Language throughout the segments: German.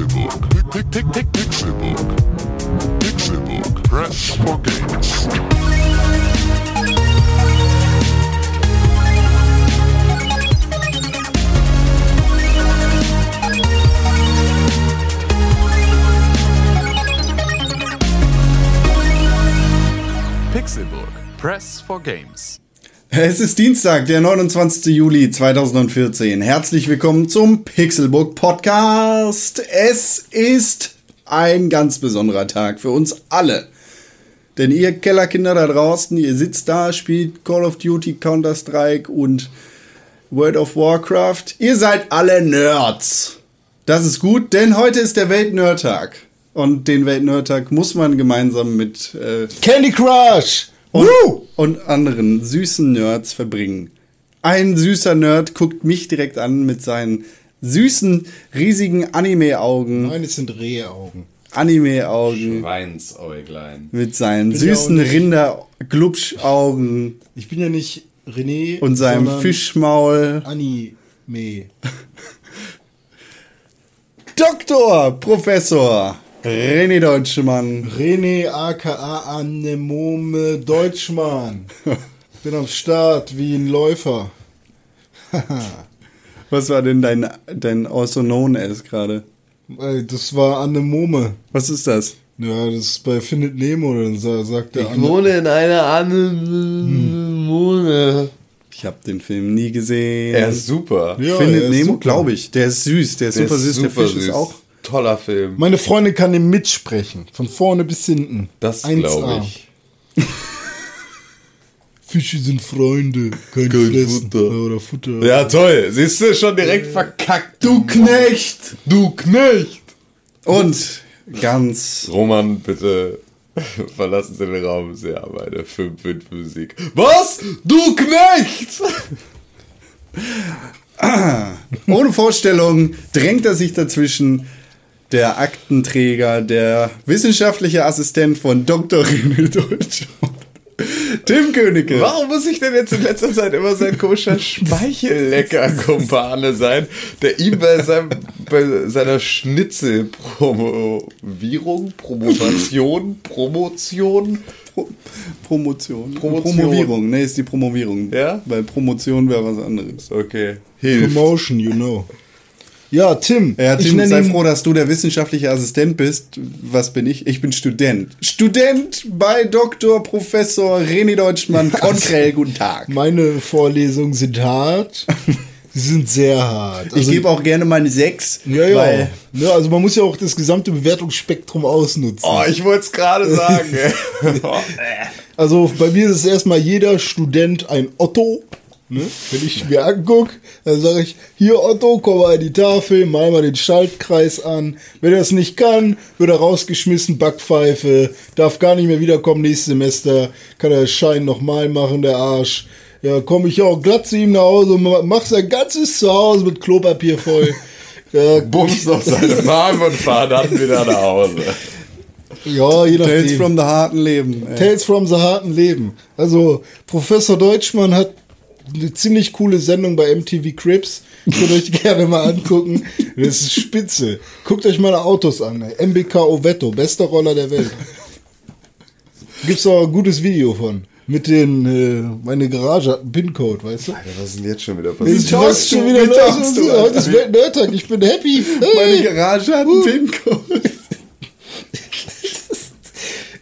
Pixelbook. Pick, pick, pick, Pixelbook. Pixelbook. Press for games. Pixelburg. Press for Games. Es ist Dienstag, der 29. Juli 2014. Herzlich willkommen zum Pixelbook Podcast. Es ist ein ganz besonderer Tag für uns alle. Denn ihr Kellerkinder da draußen, ihr sitzt da, spielt Call of Duty, Counter-Strike und World of Warcraft. Ihr seid alle Nerds. Das ist gut, denn heute ist der Weltnerdtag. Und den Weltnerdtag muss man gemeinsam mit äh, Candy Crush! Und, und anderen süßen Nerds verbringen. Ein süßer Nerd guckt mich direkt an mit seinen süßen, riesigen Anime-Augen. Nein, es sind Rehaugen. Anime-Augen. Schweinsäuglein. Mit seinen ja süßen nicht- Rinder-Glubsch-Augen Ich bin ja nicht René. und seinem Fischmaul. Anime. Doktor, Professor, René Deutschmann. René aka Anemome Deutschmann. Ich bin am Start wie ein Läufer. Was war denn dein, dein also known as gerade? Das war Anemome. Was ist das? Ja, das ist bei Findet Nemo, dann sa- sagt der Ane- wohne in einer Anemone. Ich habe den Film nie gesehen. Er ist super. Ja, er Findet ist Nemo, glaube ich. Der ist süß, der ist Der super ist süß. der super Fisch ist süß. auch Toller Film. Meine Freundin kann ihm mitsprechen. Von vorne bis hinten. Das 1A. glaube ich. Fische sind Freunde, kein, Kein Fressen. Futter. Oder Futter. Ja, toll. Siehst du, schon direkt verkackt. Du Knecht! Du Knecht. Und ganz Roman, bitte verlassen Sie den Raum. Sie haben eine 5 in Musik. Was? Du Knecht! ohne Vorstellung drängt er sich dazwischen. Der Aktenträger, der wissenschaftliche Assistent von Dr. René Deutsch. Tim Königke. Warum muss ich denn jetzt in letzter Zeit immer sein komischer Speichellecker-Kumpane sein, der ihm bei, seinem, bei seiner Schnitzelpromovierung, Promotion, Promotion, Pro Promotion. Promotion. Promovierung. Nee, ist die Promovierung. Ja? Weil Promotion wäre was anderes. okay, hilft. Promotion, you know. Ja, Tim. Ja, ich Tim, nenne sei froh, dass du der wissenschaftliche Assistent bist. Was bin ich? Ich bin Student. Student bei Dr. Professor René Deutschmann. Konkrell, guten Tag. Meine Vorlesungen sind hart. Sie sind sehr hart. Ich gebe auch gerne meine sechs, ja, ja. ja. Also man muss ja auch das gesamte Bewertungsspektrum ausnutzen. Oh, ich wollte es gerade sagen. Also bei mir ist es erstmal jeder Student ein Otto. Ne? Wenn ich mir angucke, dann sage ich, hier Otto, komm mal an die Tafel, mal mal den Schaltkreis an. Wenn er es nicht kann, wird er rausgeschmissen, Backpfeife, darf gar nicht mehr wiederkommen nächstes Semester, kann er Schein nochmal machen, der Arsch. Ja, komme ich auch glatt zu ihm nach Hause und ma- mach sein ganzes Zuhause mit Klopapier voll. Ja, Bums noch seine Mom und fahr dann wieder nach Hause. ja je nachdem. Tales from the harten Leben. ey. Tales from the harten Leben. Also Professor Deutschmann hat eine ziemlich coole Sendung bei MTV Crips. Könnt ihr euch gerne mal angucken. Das ist spitze. Guckt euch mal Autos an. ey. MBK Ovetto, bester Roller der Welt. Gibt's auch ein gutes Video von. Mit den, äh, meine Garage hat einen PIN-Code, weißt du? Alter, was ist denn jetzt schon wieder Ich passiert? weiß schon wieder Wie los. du, Heute ist Weltnerdtag, ich bin happy. Meine Hey. Garage hat einen PIN-Code.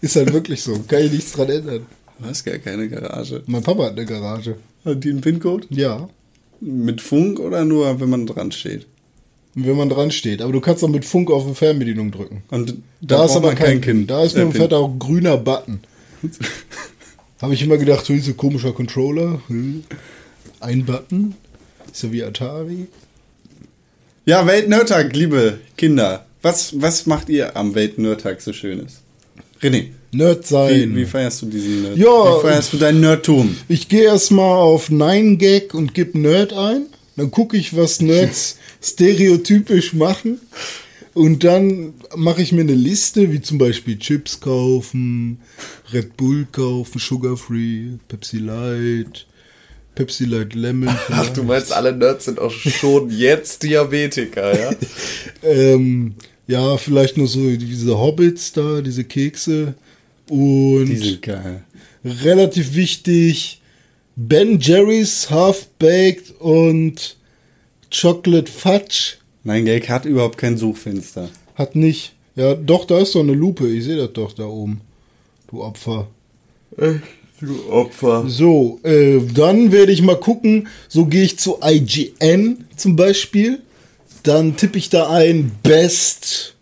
Ist halt wirklich so. Kann ich nichts dran ändern. Du hast gar keine Garage. Mein Papa hat eine Garage. Hat die einen PIN-Code? Ja. Mit Funk oder nur, wenn man dran steht? Wenn man dran steht. Aber du kannst auch mit Funk auf eine Fernbedienung drücken. Und Da, ist braucht aber man kein Kind. Da ist nur äh, ein PIN. fetter auch grüner Button. Habe ich immer gedacht, so ist ein komischer Controller. Hm. Ein Button. Ist ja wie Atari. Ja, Weltnerdtag, liebe Kinder. Was, was macht ihr am Weltnerdtag so Schönes? René, Nerd wie, sein. wie feierst du diesen Nerd? Ja. wie feierst du dein Nerdtum? Ich gehe erstmal auf 9gag und gebe Nerd ein. Dann gucke ich, was Nerds stereotypisch machen. Und dann mache ich mir eine Liste, wie zum Beispiel Chips kaufen, Red Bull kaufen, Sugar Free, Pepsi Light, Pepsi Light Lemon. Ach, du meinst, alle Nerds sind auch schon jetzt Diabetiker, ja? ähm, Ja, vielleicht nur so diese Hobbits da, diese Kekse. Und Die sind geil. relativ wichtig, Ben Jerry's Half-Baked und Chocolate Fudge Mein Gag hat überhaupt kein Suchfenster. hat nicht. Ja, doch, da ist doch eine Lupe. Ich sehe das doch da oben. Du Opfer. Du Opfer. So, äh, dann werde ich mal gucken. So gehe ich zu IGN zum Beispiel. Dann tippe ich da ein Best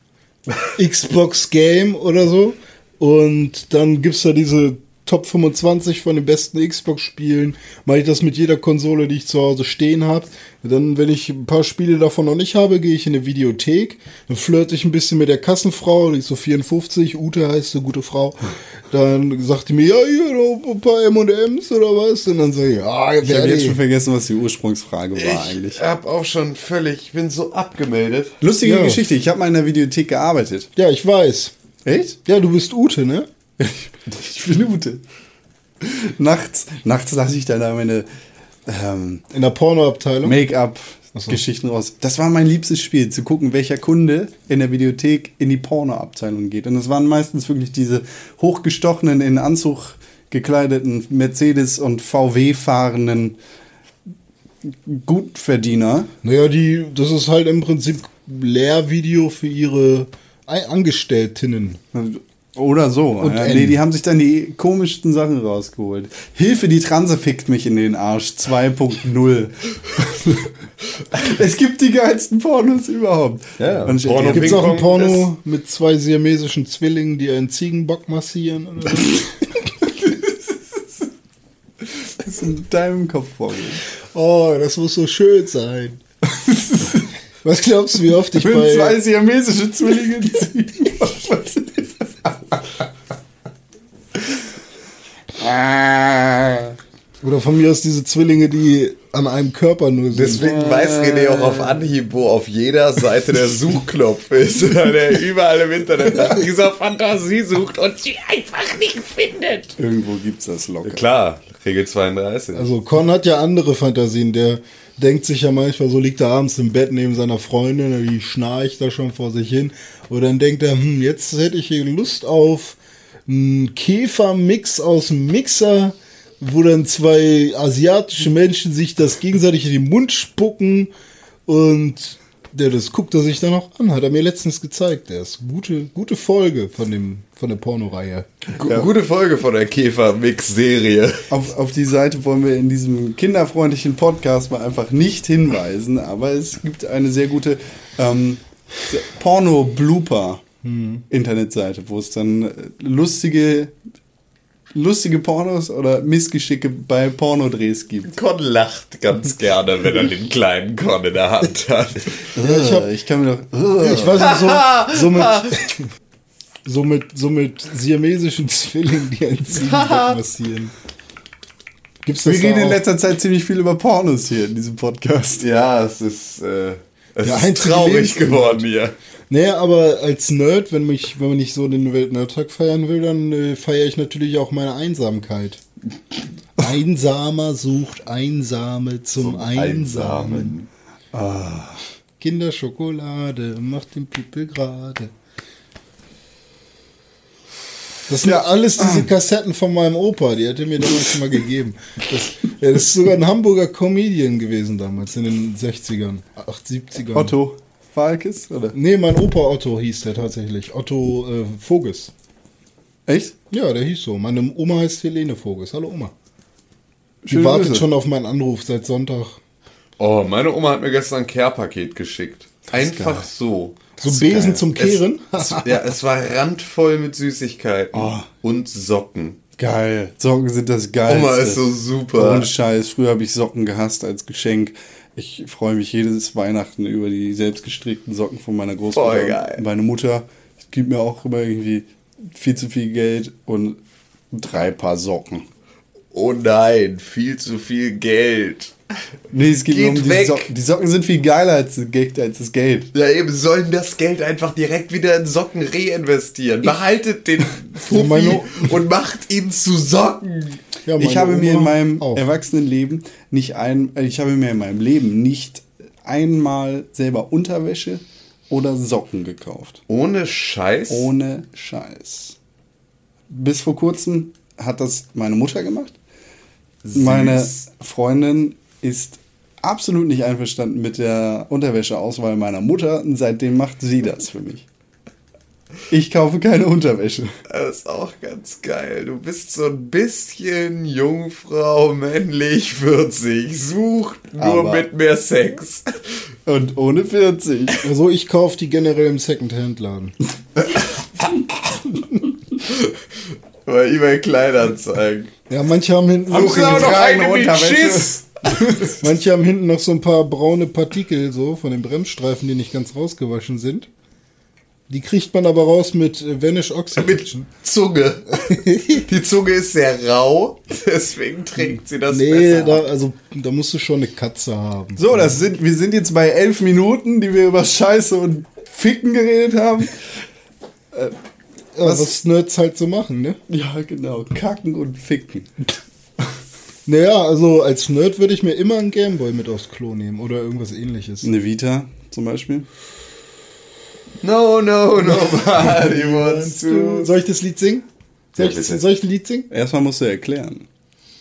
Xbox Game oder so. Und dann gibt's da diese Top 25 von den besten Xbox-Spielen. Mache ich das mit jeder Konsole, die ich zu Hause stehen habe. Dann, wenn ich ein paar Spiele davon noch nicht habe, gehe ich in eine Videothek. Dann flirte ich ein bisschen mit der Kassenfrau, die ist so 54, Ute heißt so gute Frau. Dann sagt die mir, ja, hier noch ein paar M&M's oder was? Und dann sage ich, ja, Ich habe jetzt ich. schon vergessen, was die Ursprungsfrage war eigentlich. Ich hab auch schon völlig, ich bin so abgemeldet. Lustige Ja. Geschichte, ich habe mal in der Videothek gearbeitet. Ja, ich weiß. Echt? Ja, du bist Ute, ne? Ich bin Ute. Nachts, nachts lasse ich dann da meine ähm, In der Pornoabteilung. Make-up-Geschichten raus. Das war mein liebstes Spiel, zu gucken, welcher Kunde in der Videothek in die Porno-Abteilung geht. Und das waren meistens wirklich diese hochgestochenen, in Anzug gekleideten Mercedes- und VW-fahrenden Gutverdiener. Naja, die, das ist halt im Prinzip Lehrvideo für ihre Angestelltinnen. Oder so. Und ja. Nee, die haben sich dann die komischsten Sachen rausgeholt. Hilfe, die Transe fickt mich in den Arsch 2.0. es gibt die geilsten Pornos überhaupt. Ja, Und ich, Porno- Gibt's auch ein Porno mit zwei siamesischen Zwillingen, die einen Ziegenbock massieren? Oder so? das ist in deinem Kopf vorgegangen. Oh, das muss so schön sein. Was glaubst du, wie oft ich Wenn zwei bei... siamesische Zwillinge ziehen. Oder von mir aus diese Zwillinge, die an einem Körper nur sind. Deswegen weiß René auch auf Anhieb, wo auf jeder Seite der Suchknopf ist, weil er überall im Internet nach dieser Fantasie sucht und sie einfach nicht findet. Irgendwo gibt's das locker. Klar, Regel 32. Also Con hat ja andere Fantasien. Der denkt sich ja manchmal so, liegt er abends im Bett neben seiner Freundin, die schnarcht da schon vor sich hin. Und dann denkt er, hm, jetzt hätte ich hier Lust auf einen Käfermix aus dem Mixer, wo dann zwei asiatische Menschen sich das gegenseitig in den Mund spucken. Und der, das guckt er sich dann auch an, hat er mir letztens gezeigt. Der ist gute, gute Folge von dem, von der Pornoreihe. Gu- Gute Folge von der Käfer-Mix-Serie. Auf, auf die Seite wollen wir in diesem kinderfreundlichen Podcast mal einfach nicht hinweisen, aber es gibt eine sehr gute ähm, Porno-Blooper-Internetseite, wo es dann äh, lustige, lustige Pornos oder Missgeschicke bei Pornodrehs gibt. Con lacht ganz gerne, wenn er den kleinen Con in der Hand hat. Ja, ich, ich kann mir doch. Ich weiß nicht, so, so, mit, so, mit, so mit siamesischen Zwillingen, die ein Ziegenbock massieren. Gibt's das wir da reden in letzter Zeit ziemlich viel über Pornos hier in diesem Podcast. Ja, es ist, äh, es Der ist traurig geworden hier. Naja, aber als Nerd, wenn, mich, wenn man nicht so den Weltnerdtag feiern will, dann äh, feiere ich natürlich auch meine Einsamkeit. Einsamer sucht Einsame zum, Einsamen. Kinderschokolade macht den Pippel gerade. Das sind Ja. alles diese Kassetten von meinem Opa, die hat er mir damals schon mal gegeben. Das, das ist sogar ein Hamburger Comedian gewesen damals, in den 60ern, 8, 70ern. Otto Falkes, oder? Nee, mein Opa Otto hieß der tatsächlich. Otto äh, Voges. Echt? Ja, der hieß so. Meine Oma heißt Helene Voges. Hallo Oma. Die wartet Grüße. schon auf meinen Anruf seit Sonntag. Oh, meine Oma hat mir gestern ein Care-Paket geschickt. Einfach geil. so. So Besen zum Kehren. Es, es, ja, es war randvoll mit Süßigkeiten Oh. und Socken. Geil. Socken sind das Geilste. Oma ist so super. Ohne Scheiß. Früher habe ich Socken gehasst als Geschenk. Ich freue mich jedes Weihnachten über die selbstgestrickten Socken von meiner Großmutter. Voll geil. Meine Mutter gibt mir auch immer irgendwie viel zu viel Geld und drei Paar Socken. Oh nein, viel zu viel Geld. Nee, es geht Geht um die weg. Socken. Die Socken sind viel geiler als das Geld. Als das Geld. Ja, eben sollen das Geld einfach direkt wieder in Socken reinvestieren. Behaltet den Fuffi meine- und macht ihn zu Socken. Ja, Ich habe mir in Oma meinem auch. Erwachsenenleben nicht ein, ich habe mir in meinem Leben nicht einmal selber Unterwäsche oder Socken gekauft. Ohne Scheiß. Ohne Scheiß. Bis vor kurzem hat das meine Mutter gemacht. Meine Freundin ist absolut nicht einverstanden mit der Unterwäscheauswahl meiner Mutter. Und seitdem macht sie das für mich. Ich kaufe keine Unterwäsche. Das ist auch ganz geil. Du bist so ein bisschen Jungfrau, männlich, 40. Sucht nur Aber- mit mehr Sex. Und ohne 40. Also ich kaufe die generell im Secondhand-Laden. Bei eBay Kleinanzeigen. Ja, manche haben hinten Haben Sie auch noch eine mit Unterwäsche? Schiss? manche haben hinten noch so ein paar braune Partikel so von den Bremsstreifen, die nicht ganz rausgewaschen sind. Die kriegt man aber raus mit äh, Vanish Mit Oxidation. Zunge. Die Zunge ist sehr rau, deswegen trinkt sie das Nee, da, also da musst du schon eine Katze haben. So, das sind, wir sind jetzt bei elf Minuten, die wir über Scheiße und Ficken geredet haben. Ja, was? Nerds halt so machen, ne? Ja, genau. Kacken und Ficken. Naja, also als Nerd würde ich mir immer einen Gameboy mit aufs Klo nehmen oder irgendwas ähnliches. Eine Vita zum Beispiel. No, no, nobody wants to. Soll ich das Lied singen? Soll Ja, ich, soll ich ein Lied singen? Erstmal musst du erklären.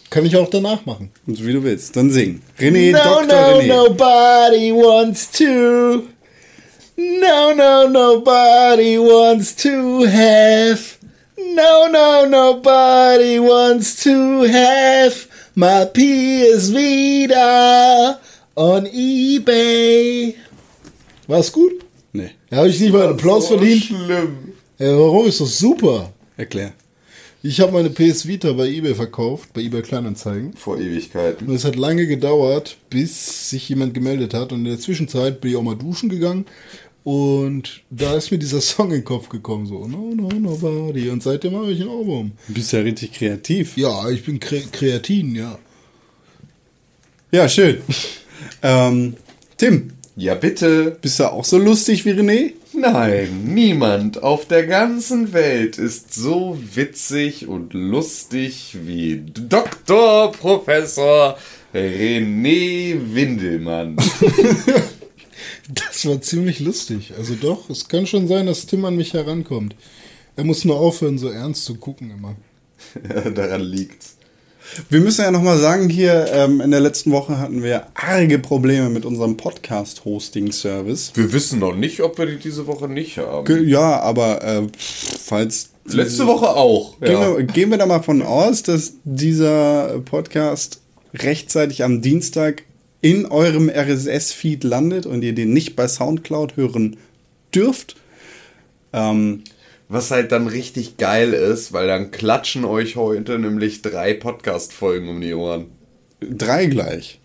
Kann ich auch danach machen. Und wie du willst. Dann sing. René, no, Dr. no, René. nobody wants to. No, no, nobody wants to have. No, no, nobody wants to have my PS Vita on eBay. War's gut? Nee, Ja, habe ich nicht mal einen Applaus verdient? Schlimm. Ja, warum ist das super? erklär. Ich habe meine PS Vita bei eBay verkauft, bei eBay Kleinanzeigen. Vor Ewigkeiten. Und es hat lange gedauert, bis sich jemand gemeldet hat. Und in der Zwischenzeit bin ich auch mal duschen gegangen. Und da ist mir dieser Song in den Kopf gekommen, so, no, no, nobody. Und seitdem habe ich ein Album. Du bist ja richtig kreativ. Ja, ich bin Kre Kreatin, ja. Ja, schön. ähm, Tim, Ja, bitte. bist du auch so lustig wie René? Nein, niemand auf der ganzen Welt ist so witzig und lustig wie Dr. Professor René Windelmann. Das war ziemlich lustig. Also doch, es kann schon sein, dass Tim an mich herankommt. Er muss nur aufhören, so ernst zu gucken immer. Daran liegt's. Wir müssen ja nochmal sagen, hier ähm, in der letzten Woche hatten wir arge Probleme mit unserem Podcast-Hosting-Service. Wir wissen noch nicht, ob wir die diese Woche nicht haben. Ge- Ja, aber äh, falls. Letzte Woche auch. Gehen, Ja. wir, gehen wir da mal von aus, dass dieser Podcast rechtzeitig am Dienstag in eurem RSS-Feed landet und ihr den nicht bei Soundcloud hören dürft. Ähm, Was halt dann richtig geil ist, weil dann klatschen euch heute nämlich drei Podcast-Folgen um die Ohren. drei gleich.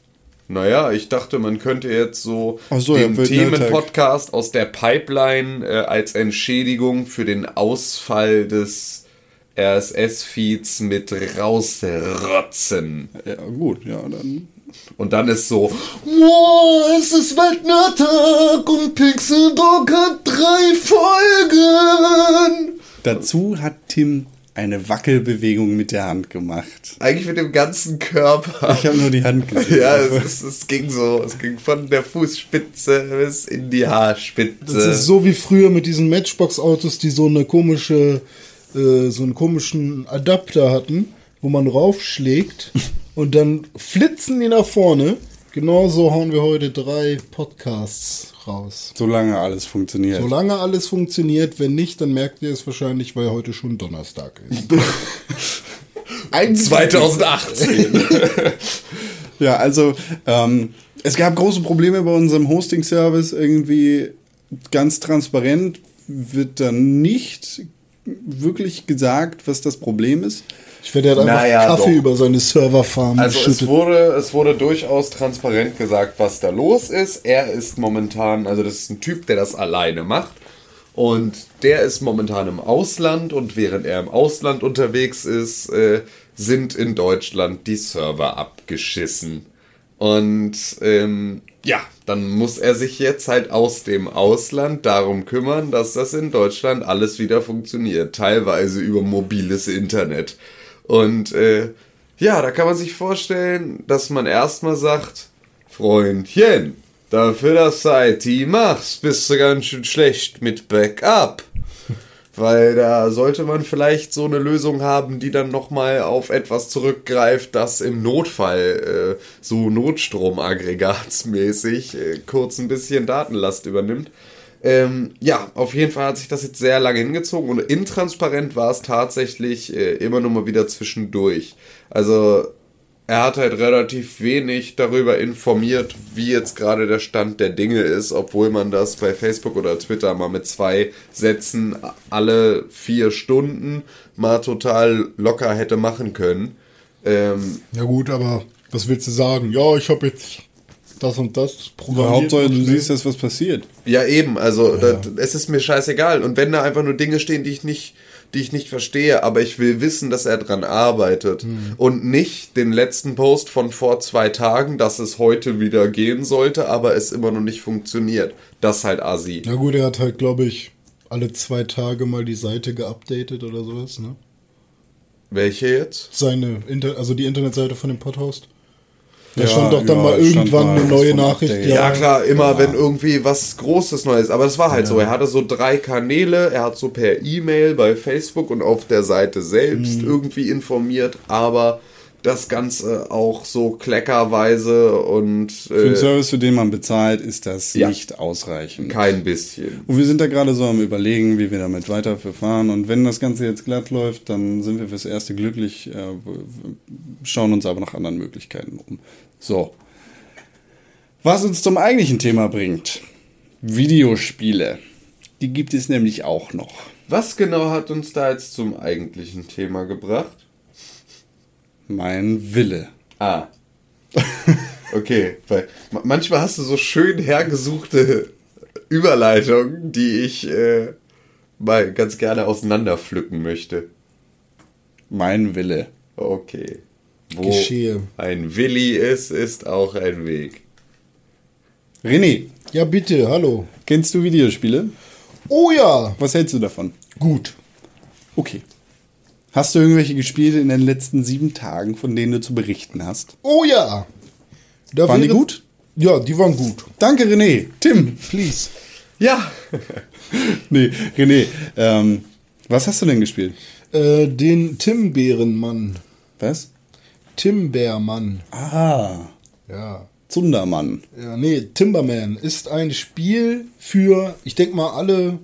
Naja, ich dachte, man könnte jetzt so, so, ja, den wird Themenpodcast aus der Pipeline äh, als Entschädigung für den Ausfall des RSS-Feeds mit rausrotzen. Ja, gut, ja, dann. Und dann ist so, Wow, es ist Weltnerdtag und Pixelbook hat drei Folgen. Dazu hat Tim eine Wackelbewegung mit der Hand gemacht. eigentlich mit dem ganzen Körper. Ich habe nur die Hand gesehen. Ja, es, es, es ging so, es ging von der Fußspitze bis in die Haarspitze. Das ist so wie früher mit diesen Matchbox-Autos, die so eine komische, äh, so einen komischen Adapter hatten, wo man raufschlägt und dann flitzen die nach vorne. Genauso hauen wir heute drei Podcasts raus. Solange alles funktioniert. Solange alles funktioniert, wenn nicht, dann merkt ihr es wahrscheinlich, weil heute schon Donnerstag ist. 2018. Ja, also ähm, es gab große Probleme bei unserem Hosting-Service. Irgendwie ganz transparent wird dann nicht wirklich gesagt, was das Problem ist. Ich werde halt einfach Naja, Kaffee doch. über seine Serverfarm Also es geschüttet. wurde, es wurde durchaus transparent gesagt, was da los ist. Er ist momentan, also das ist ein Typ, der das alleine macht. Und der ist momentan im Ausland und während er im Ausland unterwegs ist, äh, sind in Deutschland die Server abgeschissen. Und ähm, ja, dann muss er sich jetzt halt aus dem Ausland darum kümmern, dass das in Deutschland alles wieder funktioniert. Teilweise über mobiles Internet. Und äh, ja, da kann man sich vorstellen, dass man erstmal sagt, Freundchen, dafür, dass du IT machst, bist du ganz schön schlecht mit Backup. Weil da sollte man vielleicht so eine Lösung haben, die dann nochmal auf etwas zurückgreift, das im Notfall äh, so Notstromaggregatsmäßig äh, kurz ein bisschen Datenlast übernimmt. Ähm, ja, auf jeden Fall hat sich das jetzt sehr lange hingezogen und intransparent war es tatsächlich äh, immer nur mal wieder zwischendurch. Also er hat halt relativ wenig darüber informiert, wie jetzt gerade der Stand der Dinge ist, obwohl man das bei Facebook oder Twitter mal mit zwei Sätzen alle vier Stunden mal total locker hätte machen können. Ähm, Ja gut, aber was willst du sagen? Ja, ich habe jetzt das und das programmiert. Hauptsache, du siehst jetzt, was passiert. Ja, eben, also Das, es ist mir scheißegal. Und wenn da einfach nur Dinge stehen, die ich nicht, die ich nicht verstehe, aber ich will wissen, dass er dran arbeitet. Und nicht den letzten Post von vor zwei Tagen, dass es heute wieder gehen sollte, aber es immer noch nicht funktioniert. Das ist halt Asi. Na gut, er hat halt, glaube ich, alle zwei Tage mal die Seite geupdatet oder sowas, ne? Welche jetzt? Seine, Inter also die Internetseite von dem Podhost. Da Ja, stand doch dann ja, mal irgendwann mal eine neue Nachricht. Update. Ja, klar, immer wenn irgendwie was Großes Neues. Aber es war halt so. Er hatte so drei Kanäle. Er hat so per E-Mail bei Facebook und auf der Seite selbst irgendwie informiert. Aber das Ganze auch so kleckerweise und Für einen äh, Service, für den man bezahlt, ist das Ja. nicht ausreichend. kein bisschen. Und wir sind da gerade so am überlegen, wie wir damit weiter verfahren. Und wenn das Ganze jetzt glatt läuft, dann sind wir fürs Erste glücklich, äh, schauen uns aber nach anderen Möglichkeiten um. So. Was uns zum eigentlichen Thema bringt. Videospiele. Die gibt es nämlich auch noch. Was genau hat uns da jetzt zum eigentlichen Thema gebracht? Mein Wille. Ah. Okay, weil ma- manchmal hast du so schön hergesuchte Überleitungen, die ich äh, mal ganz gerne auseinanderpflücken möchte. Mein Wille. Okay. Wo Geschehe. ein Willi ist, ist auch ein Weg. René, Ja, bitte, hallo. kennst du Videospiele? Oh ja, Was hältst du davon? gut. Okay. Hast du irgendwelche gespielt in den letzten sieben Tagen, von denen du zu berichten hast? Oh ja. Da Waren die gut? Ja, die waren gut. Danke, René. Tim. Please. Ja. Nee, René. Ähm, was hast du denn gespielt? Äh, den Timbeerenmann. Was? Timbeermann. Ah, Ja. Zundermann. Ja, nee, Timberman ist ein Spiel für, ich denke mal, alle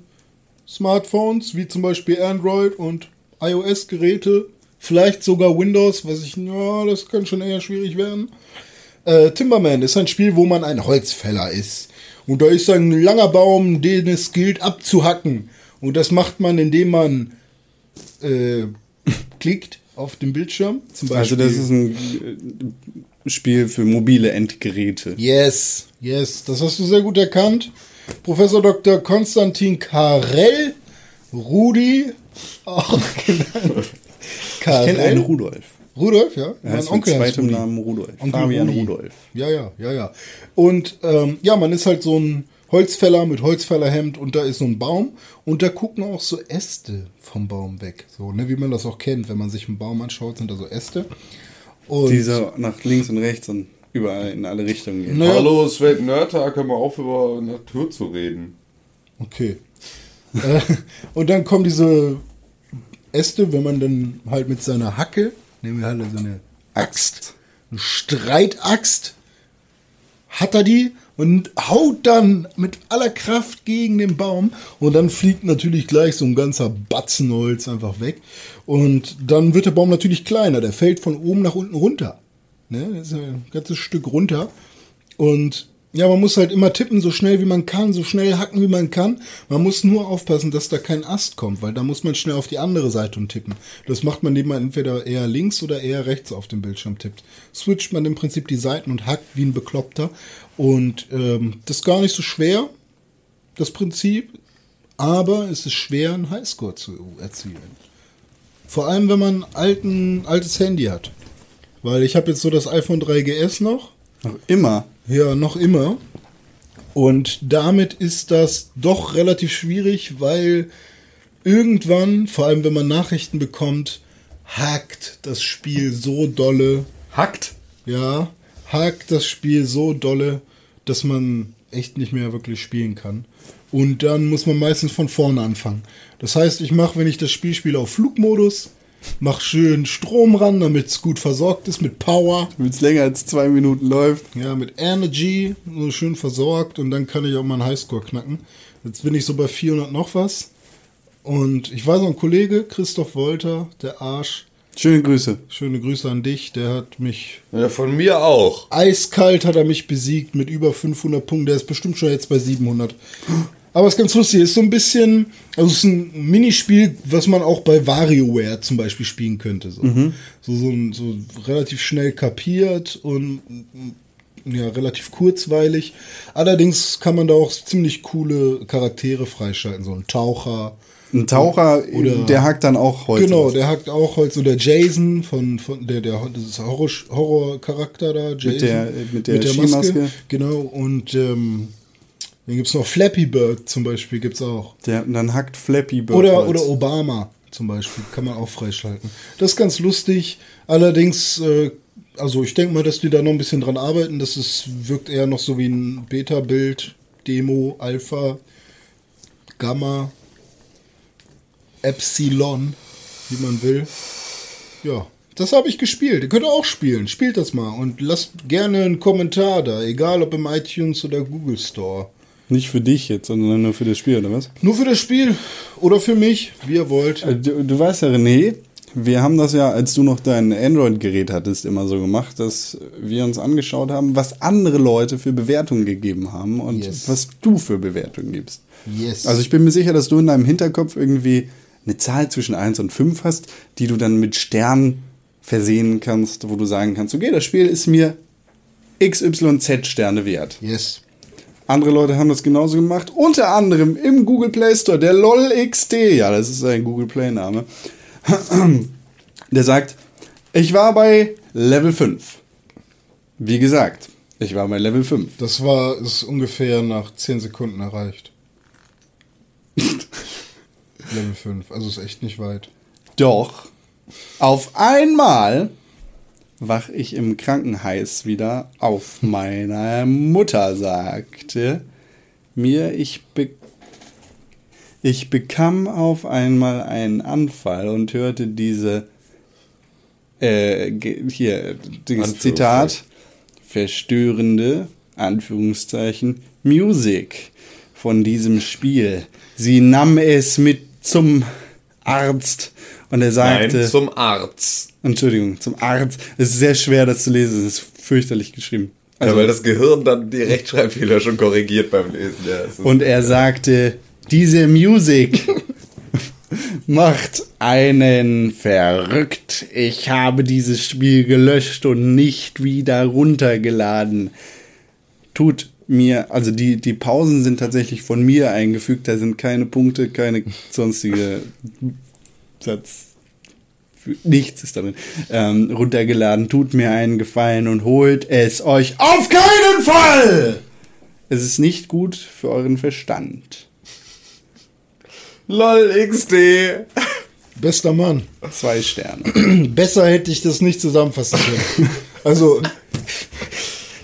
Smartphones, wie zum Beispiel Android und iOS-Geräte, vielleicht sogar Windows, was ich, ja, das kann schon eher schwierig werden. Äh, Timberman ist ein Spiel, wo man ein Holzfäller ist. Und da ist ein langer Baum, den es gilt abzuhacken. Und das macht man, indem man äh, klickt auf dem Bildschirm. Zum Also Beispiel. das ist ein äh, Spiel für mobile Endgeräte. Yes, yes, das hast du sehr gut erkannt. Professor Dr. Konstantin Karel, Rudi, auch genannt. Ich kenne einen Rudolf. Rudolf, ja. Er heißt mit heißt zweitem Rudi. Namen Rudolf. Onkel Fabian Rudi. Rudolf. Ja, ja, ja, ja. Und ähm, ja, man ist halt so ein Holzfäller mit Holzfällerhemd und da ist so ein Baum und da gucken auch so Äste vom Baum weg. So, ne, wie man das auch kennt, wenn man sich einen Baum anschaut, sind da so Äste. Und Die so nach links und rechts und überall in alle Richtungen gehen. Naja. Hallo, es wird Nerdtag, hör mal auf, über Natur zu reden. Okay. Äh, und dann kommen diese Äste, wenn man dann halt mit seiner Hacke, nehmen wir halt so eine Axt, eine Streitaxt, hat er die und haut dann mit aller Kraft gegen den Baum und dann fliegt natürlich gleich so ein ganzer Batzen Holz einfach weg und dann wird der Baum natürlich kleiner, der fällt von oben nach unten runter. Ne? Das ist ein ganzes Stück runter und ja, man muss halt immer tippen, so schnell wie man kann, so schnell hacken wie man kann. Man muss nur aufpassen, dass da kein Ast kommt, weil da muss man schnell auf die andere Seite und tippen. Das macht man, indem man entweder eher links oder eher rechts auf dem Bildschirm tippt. Switcht man im Prinzip die Seiten und hackt wie ein Bekloppter. Und ähm, das ist gar nicht so schwer, das Prinzip. Aber es ist schwer, einen Highscore zu erzielen. Vor allem, wenn man ein altes Handy hat. Weil ich habe jetzt so das iPhone 3GS noch. Noch immer. Ja, noch immer. Und damit ist das doch relativ schwierig, weil irgendwann, vor allem wenn man Nachrichten bekommt, hakt das Spiel so dolle, Hackt. ja, hakt das Spiel so dolle, dass man echt nicht mehr wirklich spielen kann. Und dann muss man meistens von vorne anfangen. Das heißt, ich mache, wenn ich das Spiel spiele, auf Flugmodus, mache schön Strom ran, damit es gut versorgt ist mit Power. Wenn es länger als zwei Minuten läuft. Ja, mit Energy, so schön versorgt und dann kann ich auch mal einen Highscore knacken. Jetzt bin ich so bei 400 noch was. Und ich weiß noch, ein Kollege, Christoph Wolter, der Arsch, Schöne Grüße. schöne Grüße an dich, der hat mich Ja, von mir auch. eiskalt hat er mich besiegt mit über 500 Punkten. Der ist bestimmt schon jetzt bei 700. Aber es ist ganz lustig, ist so ein bisschen, also es ist ein Minispiel, was man auch bei WarioWare zum Beispiel spielen könnte. So, so, so, ein- so relativ schnell kapiert und ja, relativ kurzweilig. Allerdings kann man da auch ziemlich coole Charaktere freischalten, so ein Taucher. Ein Taucher, Oder- der hackt dann auch Holz. Genau, der hackt auch Holz. Oder Jason von, von der, der das ist Horror, Horrorcharakter da, Jason. der- mit der Skimaske. Genau, und ähm, dann gibt es noch Flappy Bird zum Beispiel, gibt es auch. Der, dann hackt Flappy Bird Oder, Holz. oder Obama zum Beispiel, kann man auch freischalten. Das ist ganz lustig. Allerdings, äh, also ich denke mal, dass die da noch ein bisschen dran arbeiten. Das ist, wirkt eher noch so wie ein Beta-Bild, Demo, Alpha, Gamma, Epsilon, wie man will. Ja, das habe ich gespielt. Ihr könnt auch spielen. Spielt das mal und lasst gerne einen Kommentar da, egal ob im iTunes oder Google Store. Nicht für dich jetzt, sondern nur für das Spiel, oder was? Nur für das Spiel oder für mich, wie ihr wollt. Äh, Du, du weißt ja, René, wir haben das ja, als du noch dein Android-Gerät hattest, immer so gemacht, dass wir uns angeschaut haben, was andere Leute für Bewertungen gegeben haben und Yes. was du für Bewertungen gibst. Yes. Also ich bin mir sicher, dass du in deinem Hinterkopf irgendwie eine Zahl zwischen 1 und 5 hast, die du dann mit Sternen versehen kannst, wo du sagen kannst, okay, das Spiel ist mir XYZ Sterne wert. yes. Andere Leute haben das genauso gemacht, unter anderem im Google Play Store, der LOLXD, ja, das ist ein Google Play Name, der sagt, ich war bei Level 5. Wie gesagt, ich war bei Level 5. Das war ist ungefähr nach 10 Sekunden erreicht. Level 5, also ist echt nicht weit. Doch, auf einmal wach ich im Krankenhaus wieder auf. Meine Mutter sagte mir, ich, be ich bekam auf einmal einen Anfall und hörte diese äh, hier, dieses. Zitat, verstörende, Anführungszeichen, Musik von diesem Spiel. Sie nahm es mit zum Arzt und er sagte, Nein, zum Arzt. Entschuldigung, zum Arzt. Es ist sehr schwer, das zu lesen. Es ist fürchterlich geschrieben. Also, ja, weil das Gehirn dann die Rechtschreibfehler schon korrigiert beim Lesen. Ja, und er sagte, diese Musik macht einen verrückt. Ich habe dieses Spiel gelöscht und nicht wieder runtergeladen. Tut mir, also die, die Pausen sind tatsächlich von mir eingefügt, da sind keine Punkte, keine sonstige Satz. Nichts ist darin. Ähm, runtergeladen, tut mir einen Gefallen und holt es euch auf keinen Fall! Es ist nicht gut für euren Verstand. LOL XD. Bester Mann. Zwei Sterne. Besser hätte ich das nicht zusammenfassen können. Also,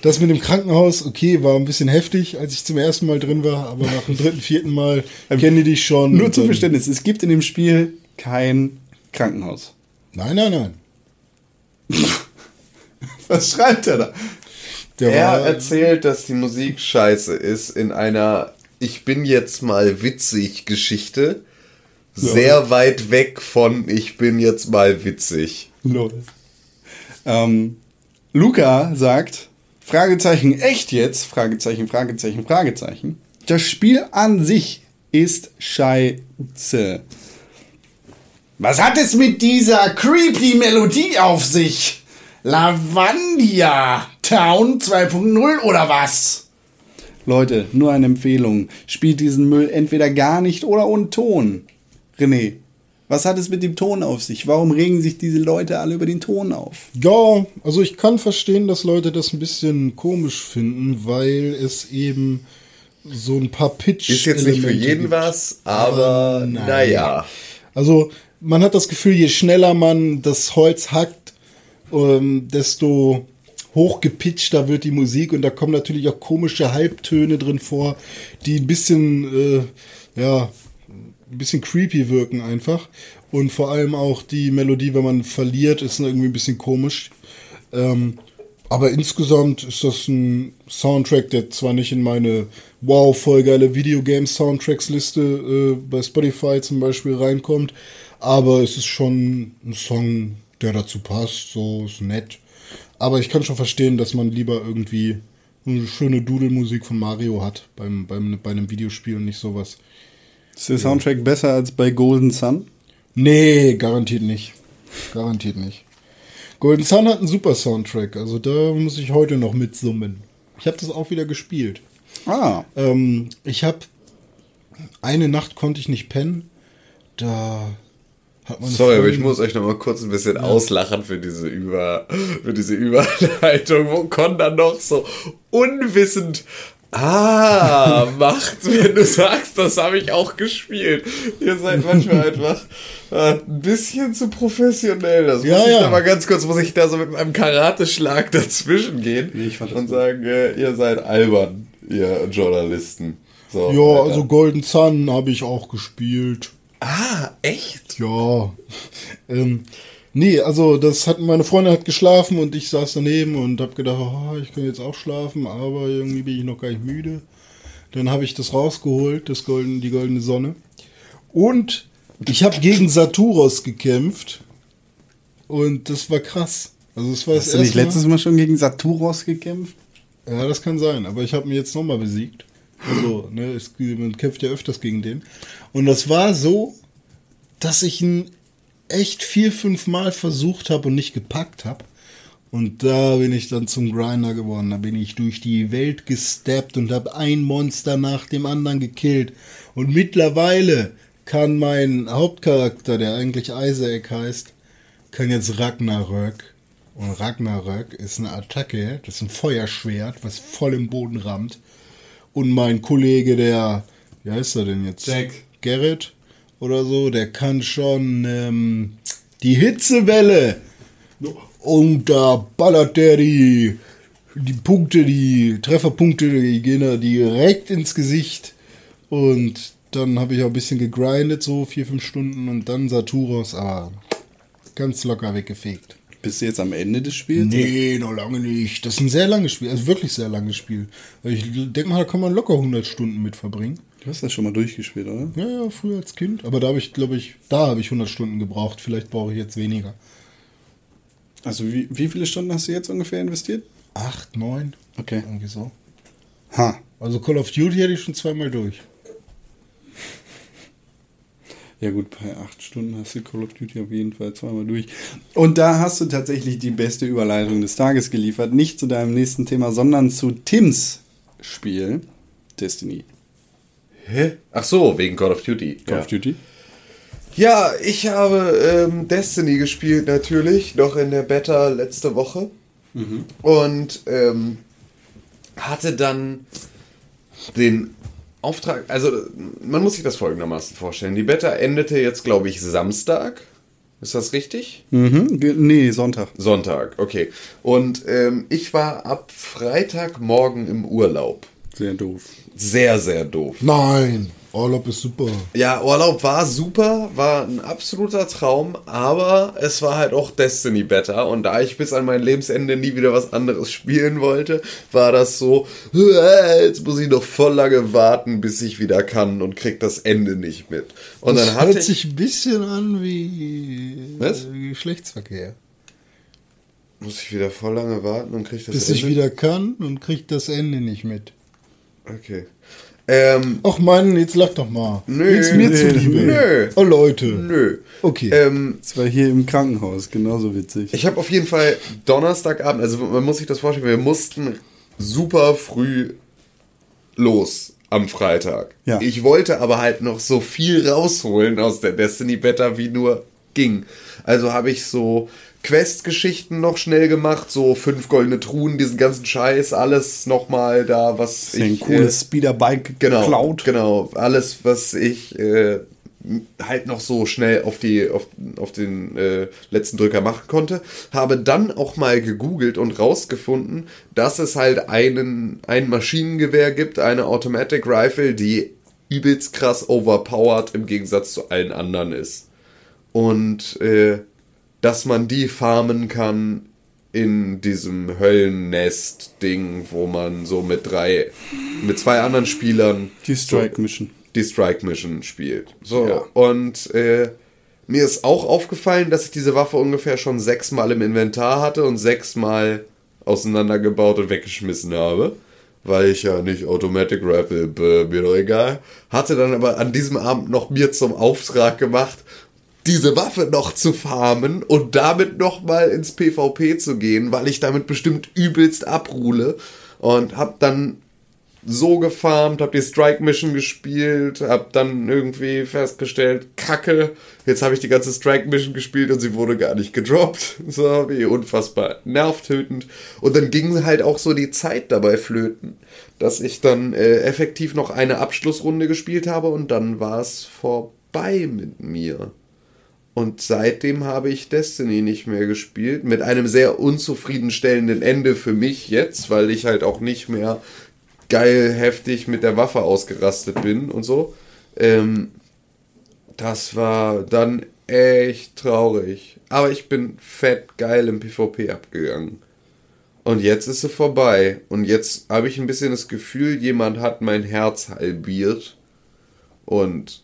das mit dem Krankenhaus, okay, war ein bisschen heftig, als ich zum ersten Mal drin war, aber nach dem dritten, vierten Mal kenne ich dich schon. Nur zum Verständnis, es gibt in dem Spiel kein Krankenhaus. Nein, nein, nein. Was schreibt er da? Der Er erzählt, dass die Musik scheiße ist in einer Ich bin jetzt mal witzig Geschichte. Sehr weit weg von Ich bin jetzt mal witzig. Los. Ähm, Luca sagt, Fragezeichen, echt jetzt? Fragezeichen, Fragezeichen, Fragezeichen. Das Spiel an sich ist scheiße. Was hat es mit dieser creepy Melodie auf sich? Lavandia Town 2.0 oder was? Leute, nur eine Empfehlung. Spielt diesen Müll entweder gar nicht oder ohne Ton. René, was hat es mit dem Ton auf sich? Warum regen sich diese Leute alle über den Ton auf? ja, also ich kann verstehen, dass Leute das ein bisschen komisch finden, weil es eben so ein paar pitch Ist jetzt nicht für jeden gibt. was, aber nein. naja. Also man hat das Gefühl, je schneller man das Holz hackt, ähm, desto hochgepitchter wird die Musik und da kommen natürlich auch komische Halbtöne drin vor, die ein bisschen, äh, ja, ein bisschen creepy wirken einfach. Und vor allem auch die Melodie, wenn man verliert, ist irgendwie ein bisschen komisch. Ähm, aber insgesamt ist das ein Soundtrack, der zwar nicht in meine wow, voll geile Videogame-Soundtracks-Liste äh, bei Spotify zum Beispiel reinkommt, aber es ist schon ein Song, der dazu passt, so ist nett. Aber ich kann schon verstehen, dass man lieber irgendwie eine schöne Dudelmusik von Mario hat beim, beim, bei einem Videospiel und nicht sowas. Ist der Soundtrack besser als bei Golden Sun? Nee, garantiert nicht. Garantiert nicht. Golden Sun hat einen super Soundtrack, also da muss ich heute noch mitsummen. Ich habe das auch wieder gespielt. Ah. Ähm, ich habe eine Nacht konnte ich nicht pennen. Da. Sorry, aber ich muss euch noch mal kurz ein bisschen auslachen für diese Über, für diese Überleitung, wo Con dann noch so unwissend Ah, macht, wenn du sagst, das habe ich auch gespielt. Ihr seid manchmal einfach äh, ein bisschen zu professionell. Das Ja, muss ich ja. da mal ganz kurz, muss ich da so mit meinem Karateschlag dazwischen gehen Nee, und sagen, äh, ihr seid albern, ihr Journalisten. So, Ja, weiter. also Golden Sun habe ich auch gespielt. Ah, echt? Ja. Ähm, nee, also das hat meine Freundin hat geschlafen und ich saß daneben und habe gedacht, oh, ich kann jetzt auch schlafen, aber irgendwie bin ich noch gar nicht müde. Dann habe ich das rausgeholt, das Golden, die goldene Sonne. Und ich habe gegen Saturos gekämpft und das war krass. Also es war das Hast du nicht Mal- letztes Mal schon gegen Saturos gekämpft? Ja, das kann sein, aber ich habe ihn jetzt nochmal besiegt. Also, ne, es, man kämpft ja öfters gegen den. Und das war so, dass ich ihn echt vier, fünf Mal versucht habe und nicht gepackt habe. Und da bin ich dann zum Grinder geworden. Da bin ich durch die Welt gesteppt und habe ein Monster nach dem anderen gekillt. Und mittlerweile kann mein Hauptcharakter, der eigentlich Isaac heißt, kann jetzt Ragnarök. Und Ragnarök ist eine Attacke, das ist ein Feuerschwert, was voll im Boden rammt. Und mein Kollege, der, wie heißt er denn jetzt? Jack. Gerrit oder so, der kann schon ähm, die Hitzewelle. Und da ballert der die, die Punkte, die Trefferpunkte, die gehen da direkt ins Gesicht. Und dann habe ich auch ein bisschen gegrindet, so vier, fünf Stunden. Und dann Saturos, aber ganz locker weggefegt. Bist du jetzt am Ende des Spiels? Nee, noch lange nicht. Das ist ein sehr langes Spiel, also wirklich sehr langes Spiel. Ich denke mal, da kann man locker 100 Stunden mit verbringen. Du hast das schon mal durchgespielt, oder? Ja, ja, früher als Kind. Aber da habe ich, glaube ich, da habe ich 100 Stunden gebraucht. Vielleicht brauche ich jetzt weniger. Also wie, wie viele Stunden hast du jetzt ungefähr investiert? Acht, neun? Okay. Irgendwie so. Ha. Also Call of Duty hätte ich schon zweimal durch. Ja gut, bei acht Stunden hast du Call of Duty auf jeden Fall zweimal durch. Und da hast du tatsächlich die beste Überleitung des Tages geliefert. Nicht zu deinem nächsten Thema, sondern zu Tims Spiel Destiny. Hä? Ach so, wegen Call of Duty. Call ja. of Duty? Ja, ich habe ähm, Destiny gespielt natürlich, noch in der Beta letzte Woche. Und ähm, hatte dann den Auftrag, also man muss sich das folgendermaßen vorstellen. Die Beta endete jetzt, glaube ich, Samstag. Ist das richtig? Mhm. Nee, Sonntag. Sonntag, okay. Und ähm, ich war ab Freitagmorgen im Urlaub. Sehr doof. Sehr, sehr doof. Nein, Urlaub ist super. Ja, Urlaub war super, war ein absoluter Traum, aber es war halt auch Destiny Better und da ich bis an mein Lebensende nie wieder was anderes spielen wollte, war das so, "Äh, jetzt muss ich noch voll lange warten, bis ich wieder kann und krieg das Ende nicht mit. Und das dann hatte hört ich, sich ein bisschen an wie Was? äh, Geschlechtsverkehr. muss ich wieder voll lange warten und krieg das Bis Ende. ich wieder kann und kriegt das Ende nicht mit. Okay. Ähm, Ach Mann, jetzt lach doch mal. Nö, Nichts mir nö, zuliebe. nö. Oh Leute. nö. Okay. Ähm, Das war hier im Krankenhaus, genauso witzig. Ich habe auf jeden Fall Donnerstagabend, also man muss sich das vorstellen, wir mussten super früh los am Freitag. Ja. Ich wollte aber halt noch so viel rausholen aus der Destiny Beta, wie nur ging. Also habe ich so Quest-Geschichten noch schnell gemacht, so fünf goldene Truhen, diesen ganzen Scheiß, alles nochmal da, was ja ein ich... cooles Speederbike Genau, geklaut. genau. Alles, was ich äh, halt noch so schnell auf, die, auf, auf den äh, letzten Drücker machen konnte. Habe dann auch mal gegoogelt und rausgefunden, dass es halt einen, ein Maschinengewehr gibt, eine Automatic Rifle, die übelst krass overpowered im Gegensatz zu allen anderen ist. Und äh, dass man die farmen kann in diesem Höllennest-Ding, wo man so mit drei, mit zwei anderen Spielern Die Strike Mission. die Strike Mission spielt. So, Ja. und äh, mir ist auch aufgefallen, dass ich diese Waffe ungefähr schon sechsmal im Inventar hatte und sechsmal auseinandergebaut und weggeschmissen habe. Weil ich ja nicht Automatic Rifle, bäh, mir doch egal. Hatte dann aber an diesem Abend noch mir zum Auftrag gemacht, diese Waffe noch zu farmen und damit nochmal ins PvP zu gehen, weil ich damit bestimmt übelst abruhle. Und hab dann so gefarmt, hab die Strike Mission gespielt, hab dann irgendwie festgestellt, Kacke, jetzt habe ich die ganze Strike Mission gespielt und sie wurde gar nicht gedroppt. So, wie unfassbar nervtötend. Und dann ging halt auch so die Zeit dabei flöten, dass ich dann äh, effektiv noch eine Abschlussrunde gespielt habe und dann war es vorbei mit mir. Und seitdem habe ich Destiny nicht mehr gespielt. Mit einem sehr unzufriedenstellenden Ende für mich jetzt, weil ich halt auch nicht mehr geil heftig mit der Waffe ausgerastet bin und so. Ähm, das war dann echt traurig. Aber ich bin fett geil im PvP abgegangen. Und jetzt ist sie vorbei. Und jetzt habe ich ein bisschen das Gefühl, jemand hat mein Herz halbiert. Und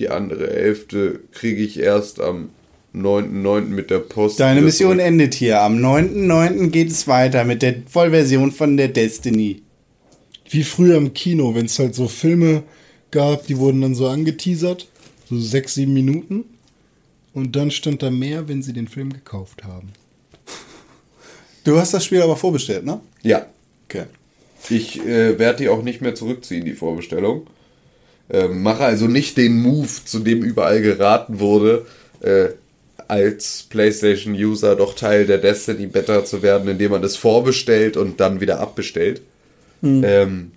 die andere Hälfte kriege ich erst am 9.9. mit der Post. Deine Mission zurück. endet hier. Am 9.9. geht es weiter mit der Vollversion von der Destiny. Wie früher im Kino, wenn es halt so Filme gab, die wurden dann so angeteasert, so sechs, sieben Minuten. Und dann stand da mehr, wenn sie den Film gekauft haben. Du hast das Spiel aber vorbestellt, ne? Ja, Okay. Ich äh, werde die auch nicht mehr zurückziehen, die Vorbestellung. Ähm, mache also nicht den Move, zu dem überall geraten wurde, äh, als PlayStation-User doch Teil der Destiny Beta zu werden, indem man es vorbestellt und dann wieder abbestellt. Ähm,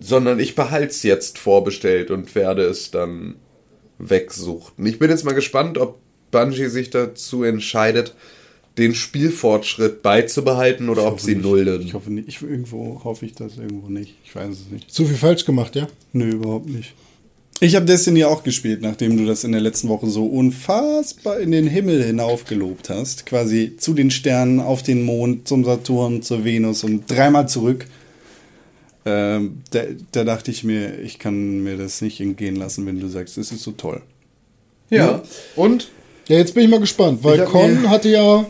sondern ich behalte es jetzt vorbestellt und werde es dann wegsuchten. Ich bin jetzt mal gespannt, ob Bungie sich dazu entscheidet, den Spielfortschritt beizubehalten oder ob sie nullen. Ich hoffe nicht. Ich, irgendwo hoffe ich das irgendwo nicht. Ich weiß es nicht. Zu viel falsch gemacht, ja? Nö, überhaupt nicht. Ich habe Destiny auch gespielt, nachdem du das in der letzten Woche so unfassbar in den Himmel hinauf gelobt hast. Quasi zu den Sternen, auf den Mond, zum Saturn, zur Venus und dreimal zurück. Ähm, da, da dachte ich mir, ich kann mir das nicht entgehen lassen, wenn du sagst, es ist so toll. Ja. Und Ja, jetzt bin ich mal gespannt, weil Ich Con hatte ja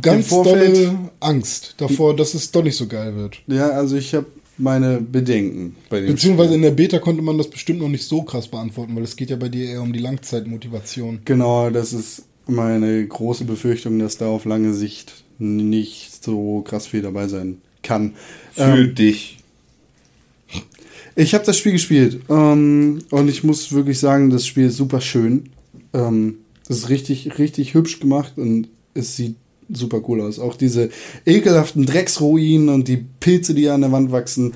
ganz dolle Angst davor, dass es doch nicht so geil wird. Ja, also ich habe meine Bedenken bei dem Beziehungsweise in der Beta konnte man das bestimmt noch nicht so krass beantworten, weil es geht ja bei dir eher um die Langzeitmotivation. Genau, das ist meine große Befürchtung, dass da auf lange Sicht nicht so krass viel dabei sein kann. für Ähm, dich. ich habe das Spiel gespielt ähm, und ich muss wirklich sagen, das Spiel ist super schön. Ähm, das ist richtig, richtig hübsch gemacht und es sieht super cool aus. Auch diese ekelhaften Drecksruinen und die Pilze, die an der Wand wachsen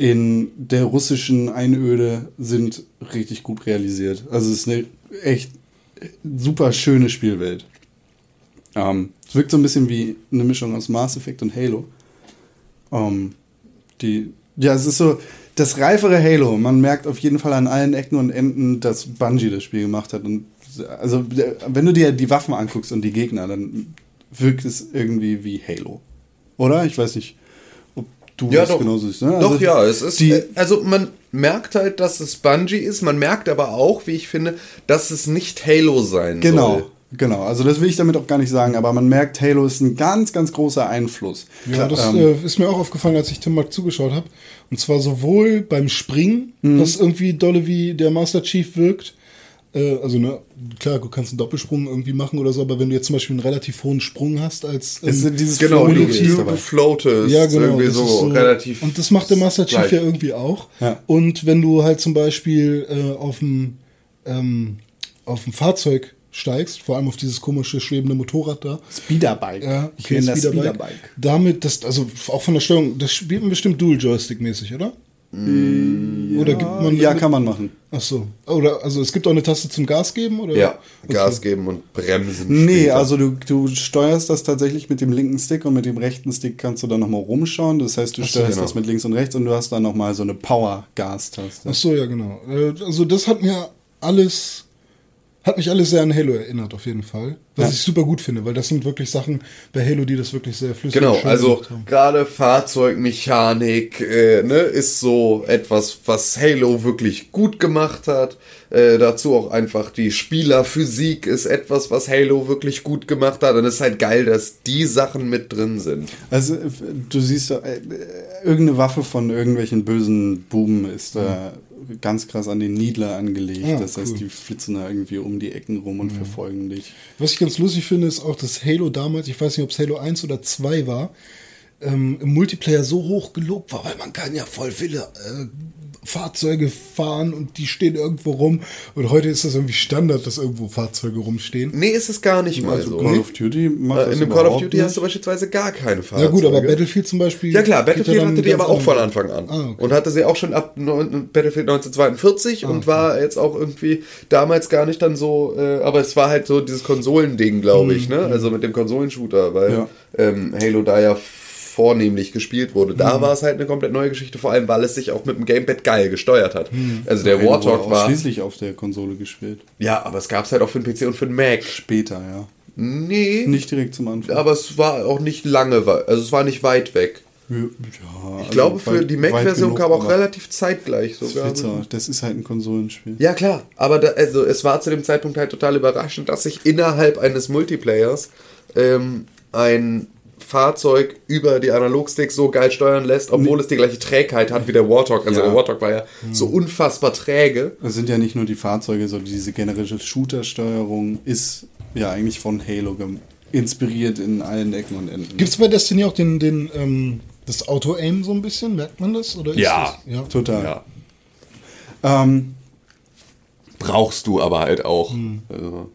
in der russischen Einöde sind richtig gut realisiert. Also es ist eine echt super schöne Spielwelt. Ähm, es wirkt so ein bisschen wie eine Mischung aus Mass Effect und Halo. Ähm, die, ja, es ist so das reifere Halo. Man merkt auf jeden Fall an allen Ecken und Enden, dass Bungie das Spiel gemacht hat. Und also, wenn du dir die Waffen anguckst und die Gegner, dann wirkt es irgendwie wie Halo. Oder? Ich weiß nicht, ob du Ja, das doch. genauso siehst. Ne? Doch, Also, ja, es ist. die- äh, also, man merkt halt, dass es Bungie ist. Man merkt aber auch, wie ich finde, dass es nicht Halo sein Genau, soll. genau. Also, das will ich damit auch gar nicht sagen, aber man merkt, Halo ist ein ganz, ganz großer Einfluss. Ja, das ähm, äh, ist mir auch aufgefallen, als ich Tim mal zugeschaut habe. Und zwar sowohl beim Springen, Mhm. was irgendwie dolle wie der Master Chief wirkt. Äh, also, ne, klar, du kannst einen Doppelsprung irgendwie machen oder so, aber wenn du jetzt zum Beispiel einen relativ hohen Sprung hast, als. Es ähm, sind dieses Genau, ist du, floatest ja, genau. irgendwie so, ist relativ. Und das macht der Master Chief gleich. ja irgendwie auch. Ja. Und wenn du halt zum Beispiel äh, auf ein ähm, auf ein Fahrzeug steigst, vor allem auf dieses komische schwebende Motorrad da, Speederbike. ja, ich nenne das Speederbike. Speederbike. Damit, das, also auch von der Steuerung, das spielt man bestimmt Dual-Joystick-mäßig, oder? Oder gibt man Ja, kann man machen. Ach so. Oder also es gibt auch eine Taste zum Gas geben oder? Ja, Okay. Gas geben und bremsen. Nee, später. also du, du steuerst das tatsächlich mit dem linken Stick und mit dem rechten Stick kannst du dann nochmal rumschauen. Das heißt, du Ach so, steuerst genau. das mit links und rechts und du hast dann nochmal so eine Power-Gas-Taste. Ach so, ja genau. Äh, Also das hat mir alles hat mich alles sehr an Halo erinnert auf jeden Fall, was Ja. ich super gut finde, weil das sind wirklich Sachen bei Halo, die das wirklich sehr flüssig Genau, also gemacht haben. gerade Fahrzeugmechanik äh, ne, ist so etwas, was Halo wirklich gut gemacht hat. Äh, dazu auch einfach die Spielerphysik ist etwas, was Halo wirklich gut gemacht hat. Und es ist halt geil, dass die Sachen mit drin sind. Also du siehst, äh, irgendeine Waffe von irgendwelchen bösen Buben ist da ganz krass an den Niedler angelegt. Ah, das heißt, cool. die flitzen da irgendwie um die Ecken rum und verfolgen dich. Was ich ganz lustig finde, ist auch, dass Halo damals, ich weiß nicht, ob es Halo 1 oder 2 war, ähm, im Multiplayer so hoch gelobt war, weil man kann ja voll viele äh, Fahrzeuge fahren und die stehen irgendwo rum. Und heute ist das irgendwie Standard, dass irgendwo Fahrzeuge rumstehen. Nee, ist es gar nicht mal Also so. Call of Duty macht Äh, das In dem Call of Duty nicht. hast du beispielsweise gar keine Ja Fahrzeuge. gut, aber Battlefield zum Beispiel. Ja klar, Battlefield hatte die aber auch von. Anfang an. Ah, okay. Und hatte sie auch schon ab neun- Battlefield 1942 und war jetzt auch irgendwie damals gar nicht dann so, äh, aber es war halt so dieses Konsolending, glaube ich, ne? Also mit dem Konsolenshooter, weil Ja. ähm, Halo da ja vornehmlich gespielt wurde. Da war es halt eine komplett neue Geschichte, vor allem weil es sich auch mit dem Gamepad geil gesteuert hat. Also der Warthog wurde war. schließlich auf der Konsole gespielt. Ja, aber es gab es halt auch für den PC und für den Mac. Später, ja. Nee. Nicht direkt zum Anfang. aber es war auch nicht lange, also es war nicht weit weg. ja, Ich also glaube, für weit- die Mac-Version kam auch relativ zeitgleich Das, sogar. ist Witzer. das ist halt ein Konsolenspiel. Ja, klar. Aber da, also, es war zu dem Zeitpunkt halt total überraschend, dass sich innerhalb eines Multiplayers ähm, ein Fahrzeug über die Analogsticks so geil steuern lässt, obwohl es die gleiche Trägheit hat wie der Warthog. Also Ja. der Warthog war ja so unfassbar träge. Es sind ja nicht nur die Fahrzeuge, sondern diese generelle Shooter-Steuerung ist ja eigentlich von Halo inspiriert in allen Ecken und Enden. Gibt es bei Destiny auch den, den, ähm, das Auto-Aim so ein bisschen? Merkt man das? Oder ist Ja. Das, ja. Total. Ja. Ähm, Brauchst du aber halt auch. Also,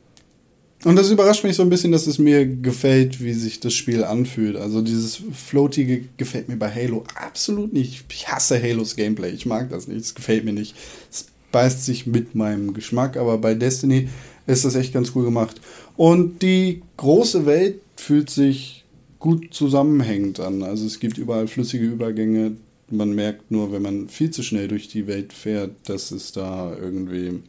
und das überrascht mich so ein bisschen, dass es mir gefällt, wie sich das Spiel anfühlt. Also dieses Floatige gefällt mir bei Halo absolut nicht. Ich hasse Halos Gameplay. Ich mag das nicht. Es gefällt mir nicht. Es beißt sich mit meinem Geschmack, aber bei Destiny ist das echt ganz cool gemacht. Und die große Welt fühlt sich gut zusammenhängend an. Also es gibt überall flüssige Übergänge. Man merkt nur, wenn man viel zu schnell durch die Welt fährt, dass es da irgendwie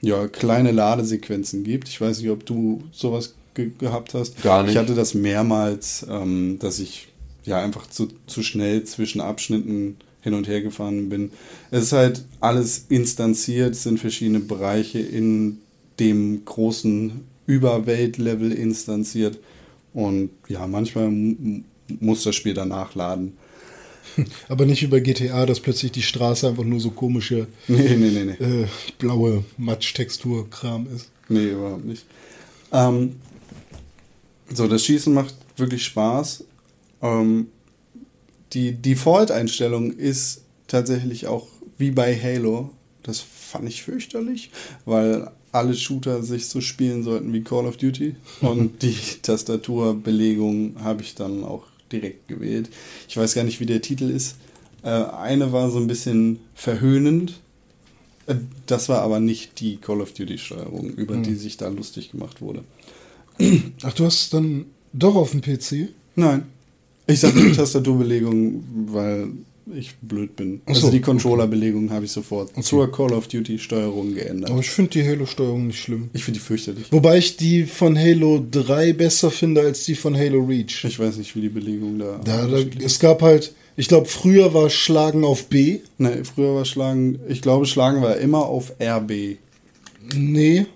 ja, kleine Ladesequenzen gibt. Ich weiß nicht, ob du sowas ge gehabt hast. Gar nicht. Ich hatte das mehrmals, ähm, dass ich ja einfach zu, zu schnell zwischen Abschnitten hin und her gefahren bin. Es ist halt alles instanziert, es sind verschiedene Bereiche in dem großen Überweltlevel instanziert. Und ja, manchmal muss das Spiel danach laden. Aber nicht bei GTA, dass plötzlich die Straße einfach nur so komische Nee, nee, nee, nee. äh, blaue Matsch-Textur-Kram ist. Nee, überhaupt nicht. Ähm, so, das Schießen macht wirklich Spaß. Ähm, die Default-Einstellung ist tatsächlich auch wie bei Halo. Das fand ich fürchterlich, weil alle Shooter sich so spielen sollten wie Call of Duty. Und die Tastaturbelegung habe ich dann auch direkt gewählt. Ich weiß gar nicht, wie der Titel ist. Äh, eine war so ein bisschen verhöhnend. Äh, Das war aber nicht die Call of Duty-Steuerung, über die sich da lustig gemacht wurde. Ach, du hast dann doch auf dem PC? Nein. Ich sage Tastaturbelegung, weil ich blöd bin. Ach so, also die Controller-Belegung habe ich sofort zur Call of Duty-Steuerung geändert. Aber ich finde die Halo-Steuerung nicht schlimm. Ich finde die fürchterlich. Wobei ich die von Halo 3 besser finde als die von Halo Reach. Ich weiß nicht, wie die Belegung da. Da, da, es gab halt, ich glaube, früher war Schlagen auf B. Nein, früher war Schlagen, ich glaube, Schlagen war immer auf RB. Nee.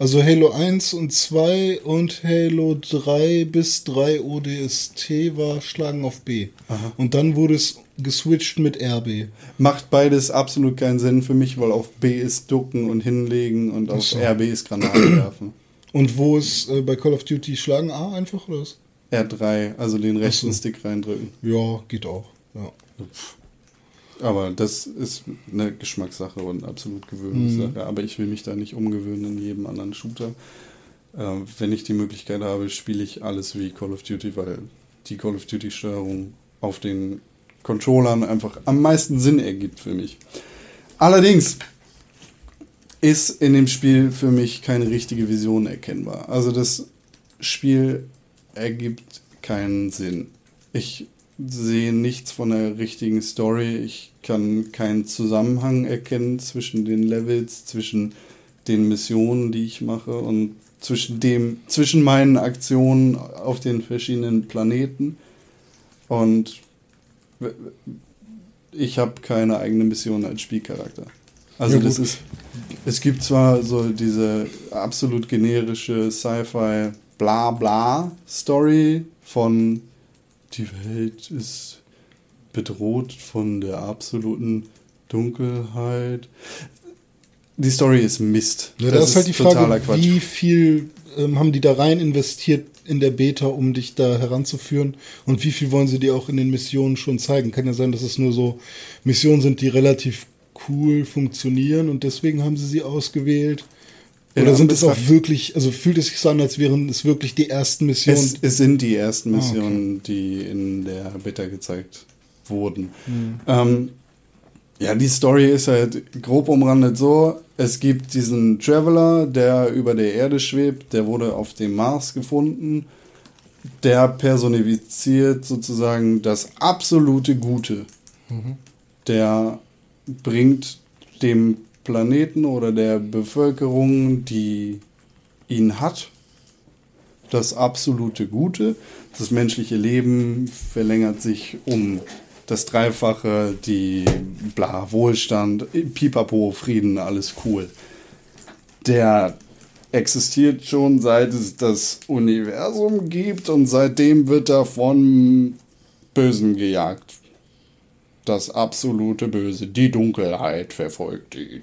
Also Halo 1 und 2 und Halo 3 bis 3 ODST war Schlagen auf B. Und dann wurde es geswitcht mit RB. Macht beides absolut keinen Sinn für mich, weil auf B ist Ducken und Hinlegen und auf so. RB ist Granaten werfen. Und wo ist äh, bei Call of Duty Schlagen A einfach oder was? R3, also den rechten so. Stick reindrücken. Ja, geht auch. Ja. Aber das ist eine Geschmackssache und absolut Gewöhnungssache. Aber ich will mich da nicht umgewöhnen in jedem anderen Shooter. Ähm, wenn ich die Möglichkeit habe, spiele ich alles wie Call of Duty, weil die Call of Duty-Steuerung auf den Controllern einfach am meisten Sinn ergibt für mich. Allerdings ist in dem Spiel für mich keine richtige Vision erkennbar. Also das Spiel ergibt keinen Sinn. Ich sehe nichts von der richtigen Story. Ich kann keinen Zusammenhang erkennen zwischen den Levels, zwischen den Missionen, die ich mache und zwischen dem, zwischen meinen Aktionen auf den verschiedenen Planeten. Und ich habe keine eigene Mission als Spielcharakter. Also Ja, das ist, es gibt zwar so diese absolut generische Sci-Fi bla bla Story von die Welt ist bedroht von der absoluten Dunkelheit. Die Story ist Mist. Ja, da ist halt die Frage, wie viel ähm, haben die da rein investiert in der Beta, um dich da heranzuführen? Und wie viel wollen sie dir auch in den Missionen schon zeigen? Kann ja sein, dass es nur so Missionen sind, die relativ cool funktionieren und deswegen haben sie sie ausgewählt. Oder sind es auch wirklich, also fühlt es sich so an, als wären es wirklich die ersten Missionen? Es, es sind die ersten Ah, okay. Missionen, die in der Beta gezeigt wurden. Hm. Ähm, ja, die Story ist halt grob umrandet so: Es gibt diesen Traveler, der über der Erde schwebt, der wurde auf dem Mars gefunden. Der personifiziert sozusagen das absolute Gute. Der bringt dem Planeten oder der Bevölkerung, die ihn hat, das absolute Gute. Das menschliche Leben verlängert sich um das Dreifache, die bla, Wohlstand, Pipapo, Frieden, alles cool. Der existiert schon seit es das Universum gibt und seitdem wird er von Bösen gejagt. Das absolute Böse, die Dunkelheit verfolgt ihn.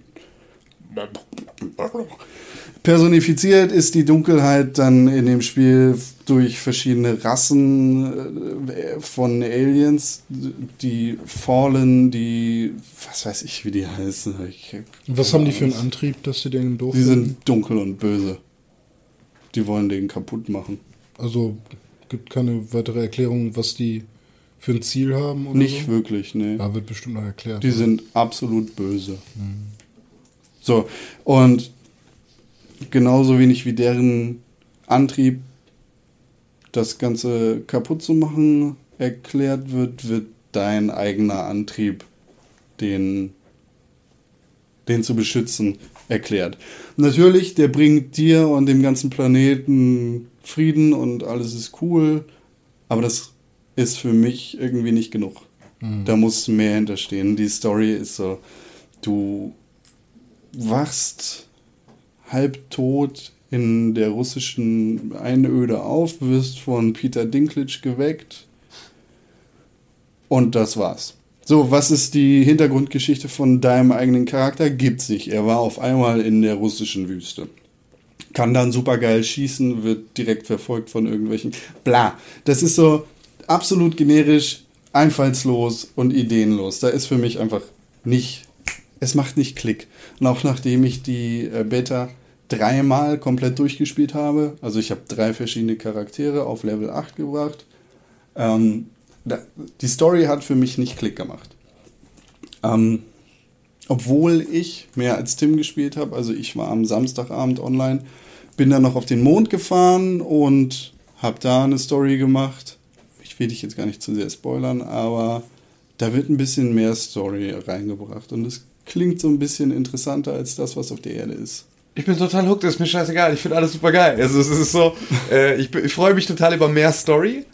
Personifiziert ist die Dunkelheit dann in dem Spiel durch verschiedene Rassen äh, von Aliens, die Fallen, die, was weiß ich, wie die heißen. Was haben die für einen Antrieb, dass sie den doof Die sind dunkel und böse. Die wollen den kaputt machen. Also gibt keine weitere Erklärung, was die für ein Ziel haben? Oder Nicht so? wirklich, ne. Ja, wird bestimmt noch erklärt. Die sind absolut böse. So, und genauso wenig wie deren Antrieb, das Ganze kaputt zu machen, erklärt wird, wird dein eigener Antrieb, den, den zu beschützen, erklärt. Natürlich, der bringt dir und dem ganzen Planeten Frieden und alles ist cool, aber das ist für mich irgendwie nicht genug. Da muss mehr hinterstehen. Die Story ist so, du wachst halbtot in der russischen Einöde auf, wirst von Peter Dinklage geweckt und das war's. So, was ist die Hintergrundgeschichte von deinem eigenen Charakter? Gibt's nicht. Er war auf einmal in der russischen Wüste. Kann dann supergeil schießen, wird direkt verfolgt von irgendwelchen. Bla. Das ist so absolut generisch, einfallslos und ideenlos. Da ist für mich einfach nicht. Es macht nicht Klick. Und auch nachdem ich die äh, Beta dreimal komplett durchgespielt habe, also ich habe drei verschiedene Charaktere auf Level 8 gebracht, ähm, die Story hat für mich nicht Klick gemacht. Ähm, obwohl ich mehr als Tim gespielt habe, also ich war am Samstagabend online, bin dann noch auf den Mond gefahren und habe da eine Story gemacht. Ich will dich jetzt gar nicht zu sehr spoilern, aber da wird ein bisschen mehr Story reingebracht und es klingt so ein bisschen interessanter als das, was auf der Erde ist. Ich bin total hooked, ist mir scheißegal. Ich finde alles super geil. Also es ist so, äh, ich, ich freue mich total über mehr Story,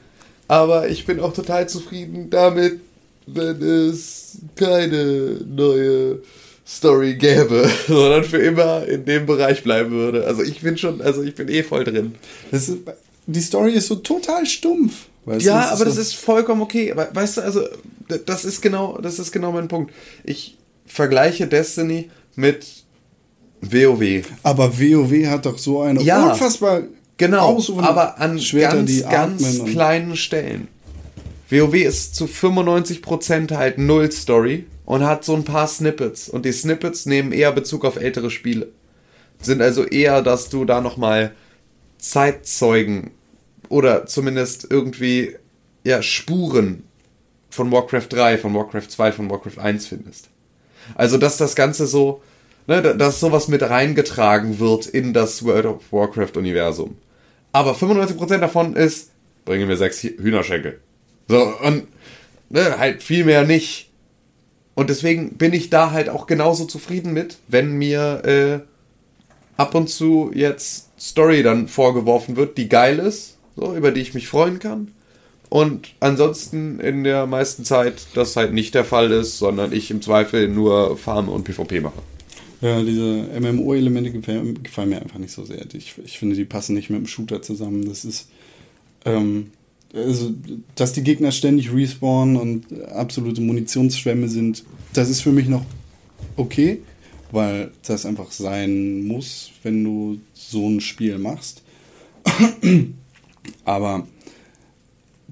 aber ich bin auch total zufrieden damit, wenn es keine neue Story gäbe, sondern für immer in dem Bereich bleiben würde. Also ich bin schon, also ich bin eh voll drin. Das ist, die Story ist so total stumpf. weißt du? Ja, Es aber das so- ist vollkommen okay. Aber weißt du, also das ist genau, das ist genau mein Punkt. Ich vergleiche Destiny mit WoW. Aber WoW hat doch so eine Ja, unfassbar Genau, aber an Schwerter, ganz, ganz kleinen Stellen. WoW ist zu 95% halt Null Story und hat so ein paar Snippets. Und die Snippets nehmen eher Bezug auf ältere Spiele. Sind also eher, dass du da nochmal Zeitzeugen oder zumindest irgendwie ja, Spuren von Warcraft 3, von Warcraft 2, von Warcraft 1 findest. Also, dass das Ganze so, ne, dass sowas mit reingetragen wird in das World of Warcraft-Universum. Aber 95% davon ist, bringen wir sechs Hühnerschenkel. So, und ne, halt viel mehr nicht. Und deswegen bin ich da halt auch genauso zufrieden mit, wenn mir äh, ab und zu jetzt Story dann vorgeworfen wird, die geil ist, so, über die ich mich freuen kann. Und ansonsten in der meisten Zeit das halt nicht der Fall ist, sondern ich im Zweifel nur Farm und PvP mache. Ja, diese MMO-Elemente gefallen, gefallen mir einfach nicht so sehr. Ich, ich finde, die passen nicht mit dem Shooter zusammen. Das ist, ähm, also, dass die Gegner ständig respawnen und absolute Munitionsschwämme sind, das ist für mich noch okay, weil das einfach sein muss, wenn du so ein Spiel machst. Aber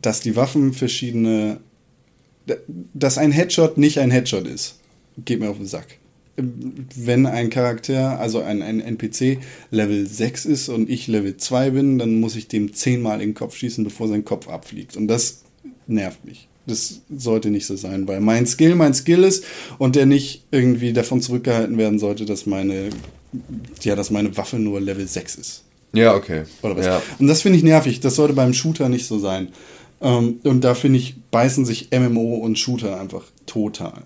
dass die Waffen verschiedene, dass ein Headshot nicht ein Headshot ist, geht mir auf den Sack. Wenn ein Charakter, also ein, ein NPC, Level 6 ist und ich Level 2 bin, dann muss ich dem zehnmal in den Kopf schießen, bevor sein Kopf abfliegt. Und das nervt mich. Das sollte nicht so sein, weil mein Skill mein Skill ist und der nicht irgendwie davon zurückgehalten werden sollte, dass meine, ja, dass meine Waffe nur Level 6 ist. Ja, okay. Oder was? Ja. Und das finde ich nervig. Das sollte beim Shooter nicht so sein. Ähm, und da finde ich, beißen sich MMO und Shooter einfach total.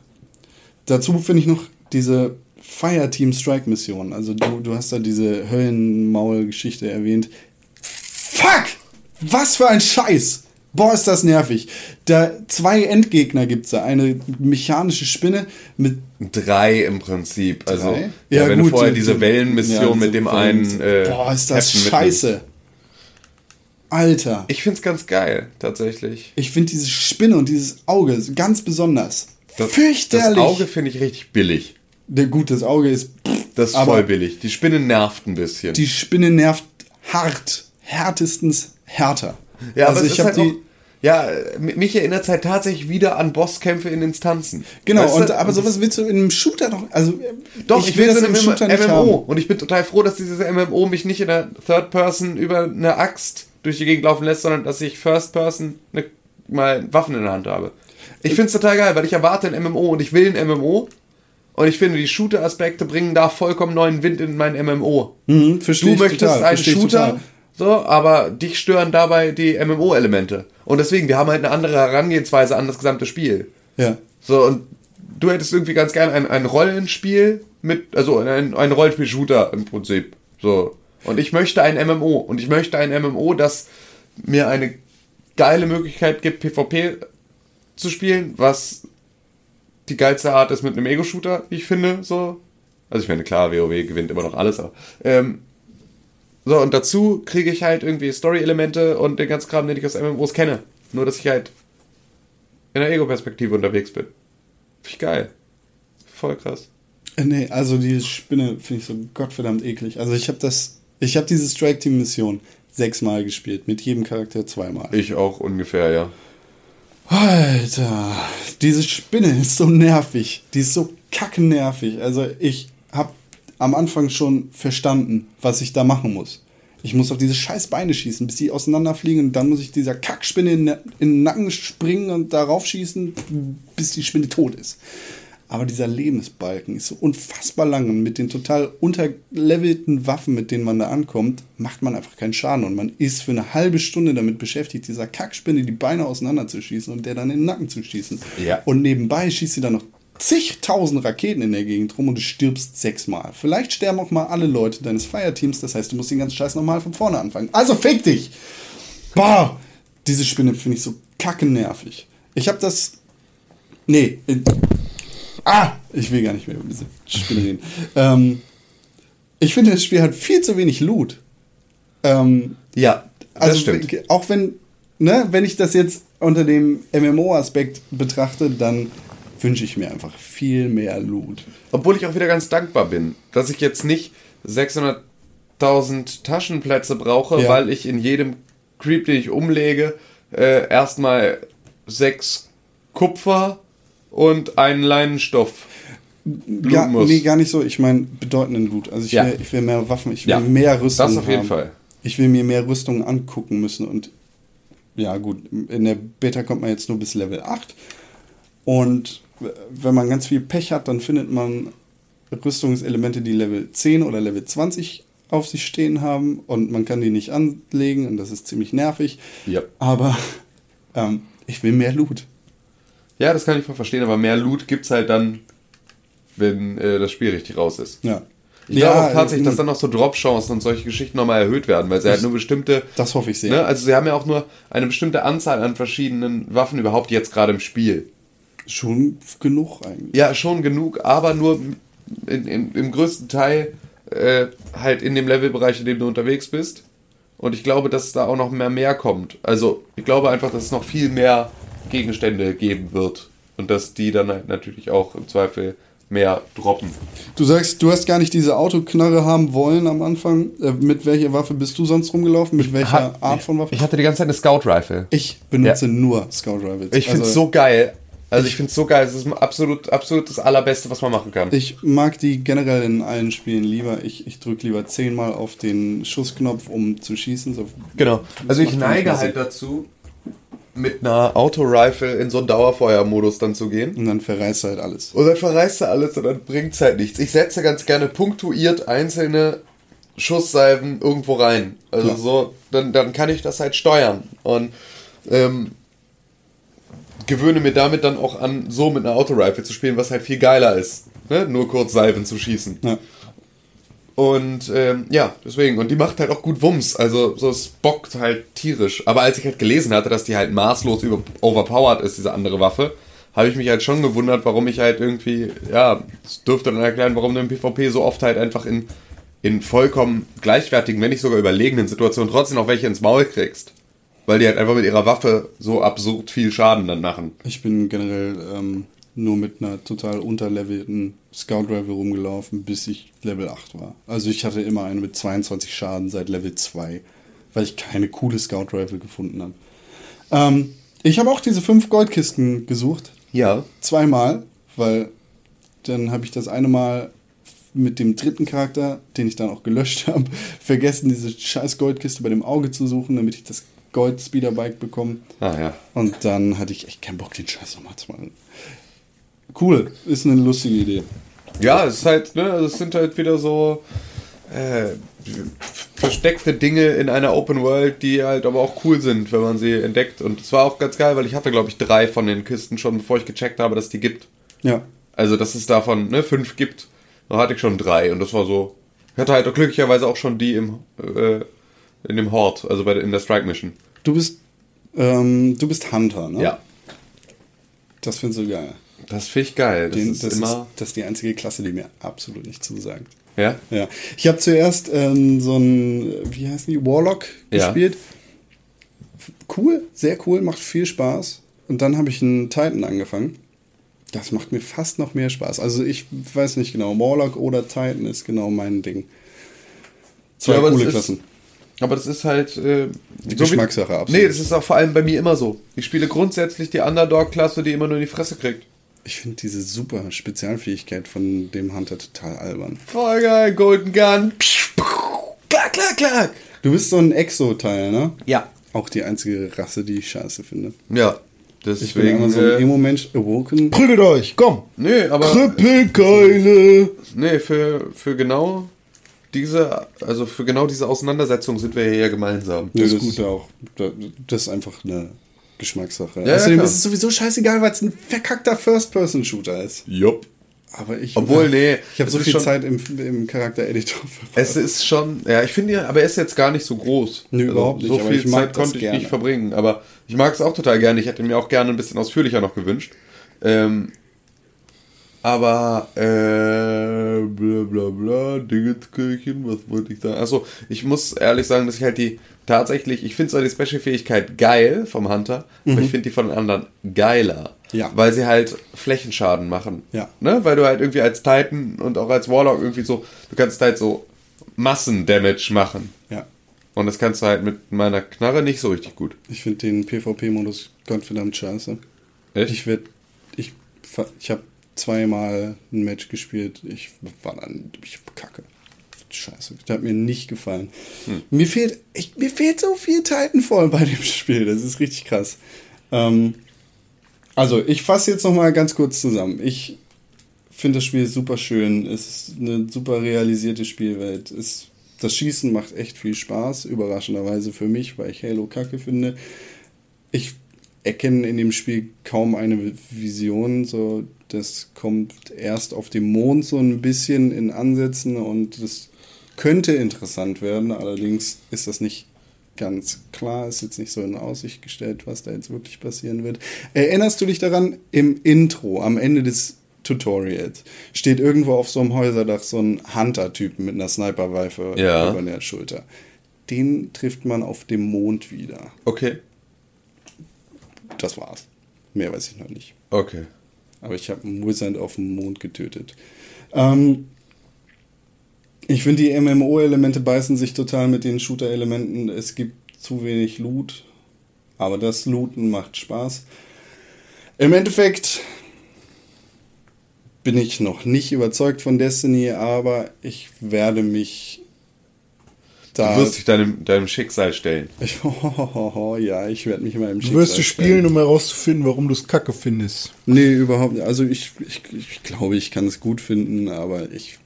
Dazu finde ich noch diese Fireteam Strike Mission. Also du, du hast da diese Höllenmaul-Geschichte erwähnt. Fuck! Was für ein Scheiß! Boah, ist das nervig. Da zwei Endgegner gibt's da. Eine mechanische Spinne mit Drei im Prinzip. Also, Drei? ja, Ja, wenn gut, du vorher die- diese die- Wellenmission ja, mit dem einen. Äh, Boah, ist das Captain mitnimmst. Alter. Ich find's ganz geil, tatsächlich. Ich finde diese Spinne und dieses Auge ganz besonders. Das, Fürchterlich. Das Auge finde ich richtig billig. Der, gut, das Auge ist. Das ist voll billig. Die Spinne nervt ein bisschen. Die Spinne nervt hart. Härtestens härter. ja, also aber ich habe halt die. ja, m- mich erinnert es halt tatsächlich wieder an Bosskämpfe in Instanzen. Genau, Weißt du? und, aber sowas willst du in einem Shooter doch. Also, Doch, ich, will das so im eine Shooter nicht MMO. haben. Und ich bin total froh, dass dieses MMO mich nicht in der Third Person über eine Axt durch die Gegend laufen lässt, sondern dass ich First Person eine, mal Waffen in der Hand habe. Ich finde es total geil, weil ich erwarte ein MMO und ich will ein MMO. Und ich finde, die Shooter-Aspekte bringen da vollkommen neuen Wind in mein MMO. Mhm, versteh du möchtest total, einen Shooter, so, aber dich stören dabei die MMO-Elemente. Und deswegen, wir haben halt eine andere Herangehensweise an das gesamte Spiel. Ja. So, und du hättest irgendwie ganz gern ein, ein Rollenspiel mit, also ein, ein Rollenspiel-Shooter im Prinzip. So. Und ich möchte ein MMO. Und ich möchte ein MMO, das mir eine geile Möglichkeit gibt, PvP zu spielen, was die geilste Art ist mit einem Ego-Shooter, wie ich finde, so. Also ich meine, klar, WoW gewinnt immer noch alles, aber, ähm, so, und dazu kriege ich halt irgendwie Story-Elemente und den ganzen Kram, den ich aus MMOs kenne. Nur, dass ich halt in der Ego-Perspektive unterwegs bin. Finde ich geil. Voll krass. Nee, also die Spinne finde ich so gottverdammt eklig. Also ich habe das, ich habe diese Strike Team Mission sechsmal gespielt, mit jedem Charakter zweimal. Ich auch ungefähr, ja. Alter, diese Spinne ist so nervig. Die ist so kackennervig. Also ich habe am Anfang schon verstanden, was ich da machen muss. Ich muss auf diese scheiß Beine schießen, bis die auseinanderfliegen und dann muss ich dieser Kackspinne in, in den Nacken springen und darauf schießen, bis die Spinne tot ist. Aber dieser Lebensbalken ist so unfassbar lang und mit den total unterlevelten Waffen, mit denen man da ankommt, macht man einfach keinen Schaden und man ist für eine halbe Stunde damit beschäftigt, dieser Kackspinne die Beine auseinanderzuschießen und der dann in den Nacken zu schießen. Ja. Und nebenbei schießt sie dann noch zigtausend Raketen in der Gegend rum und du stirbst sechsmal. Vielleicht sterben auch mal alle Leute deines Fireteams, das heißt, du musst den ganzen Scheiß nochmal von vorne anfangen. Also fick dich! Boah! Diese Spinne finde ich so kackennervig. Ich habe das. Nee. Ah! Ich will gar nicht mehr über diese Spinne reden. Ähm, ich finde, das Spiel hat viel zu wenig Loot. Ähm, Ja, das also stimmt. auch wenn, ne, wenn ich das jetzt unter dem MMO-Aspekt betrachte, dann wünsche ich mir einfach viel mehr Loot. Obwohl ich auch wieder ganz dankbar bin, dass ich jetzt nicht 600.000 Taschenplätze brauche, Ja. weil ich in jedem Creep, den ich umlege, äh, erstmal sechs Kupfer und einen Leinenstoff Gar, nee, gar nicht so. Ich meine bedeutenden Loot. Also ich, Ja. will, ich will mehr Waffen, ich will Ja, mehr Rüstung das auf jeden haben. Fall. Ich will mir mehr Rüstungen angucken müssen und ja gut, in der Beta kommt man jetzt nur bis Level 8, Und wenn man ganz viel Pech hat, dann findet man Rüstungselemente, die Level 10 oder Level 20 auf sich stehen haben und man kann die nicht anlegen und das ist ziemlich nervig. Ja. Aber ähm, ich will mehr Loot. Ja, das kann ich voll verstehen, aber mehr Loot gibt's halt dann, wenn äh, das Spiel richtig raus ist. Ja. Ich glaube Ja, auch tatsächlich, äh, dass dann noch so Drop-Chancen und solche Geschichten nochmal erhöht werden, weil sie halt nur bestimmte. Das hoffe ich sehr. Ne, also sie haben ja auch nur eine bestimmte Anzahl an verschiedenen Waffen überhaupt jetzt gerade im Spiel. Schon genug eigentlich. Ja, schon genug, aber nur in, in, im größten Teil äh, halt in dem Levelbereich, in dem du unterwegs bist. Und ich glaube, dass da auch noch mehr mehr kommt. Also ich glaube einfach, dass es noch viel mehr Gegenstände geben wird. Und dass die dann halt natürlich auch im Zweifel mehr droppen. Du sagst, du hast gar nicht diese Autoknarre haben wollen am Anfang. Äh, mit welcher Waffe bist du sonst rumgelaufen? Mit welcher Hat- Art von Waffe? Ich hatte die ganze Zeit eine Scout-Rifle. Ich benutze Ja. nur Scout Rifles. Ich finde es Also, so geil. Also ich finde es so geil. Es ist absolut, absolut das Allerbeste, was man machen kann. Ich mag die generell in allen Spielen lieber. Ich, ich drücke lieber zehnmal auf den Schussknopf, um zu schießen. So. Genau. Also ich neige halt dazu, mit einer Autorifle in so einen Dauerfeuermodus dann zu gehen. Und dann verreißt du halt alles. Und dann verreißt du alles und dann bringt's halt nichts. Ich setze ganz gerne punktuiert einzelne Schusssalven irgendwo rein. Also Ja. so, dann, dann kann ich das halt steuern. Und ähm, gewöhne mir damit dann auch an, so mit einer Autorifle zu spielen, was halt viel geiler ist. Ne? Nur kurz Salven zu schießen. Ja. Und ähm, ja, deswegen. Und die macht halt auch gut Wumms. Also so es bockt halt tierisch. Aber als ich halt gelesen hatte, dass die halt maßlos über overpowered ist, diese andere Waffe, habe ich mich halt schon gewundert, warum ich halt irgendwie, ja, das dürfte dann erklären, warum du im PvP so oft halt einfach in, in vollkommen gleichwertigen, wenn nicht sogar überlegenen Situationen trotzdem noch welche ins Maul kriegst. Weil die halt einfach mit ihrer Waffe so absurd viel Schaden dann machen. Ich bin generell ähm, nur mit einer total unterlevelten Scout Rifle rumgelaufen, bis ich Level 8 war. Also ich hatte immer eine mit 22 Schaden seit Level 2, weil ich keine coole Scout Rifle gefunden habe. Ähm, ich habe auch diese fünf Goldkisten gesucht. Ja. Zweimal, weil dann habe ich das eine Mal mit dem dritten Charakter, den ich dann auch gelöscht habe, vergessen, diese scheiß Goldkiste bei dem Auge zu suchen, damit ich das Gold Speederbike bekomme. Ah ja. Und dann hatte ich echt keinen Bock, den Scheiß nochmal zu machen. Cool, ist eine lustige Idee. Ja, es ist halt, ne, es sind halt wieder so äh, versteckte Dinge in einer Open World, die halt aber auch cool sind, wenn man sie entdeckt. Und es war auch ganz geil, weil ich hatte, glaube ich, drei von den Kisten schon, bevor ich gecheckt habe, dass die gibt. Ja. Also, dass es davon ne, fünf gibt. Da hatte ich schon drei und das war so. Ich hatte halt auch glücklicherweise auch schon die im, äh, in dem Horde, also bei in der Strike Mission. Du bist, ähm, du bist Hunter, ne? Ja. Das findest du geil. Das finde ich geil. Das Den, ist das, immer. ist, das ist die einzige Klasse, die mir absolut nicht zusagt. ja? Ja. Ich habe zuerst ähm, so ein, wie heißt die, Warlock Ja. gespielt. Cool, sehr cool, macht viel Spaß. Und dann habe ich einen Titan angefangen. Das macht mir fast noch mehr Spaß. Also ich weiß nicht genau, Warlock oder Titan ist genau mein Ding. Zwei Ja, coole ist- Klassen. Aber das ist halt. Äh, Die so Geschmackssache, absolut. Nee, das ist auch vor allem bei mir immer so. Ich spiele grundsätzlich die Underdog-Klasse, die immer nur in die Fresse kriegt. Ich finde diese super Spezialfähigkeit von dem Hunter total albern. Voll geil, Golden Gun. Klack, klack, klack. Du bist so ein Exo-Teil, ne? Ja. Auch die einzige Rasse, die ich scheiße finde. Ja. Ich bin Deswegen. immer so ein äh, Emo-Mensch, Awoken. Prügelt euch, komm! nee, aber. Krüppelkeile! Nee, für, für genau diese, also für genau diese Auseinandersetzung sind wir hier ja gemeinsam. Ja, das Das- ist ja auch, das ist einfach eine Geschmackssache. Ja, Außerdem klar. ist es sowieso scheißegal, weil es ein verkackter First-Person-Shooter ist. Jupp. Aber ich. Obwohl, nee, Ich habe so viel schon- Zeit im, im Charakter-Editor verbracht. Es ist schon, ja, ich finde ja, aber er ist jetzt gar nicht so groß. Nö, überhaupt nicht, So viel Zeit konnte ich gerne. nicht verbringen. Aber ich mag es auch total gerne. Ich hätte mir auch gerne ein bisschen ausführlicher noch gewünscht. Ähm, aber, äh, bla bla bla, Dingenskirchen, was wollte ich sagen? Achso, ich muss ehrlich sagen, dass ich halt die tatsächlich, ich finde zwar die Special-Fähigkeit geil vom Hunter, aber ich finde die von den anderen geiler. Mhm. Ja. Weil sie halt Flächenschaden machen. Ja. Ne? Weil du halt irgendwie als Titan und auch als Warlock irgendwie so, du kannst halt so Massendamage machen. Ja. Und das kannst du halt mit meiner Knarre nicht so richtig gut. Ich finde den PvP-Modus gottverdammt scheiße. Echt? Ich werd, ich, ich habe zweimal ein Match gespielt. Ich war dann, ich kacke. Scheiße, das hat mir nicht gefallen. Hm. Mir fehlt, ich, mir fehlt so viel Titanfall bei dem Spiel. Das ist richtig krass. Ähm, Also, ich fasse jetzt noch mal ganz kurz zusammen. Ich finde das Spiel super schön. Es ist eine super realisierte Spielwelt. Es, das Schießen macht echt viel Spaß, überraschenderweise für mich, weil ich Halo kacke finde. Ich erkenne in dem Spiel kaum eine Vision. So, das kommt erst auf dem Mond so ein bisschen in Ansätzen und das könnte interessant werden. Allerdings ist das nicht ganz klar, ist jetzt nicht so in Aussicht gestellt, was da jetzt wirklich passieren wird. Erinnerst du dich daran, im Intro, am Ende des Tutorials, steht irgendwo auf so einem Häuserdach so ein Hunter-Typen mit einer Sniper-Rifle Ja. über der Schulter. Den trifft man auf dem Mond wieder. Okay. Das war's. Mehr weiß ich noch nicht. Okay. Aber ich habe einen Wizard auf dem Mond getötet. Ähm, ich finde, die MMO-Elemente beißen sich total mit den Shooter-Elementen. Es gibt zu wenig Loot. Aber das Looten macht Spaß. Im Endeffekt bin ich noch nicht überzeugt von Destiny, aber ich werde mich da. Du wirst dich deinem, deinem Schicksal stellen. Ich, ja, ich werde mich in meinem Du wirst Schicksal du stellen. spielen, um herauszufinden, warum du es kacke findest. Nee, überhaupt nicht. Also ich, ich, ich glaube, ich kann es gut finden, aber ich,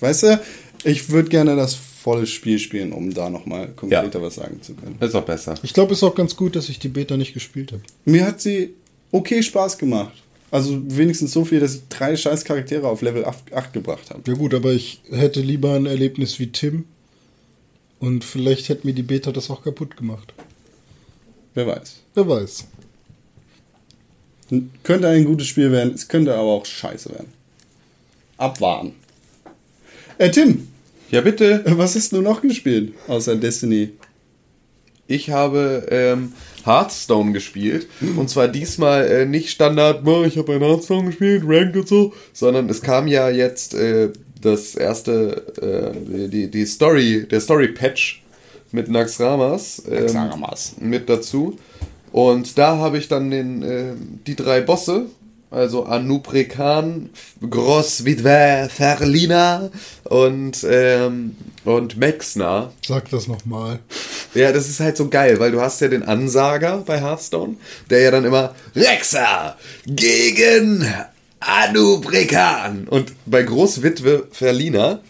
weißt du, ich würde gerne das volle Spiel spielen, um da nochmal konkreter was sagen zu können. Ist auch besser. Ich glaube, es ist auch ganz gut, dass ich die Beta nicht gespielt habe. Mir hat sie okay Spaß gemacht. Also wenigstens so viel, dass ich drei scheiß Charaktere auf Level 8, 8 gebracht habe. Ja gut, aber ich hätte lieber ein Erlebnis wie Tim. Und vielleicht hätte mir die Beta das auch kaputt gemacht. Wer weiß. Wer weiß. Könnte ein gutes Spiel werden, es könnte aber auch scheiße werden. Abwarten. Äh, Tim, Ja, bitte. was hast du noch gespielt außer Destiny? Ich habe ähm, Hearthstone gespielt. Und zwar diesmal äh, nicht Standard, "Oh, ich habe ein Hearthstone gespielt, Ranked und so, sondern es kam ja jetzt äh, das erste, äh, die, die Story, der Story-Patch mit Naxxramas ähm, Naxxramas. mit dazu. Und da habe ich dann den, äh, die drei Bosse, also Anuprekan, Grossvidwer, Ferlina und, ähm, und Mexna. Sag das nochmal. Ja, das ist halt so geil, weil du hast ja den Ansager bei Hearthstone, der ja dann immer Rexa gegen Anuprekan und bei Großwitwe Verlina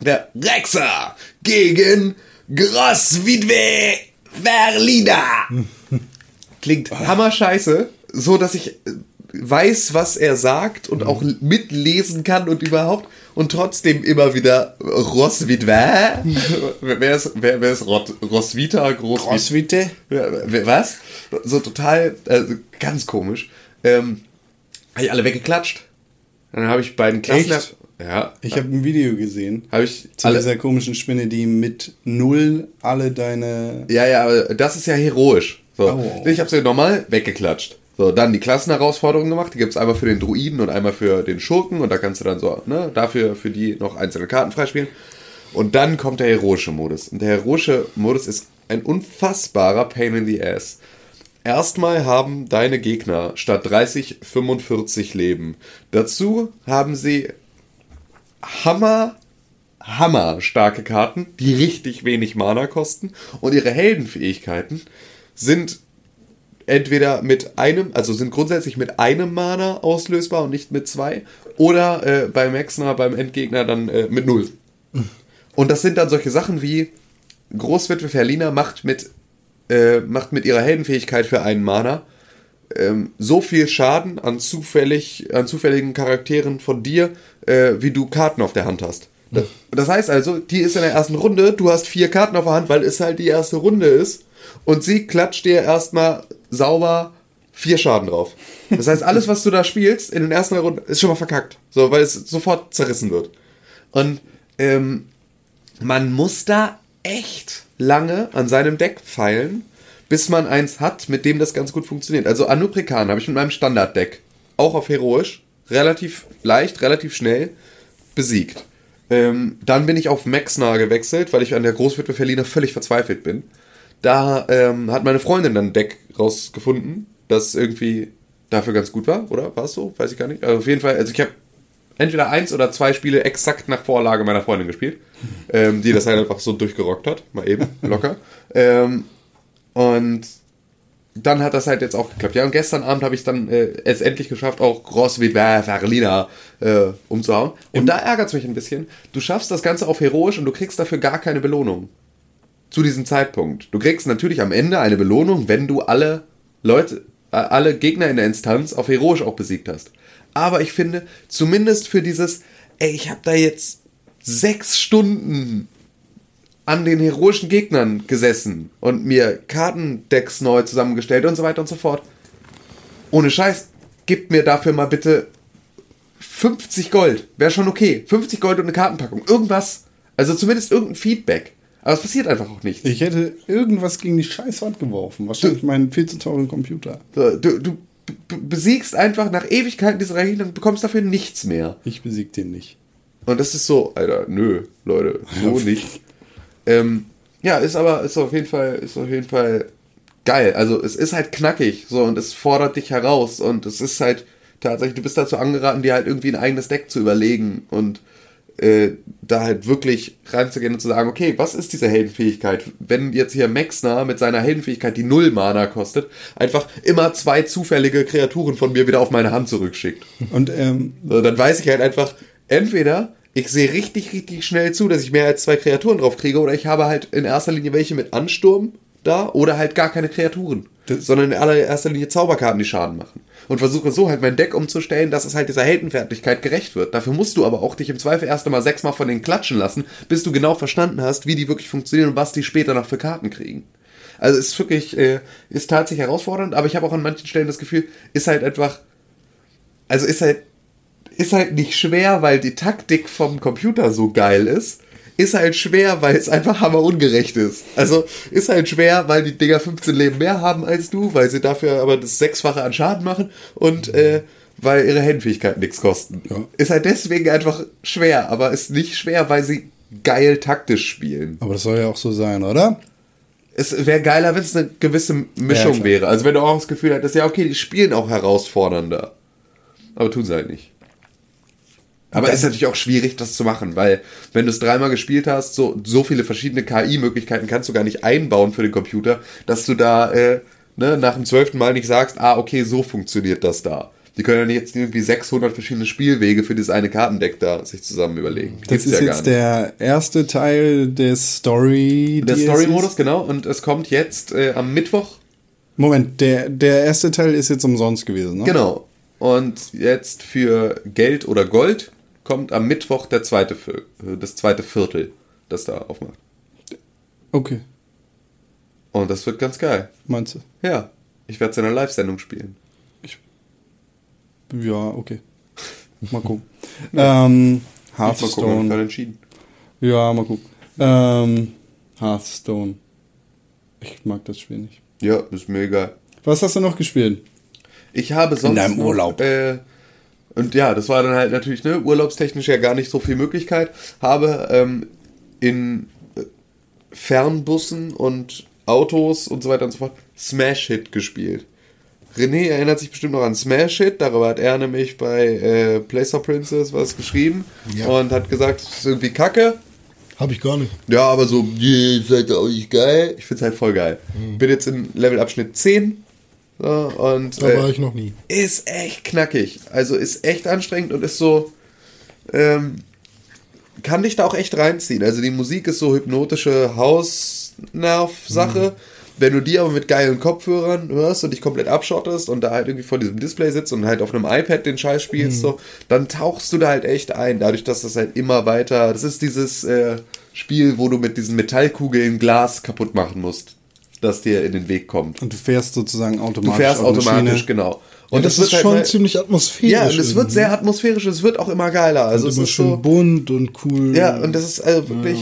der Rexa gegen Großwitwe Verlina. Klingt hammerscheiße, so dass ich äh, weiß, was er sagt und auch mitlesen kann und überhaupt und trotzdem immer wieder Roswitwe. wer ist, wer, wer ist Rot, Roswitha? Großwit Crosswitte? ja, wer- was? So total, also ganz komisch. Ähm, habe ich alle weggeklatscht. Dann habe ich beiden Klassen. Echt? Ja. Ich habe ein Video gesehen. Habe ich Zu alle. dieser komischen Spinne, die mit null alle deine. Ja, ja, aber das ist ja heroisch. So. Oh. Ich habe sie normal weggeklatscht. So, dann die Klassenherausforderungen gemacht. Die gibt es einmal für den Druiden und einmal für den Schurken. Und da kannst du dann so, ne, dafür für die noch einzelne Karten freispielen. Und dann kommt der heroische Modus. Und der heroische Modus ist ein unfassbarer Pain in the Ass. Erstmal haben deine Gegner statt 30 45 Leben. Dazu haben sie Hammer, Hammer starke Karten, die richtig wenig Mana kosten. Und ihre Heldenfähigkeiten sind entweder mit einem, also sind grundsätzlich mit einem Mana auslösbar und nicht mit zwei. Oder äh, bei Maxner, beim Endgegner dann äh, mit null. Und das sind dann solche Sachen wie Großwitwe Verlina macht mit, äh, macht mit ihrer Heldenfähigkeit für einen Mana ähm, so viel Schaden an, zufällig, an zufälligen Charakteren von dir, äh, wie du Karten auf der Hand hast. Das, das heißt also, die ist in der ersten Runde, du hast vier Karten auf der Hand, weil es halt die erste Runde ist. Und sie klatscht dir erstmal sauber vier Schaden drauf. Das heißt, alles, was du da spielst in den ersten Runden, ist schon mal verkackt. So, weil es sofort zerrissen wird. Und ähm, man muss da echt lange an seinem Deck feilen, bis man eins hat, mit dem das ganz gut funktioniert. Also Anuprekan habe ich mit meinem Standarddeck, auch auf Heroisch, relativ leicht, relativ schnell besiegt. Ähm, dann bin ich auf Maxna gewechselt, weil ich an der Großwitwe völlig verzweifelt bin. Da ähm, hat meine Freundin dann ein Deck rausgefunden, das irgendwie dafür ganz gut war, oder? War es so? Weiß ich gar nicht. Also auf jeden Fall, also ich habe entweder eins oder zwei Spiele exakt nach Vorlage meiner Freundin gespielt, ähm, die das halt einfach so durchgerockt hat, mal eben, locker. ähm, und dann hat das halt jetzt auch geklappt. Ja, und gestern Abend habe ich dann äh, es endlich geschafft, auch Gross wie Berliner äh, umzuhauen. Und da ärgert es mich ein bisschen. Du schaffst das Ganze auf heroisch und du kriegst dafür gar keine Belohnung. Zu diesem Zeitpunkt. Du kriegst natürlich am Ende eine Belohnung, wenn du alle Leute, äh, alle Gegner in der Instanz auf heroisch auch besiegt hast. Aber ich finde, zumindest für dieses, ey, ich habe da jetzt sechs Stunden an den heroischen Gegnern gesessen und mir Kartendecks neu zusammengestellt und so weiter und so fort. Ohne Scheiß, gib mir dafür mal bitte 50 Gold. Wäre schon okay. 50 Gold und eine Kartenpackung. Irgendwas. Also zumindest irgendein Feedback. Aber es passiert einfach auch nichts. Ich hätte irgendwas gegen die Scheißwand geworfen. Wahrscheinlich meinen viel zu teuren Computer. Du, du besiegst einfach nach Ewigkeiten diese Gegner und bekommst dafür nichts mehr. Ich besieg den nicht. Und das ist so, Alter, nö, Leute, so nicht. Ähm, ja, ist aber, ist auf jeden Fall, ist auf jeden Fall geil. Also es ist halt knackig, so, und es fordert dich heraus und es ist halt tatsächlich, du bist dazu angeraten, dir halt irgendwie ein eigenes Deck zu überlegen und äh, da halt wirklich reinzugehen und zu sagen, okay, was ist diese Heldenfähigkeit? Wenn jetzt hier Maxner mit seiner Heldenfähigkeit, die null Mana kostet, einfach immer zwei zufällige Kreaturen von mir wieder auf meine Hand zurückschickt. Und ähm, So, dann weiß ich halt einfach, entweder ich sehe richtig, richtig schnell zu, dass ich mehr als zwei Kreaturen drauf kriege, oder ich habe halt in erster Linie welche mit Ansturm da, oder halt gar keine Kreaturen. Sondern in allererster Linie Zauberkarten, die Schaden machen. Und versuche so halt mein Deck umzustellen, dass es halt dieser Heldenfertigkeit gerecht wird. Dafür musst du aber auch dich im Zweifel erst einmal sechsmal von denen klatschen lassen, bis du genau verstanden hast, wie die wirklich funktionieren und was die später noch für Karten kriegen. Also ist wirklich, äh, ist tatsächlich herausfordernd, aber ich habe auch an manchen Stellen das Gefühl, ist halt einfach, also ist halt, ist halt nicht schwer, weil die Taktik vom Computer so geil ist. Ist halt schwer, weil es einfach hammerungerecht ist. Also ist halt schwer, weil die Dinger 15 Leben mehr haben als du, weil sie dafür aber das Sechsfache an Schaden machen und äh, weil ihre Heldenfähigkeiten nichts kosten. Ja. Ist halt deswegen einfach schwer, aber ist nicht schwer, weil sie geil taktisch spielen. aber das soll ja auch so sein, oder? Es wäre geiler, wenn es eine gewisse Ja, Mischung klar. wäre. Also wenn du auch das Gefühl hättest, ja okay, die spielen auch herausfordernder. Aber tun sie halt nicht. Aber es ist natürlich auch schwierig, das zu machen, weil wenn du es dreimal gespielt hast, so, so viele verschiedene KI-Möglichkeiten kannst du gar nicht einbauen für den Computer, dass du da äh, ne, nach dem zwölften Mal nicht sagst, ah, okay, so funktioniert das da. Die können ja jetzt irgendwie 600 verschiedene Spielwege für dieses eine Kartendeck da sich zusammen überlegen. Das Gibt's ist ja jetzt der erste Teil des Story. Der. Story-Modus, genau. Und es kommt jetzt äh, am Mittwoch Moment, der, der erste Teil ist jetzt umsonst gewesen, ne? Genau. Und jetzt für Geld oder Gold kommt am Mittwoch der zweite, äh, das zweite Viertel, das da aufmacht. Okay, Und das wird ganz geil. meinst du? Ja, ich werde es in einer Live-Sendung spielen. Ja, okay. Mal gucken. ähm, Mal gucken, ich Hearthstone. entschieden. Ja, mal gucken. Ähm, Hearthstone. Ich mag das Spiel nicht. Ja, ist mir egal. Was hast du noch gespielt? Ich habe sonst deinem noch, Urlaub. Äh, und ja, das war dann halt natürlich ne, urlaubstechnisch ja gar nicht so viel Möglichkeit. Habe ähm, in äh, Fernbussen und Autos und so weiter und so fort Smash Hit gespielt. René erinnert sich bestimmt noch an Smash Hit, darüber hat er nämlich bei äh, Placer Princess was geschrieben Ja. und hat gesagt, es ist irgendwie kacke. Habe ich gar nicht. Ja, aber so, ist halt auch nicht geil. Ich find's halt voll geil. Mhm. Bin jetzt in Levelabschnitt 10 so, und Da äh, war ich noch nie. ist echt knackig. Also ist echt anstrengend und ist so. Ähm, kann dich da auch echt reinziehen. Also die Musik ist so hypnotische Hausnerv-Sache. Wenn du die aber mit geilen Kopfhörern hörst und dich komplett abschottest und da halt irgendwie vor diesem Display sitzt und halt auf einem iPad den Scheiß spielst, so, dann tauchst du da halt echt ein. Dadurch, dass das halt immer weiter. Das ist dieses äh, Spiel, wo du mit diesen Metallkugeln Glas kaputt machen musst, das dir in den Weg kommt. Und du fährst sozusagen Du automatisch. fährst auf eine automatisch, genau. Und Und das, das, ist wird schon halt mal, ziemlich atmosphärisch. ja, und es wird sehr atmosphärisch, es wird auch immer geiler. Also und es immer ist schön so, bunt und cool. ja, und das ist also wirklich,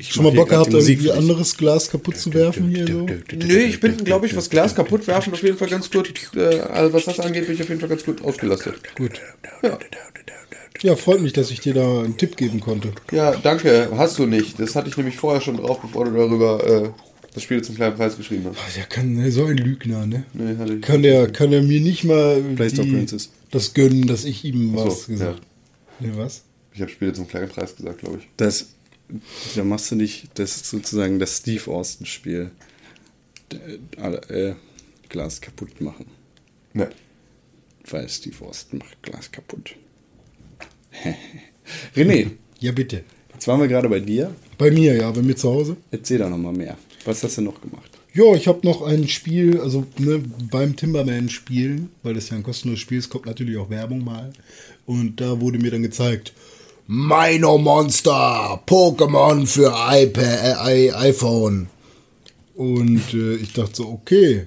Ich Schon mal Bock gehabt, irgendwie anderes Glas kaputt zu werfen hier so? nö, ich bin, glaube ich, was Glas kaputt werfen auf jeden Fall ganz gut, äh, also was das angeht, bin ich auf jeden Fall ganz gut ausgelastet. Gut. Ja, freut mich, dass ich dir da einen Tipp geben konnte. Ja, danke, hast du nicht. Das hatte ich nämlich vorher schon drauf, bevor du darüber äh, das Spiel zum kleinen Preis geschrieben hast. Ach, Der kann, der ist so ein Lügner, ne? Nee, hatte ich. Kann der, kann er mir nicht mal die, Princess. das gönnen, dass ich ihm Ach was so, gesagt habe. Nee, was? Ich habe Spiele zum kleinen Preis gesagt, glaube ich. Das da machst du nicht, das ist sozusagen das Steve Austin-Spiel. Äh, Glas kaputt machen. Ne. Weil Steve Austin macht Glas kaputt. René, Ja, bitte. jetzt waren wir gerade bei dir. Bei mir, ja, bei mir zu Hause. Erzähl doch noch mal mehr. Was hast du noch gemacht? Ja, ich habe noch ein Spiel, also ne, beim Timberman spielen, weil das ja ein kostenloses Spiel ist, kommt natürlich auch Werbung mal. Und da wurde mir dann gezeigt, Mino Monster, Pokémon für iPad, äh, iPhone. Und äh, ich dachte so, okay,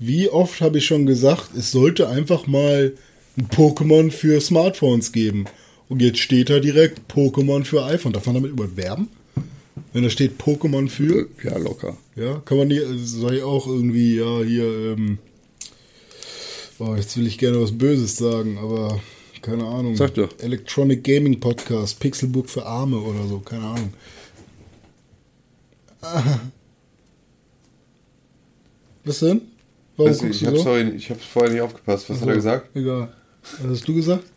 wie oft habe ich schon gesagt, es sollte einfach mal ein Pokémon für Smartphones geben. Und jetzt steht da direkt Pokémon für iPhone. Darf man damit überhaupt werben? Wenn da steht Pokémon für? Ja, locker. Ja, kann man nicht, also sei auch irgendwie, ja, hier, ähm, oh, jetzt will ich gerne was Böses sagen, aber keine Ahnung. Sag doch. Electronic Gaming Podcast, Pixelbook für Arme oder so, keine Ahnung. Ah. Was denn? Warum Weiß nicht, guckst ich du habe so? vorhin, ich hab vorher nicht aufgepasst. Was hat er gesagt? Egal. Was hast du gesagt?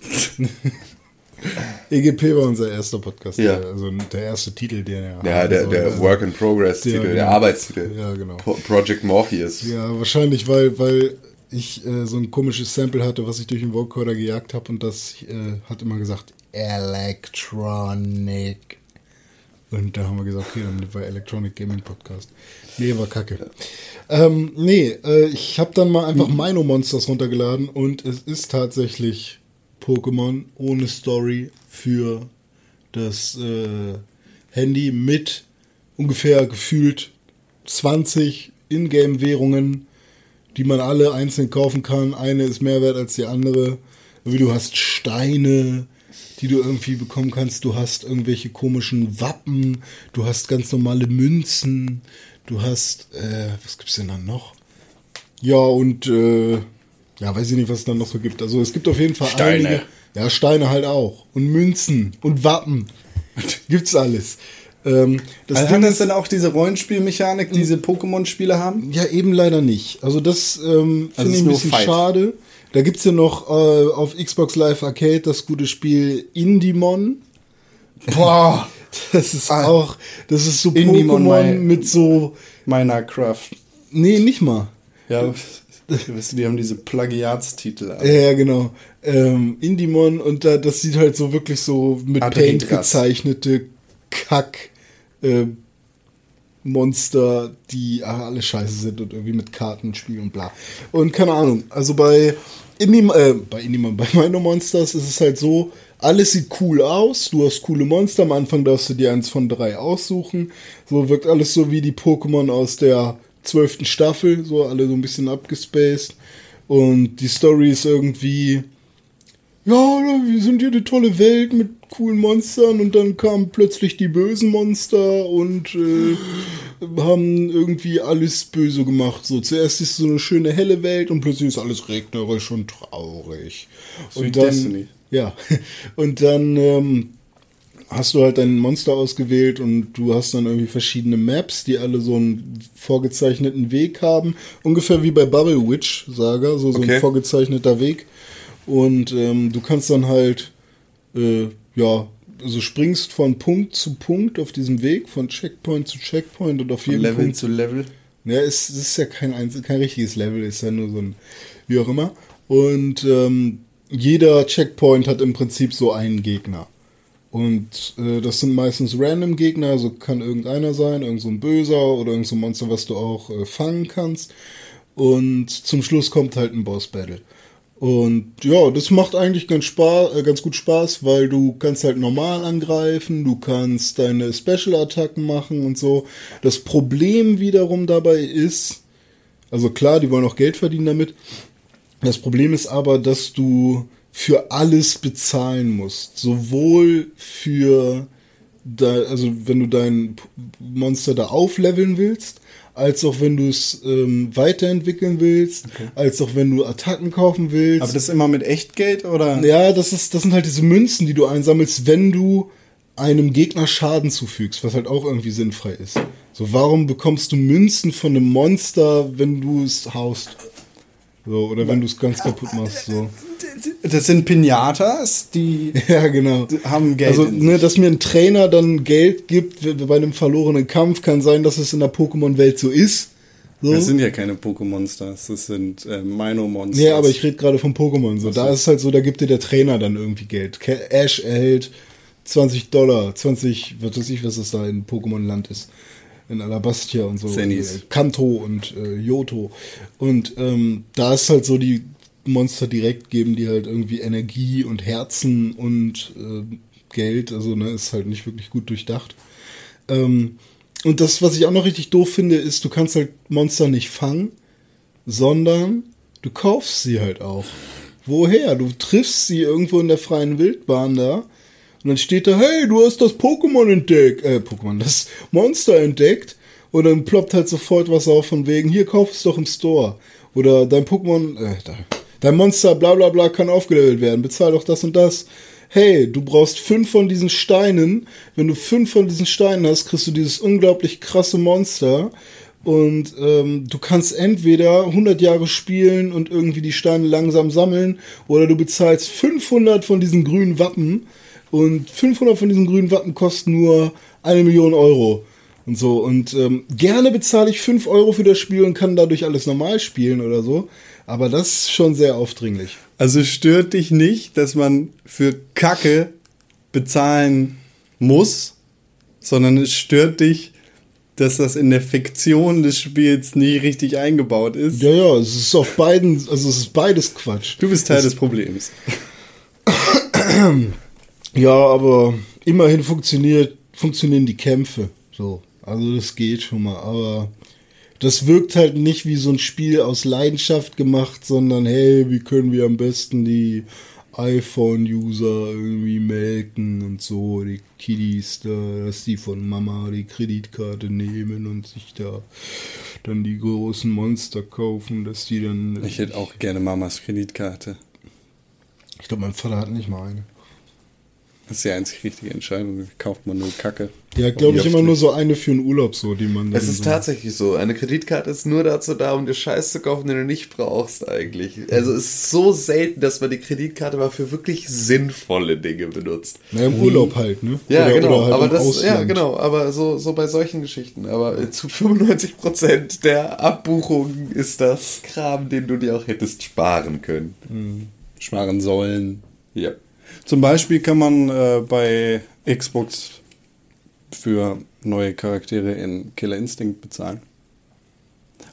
EGP war unser erster Podcast, Ja. der, also der erste Titel, den er Ja, der, der also- Work in Progress Titel, genau. der Arbeitstitel. Ja, genau. Pro Project Morpheus. Ja, wahrscheinlich, weil, weil ich äh, so ein komisches Sample hatte, was ich durch den Vocoder gejagt habe und das äh, hat immer gesagt Electronic. Und da haben wir gesagt, okay, dann war Electronic Gaming Podcast. Nee, war kacke. Ähm, nee, äh, ich habe dann mal einfach Mino Monsters runtergeladen und es ist tatsächlich Pokémon ohne Story für das äh, Handy mit ungefähr gefühlt 20 Ingame-Währungen, die man alle einzeln kaufen kann. Eine ist mehr wert als die andere. Wie du hast Steine, die du irgendwie bekommen kannst. Du hast irgendwelche komischen Wappen. Du hast ganz normale Münzen. Du hast, äh, was gibt's denn dann noch? Ja, und, äh, ja, weiß ich nicht, was es dann noch so gibt. Also es gibt auf jeden Fall Steine. einige. Ja, Steine halt auch. Und Münzen und Wappen. Gibt's alles. Ähm, das Also Ding hat das ist- dann auch diese Rollenspielmechanik, die diese Pokémon-Spiele haben? ja, eben leider nicht. Also das ähm, Also finde ich ist ein bisschen Fight. schade. Da gibt's ja noch äh, auf Xbox Live Arcade das gute Spiel Indimon. Boah! Das ist Ah. auch, das ist so Indimon, Pokémon mit so, Minecraft. nee, nicht mal. Ja, weißt du, die haben diese Plagiatstitel. Ja, ja, genau. Ähm, Indimon und da, das sieht halt so wirklich so mit Paint Adridras. gezeichnete Kack äh, Monster, die alle scheiße sind und irgendwie mit Karten spielen und bla. Und keine Ahnung, also bei Indim äh, bei Indimon, bei Mino Monsters ist es halt so, alles sieht cool aus, du hast coole Monster, am Anfang darfst du dir eins von drei aussuchen. So wirkt alles so wie die Pokémon aus der zwölften Staffel, so alle so ein bisschen abgespaced. Und die Story ist irgendwie, ja, wir sind hier eine tolle Welt mit coolen Monstern und dann kamen plötzlich die bösen Monster und äh, haben irgendwie alles böse gemacht. So, zuerst ist so eine schöne helle Welt und plötzlich ist alles regnerisch und traurig. So wie und dann, Destiny. Ja, und dann ähm, hast du halt ein Monster ausgewählt und du hast dann irgendwie verschiedene Maps, die alle so einen vorgezeichneten Weg haben. Ungefähr wie bei Bubble Witch Saga, so, so Okay. ein vorgezeichneter Weg. Und ähm, du kannst dann halt, äh, ja, also springst von Punkt zu Punkt auf diesem Weg, von Checkpoint zu Checkpoint und auf Von jedem Level Punkt zu Level. ja, es, es ist ja kein, einzel- kein richtiges Level, ist ja nur so ein, wie auch immer. Und ähm, jeder Checkpoint hat im Prinzip so einen Gegner. Und äh, das sind meistens random Gegner, also kann irgendeiner sein, irgend so ein Böser oder irgend so ein Monster, was du auch äh, fangen kannst. Und zum Schluss kommt halt ein Boss-Battle. Und ja, das macht eigentlich ganz, Spaß, äh, ganz gut Spaß, weil du kannst halt normal angreifen, du kannst deine Special-Attacken machen und so. Das Problem wiederum dabei ist, also klar, die wollen auch Geld verdienen damit. Das Problem ist aber, dass du für alles bezahlen musst. Sowohl für, da, also wenn du dein Monster da aufleveln willst, als auch wenn du es ähm, weiterentwickeln willst, als auch wenn du Attacken kaufen willst. Aber das immer mit Echtgeld oder? Ja, das, ist, das sind halt diese Münzen, die du einsammelst, wenn du einem Gegner Schaden zufügst, was halt auch irgendwie sinnfrei ist. So, warum bekommst du Münzen von einem Monster, wenn du es haust? So, oder wenn du es ganz kaputt machst. So. Das sind Pinatas, die Ja, genau. haben Geld. Also, ne, dass mir ein Trainer dann Geld gibt bei einem verlorenen Kampf, kann sein, dass es in der Pokémon-Welt so ist. So. das sind ja keine Pokémonsters, das sind äh, Mino-Monsters. Ja, aber ich rede gerade von Pokémon. So. Da ist es halt so, da gibt dir der Trainer dann irgendwie Geld. Ash erhält 20 Dollar, 20, was weiß ich, was das da in Pokémon-Land ist. In Alabastia und so. Zennis. Äh, Kanto und äh, Yoto. Und ähm, da ist halt so, die Monster direkt geben die halt irgendwie Energie und Herzen und äh, Geld. Also, ne, ist halt nicht wirklich gut durchdacht. Ähm, und das, was ich auch noch richtig doof finde, ist, du kannst halt Monster nicht fangen, sondern du kaufst sie halt auch. Woher? Du triffst sie irgendwo in der freien Wildbahn da und dann steht da, hey, du hast das Pokémon entdeckt, äh, Pokémon, das Monster entdeckt und dann ploppt halt sofort was auf von wegen, hier kauf es doch im Store. Oder dein Pokémon, äh, dein Monster bla bla bla kann aufgelevelt werden, bezahl doch das und das. Hey, du brauchst fünf von diesen Steinen. Wenn du fünf von diesen Steinen hast, kriegst du dieses unglaublich krasse Monster. Und ähm, du kannst entweder 100 Jahre spielen und irgendwie die Steine langsam sammeln, oder du bezahlst 500 von diesen grünen Wappen. Und 500 von diesen grünen Wappen kosten nur eine Million Euro. Und so. Und ähm, gerne bezahle ich 5 Euro für das Spiel und kann dadurch alles normal spielen oder so. Aber das ist schon sehr aufdringlich. Also stört dich nicht, dass man für Kacke bezahlen muss, sondern es stört dich, dass das in der Fiktion des Spiels nie richtig eingebaut ist. Ja, ja, es ist auf beiden, also es ist beides Quatsch. Du bist Teil des Problems. Ja, aber immerhin funktioniert, funktionieren die Kämpfe. So. Also das geht schon mal. Aber das wirkt halt nicht wie so ein Spiel aus Leidenschaft gemacht, sondern hey, wie können wir am besten die iPhone-User irgendwie melken und so, die Kiddies da, dass die von Mama die Kreditkarte nehmen und sich da dann die großen Monster kaufen, dass die dann. Ich hätte auch gerne Mamas Kreditkarte. Ich glaube, mein Vater hat nicht mal eine. Das ist die einzig richtige Entscheidung. Kauft man nur Kacke. Ja, glaube ich, immer nur so eine für einen Urlaub, so, die man dann Es ist so tatsächlich so. Eine Kreditkarte ist nur dazu da, um dir Scheiß zu kaufen, den du nicht brauchst eigentlich. Also es ist so selten, dass man die Kreditkarte mal für wirklich sinnvolle Dinge benutzt. Na, im Urlaub halt, ne? Ja, Oder- genau. oder halt aber im das, ja, genau. Aber so, so bei solchen Geschichten. Aber zu 95% der Abbuchungen ist das Kram, den du dir auch hättest sparen können. Sparen sollen. Ja. Zum Beispiel kann man äh, bei Xbox für neue Charaktere in Killer Instinct bezahlen.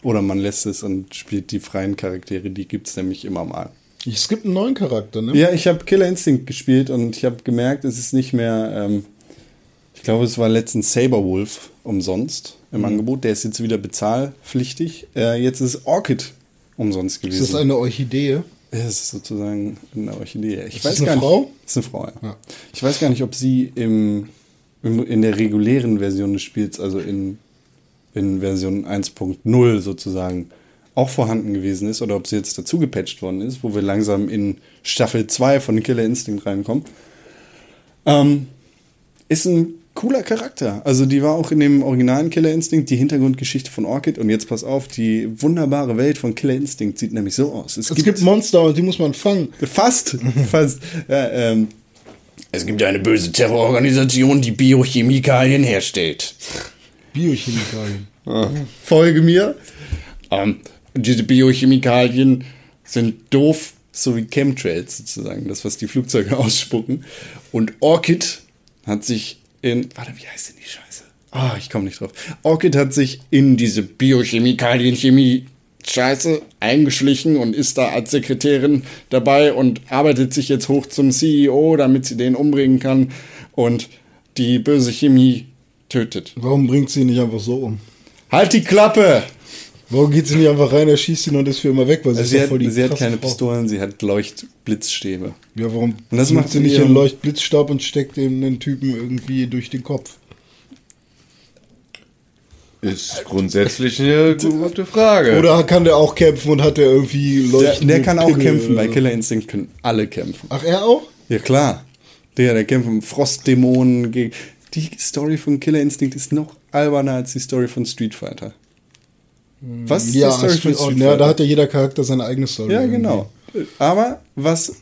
Oder man lässt es und spielt die freien Charaktere, die gibt es nämlich immer mal. Es gibt einen neuen Charakter, ne? Ja, ich habe Killer Instinct gespielt und ich habe gemerkt, es ist nicht mehr, ähm, ich glaube, es war letztens Saberwolf umsonst im Angebot. Der ist jetzt wieder bezahlpflichtig. Äh, jetzt ist Orchid umsonst gewesen. Ist das eine Orchidee? Es ist sozusagen eine Orchidee. Ich Ist weiß das eine gar Frau? Nicht, ist eine Frau, ja. Ja. Ich weiß gar nicht, ob sie im, im, in der regulären Version des Spiels, also in, in Version 1.0 sozusagen, auch vorhanden gewesen ist oder ob sie jetzt dazu gepatcht worden ist, wo wir langsam in Staffel 2 von Killer Instinct reinkommen. Ähm, ist ein cooler Charakter. Also die war auch in dem originalen Killer Instinct, die Hintergrundgeschichte von Orchid. Und jetzt pass auf, die wunderbare Welt von Killer Instinct sieht nämlich so aus. Es gibt Monster und die muss man fangen. Fast, fast. Ja, ähm, es gibt eine böse Terrororganisation, die Biochemikalien herstellt. Biochemikalien. Folge mir. Ähm, diese Biochemikalien sind doof, so wie Chemtrails sozusagen, das, was die Flugzeuge ausspucken. Und Orchid hat sich in. Warte, wie heißt denn die Scheiße? Ah, ich komme nicht drauf. Orchid hat sich in diese Biochemikalien-Chemie. Scheiße eingeschlichen und ist da als Sekretärin dabei und arbeitet sich jetzt hoch zum CEO, damit sie den umbringen kann und die böse Chemie tötet. Warum bringt sie ihn nicht einfach so um? Halt die Klappe! Warum geht sie nicht einfach rein, er schießt ihn und ist für immer weg? Weil sie, Also sie doch hat, voll die sie hat keine Frau. Pistolen, sie hat Leuchtblitzstäbe. Ja, warum Und das macht sie nicht ihren- einen Leuchtblitzstab und steckt dem den Typen irgendwie durch den Kopf? Ist grundsätzlich eine gute Frage. Oder kann der auch kämpfen und hat der irgendwie Der, leuchtende der kann auch Pimmel kämpfen, oder bei so? Killer Instinct können alle kämpfen. Ach, er auch? Ja klar. Der, der kämpft mit Frostdämonen gegen. Die Story von Killer Instinct ist noch alberner als die Story von Street Fighter. Was ist Ja, die Story Street ja, da hat ja jeder Charakter seine eigene Story. Ja, genau. Aber was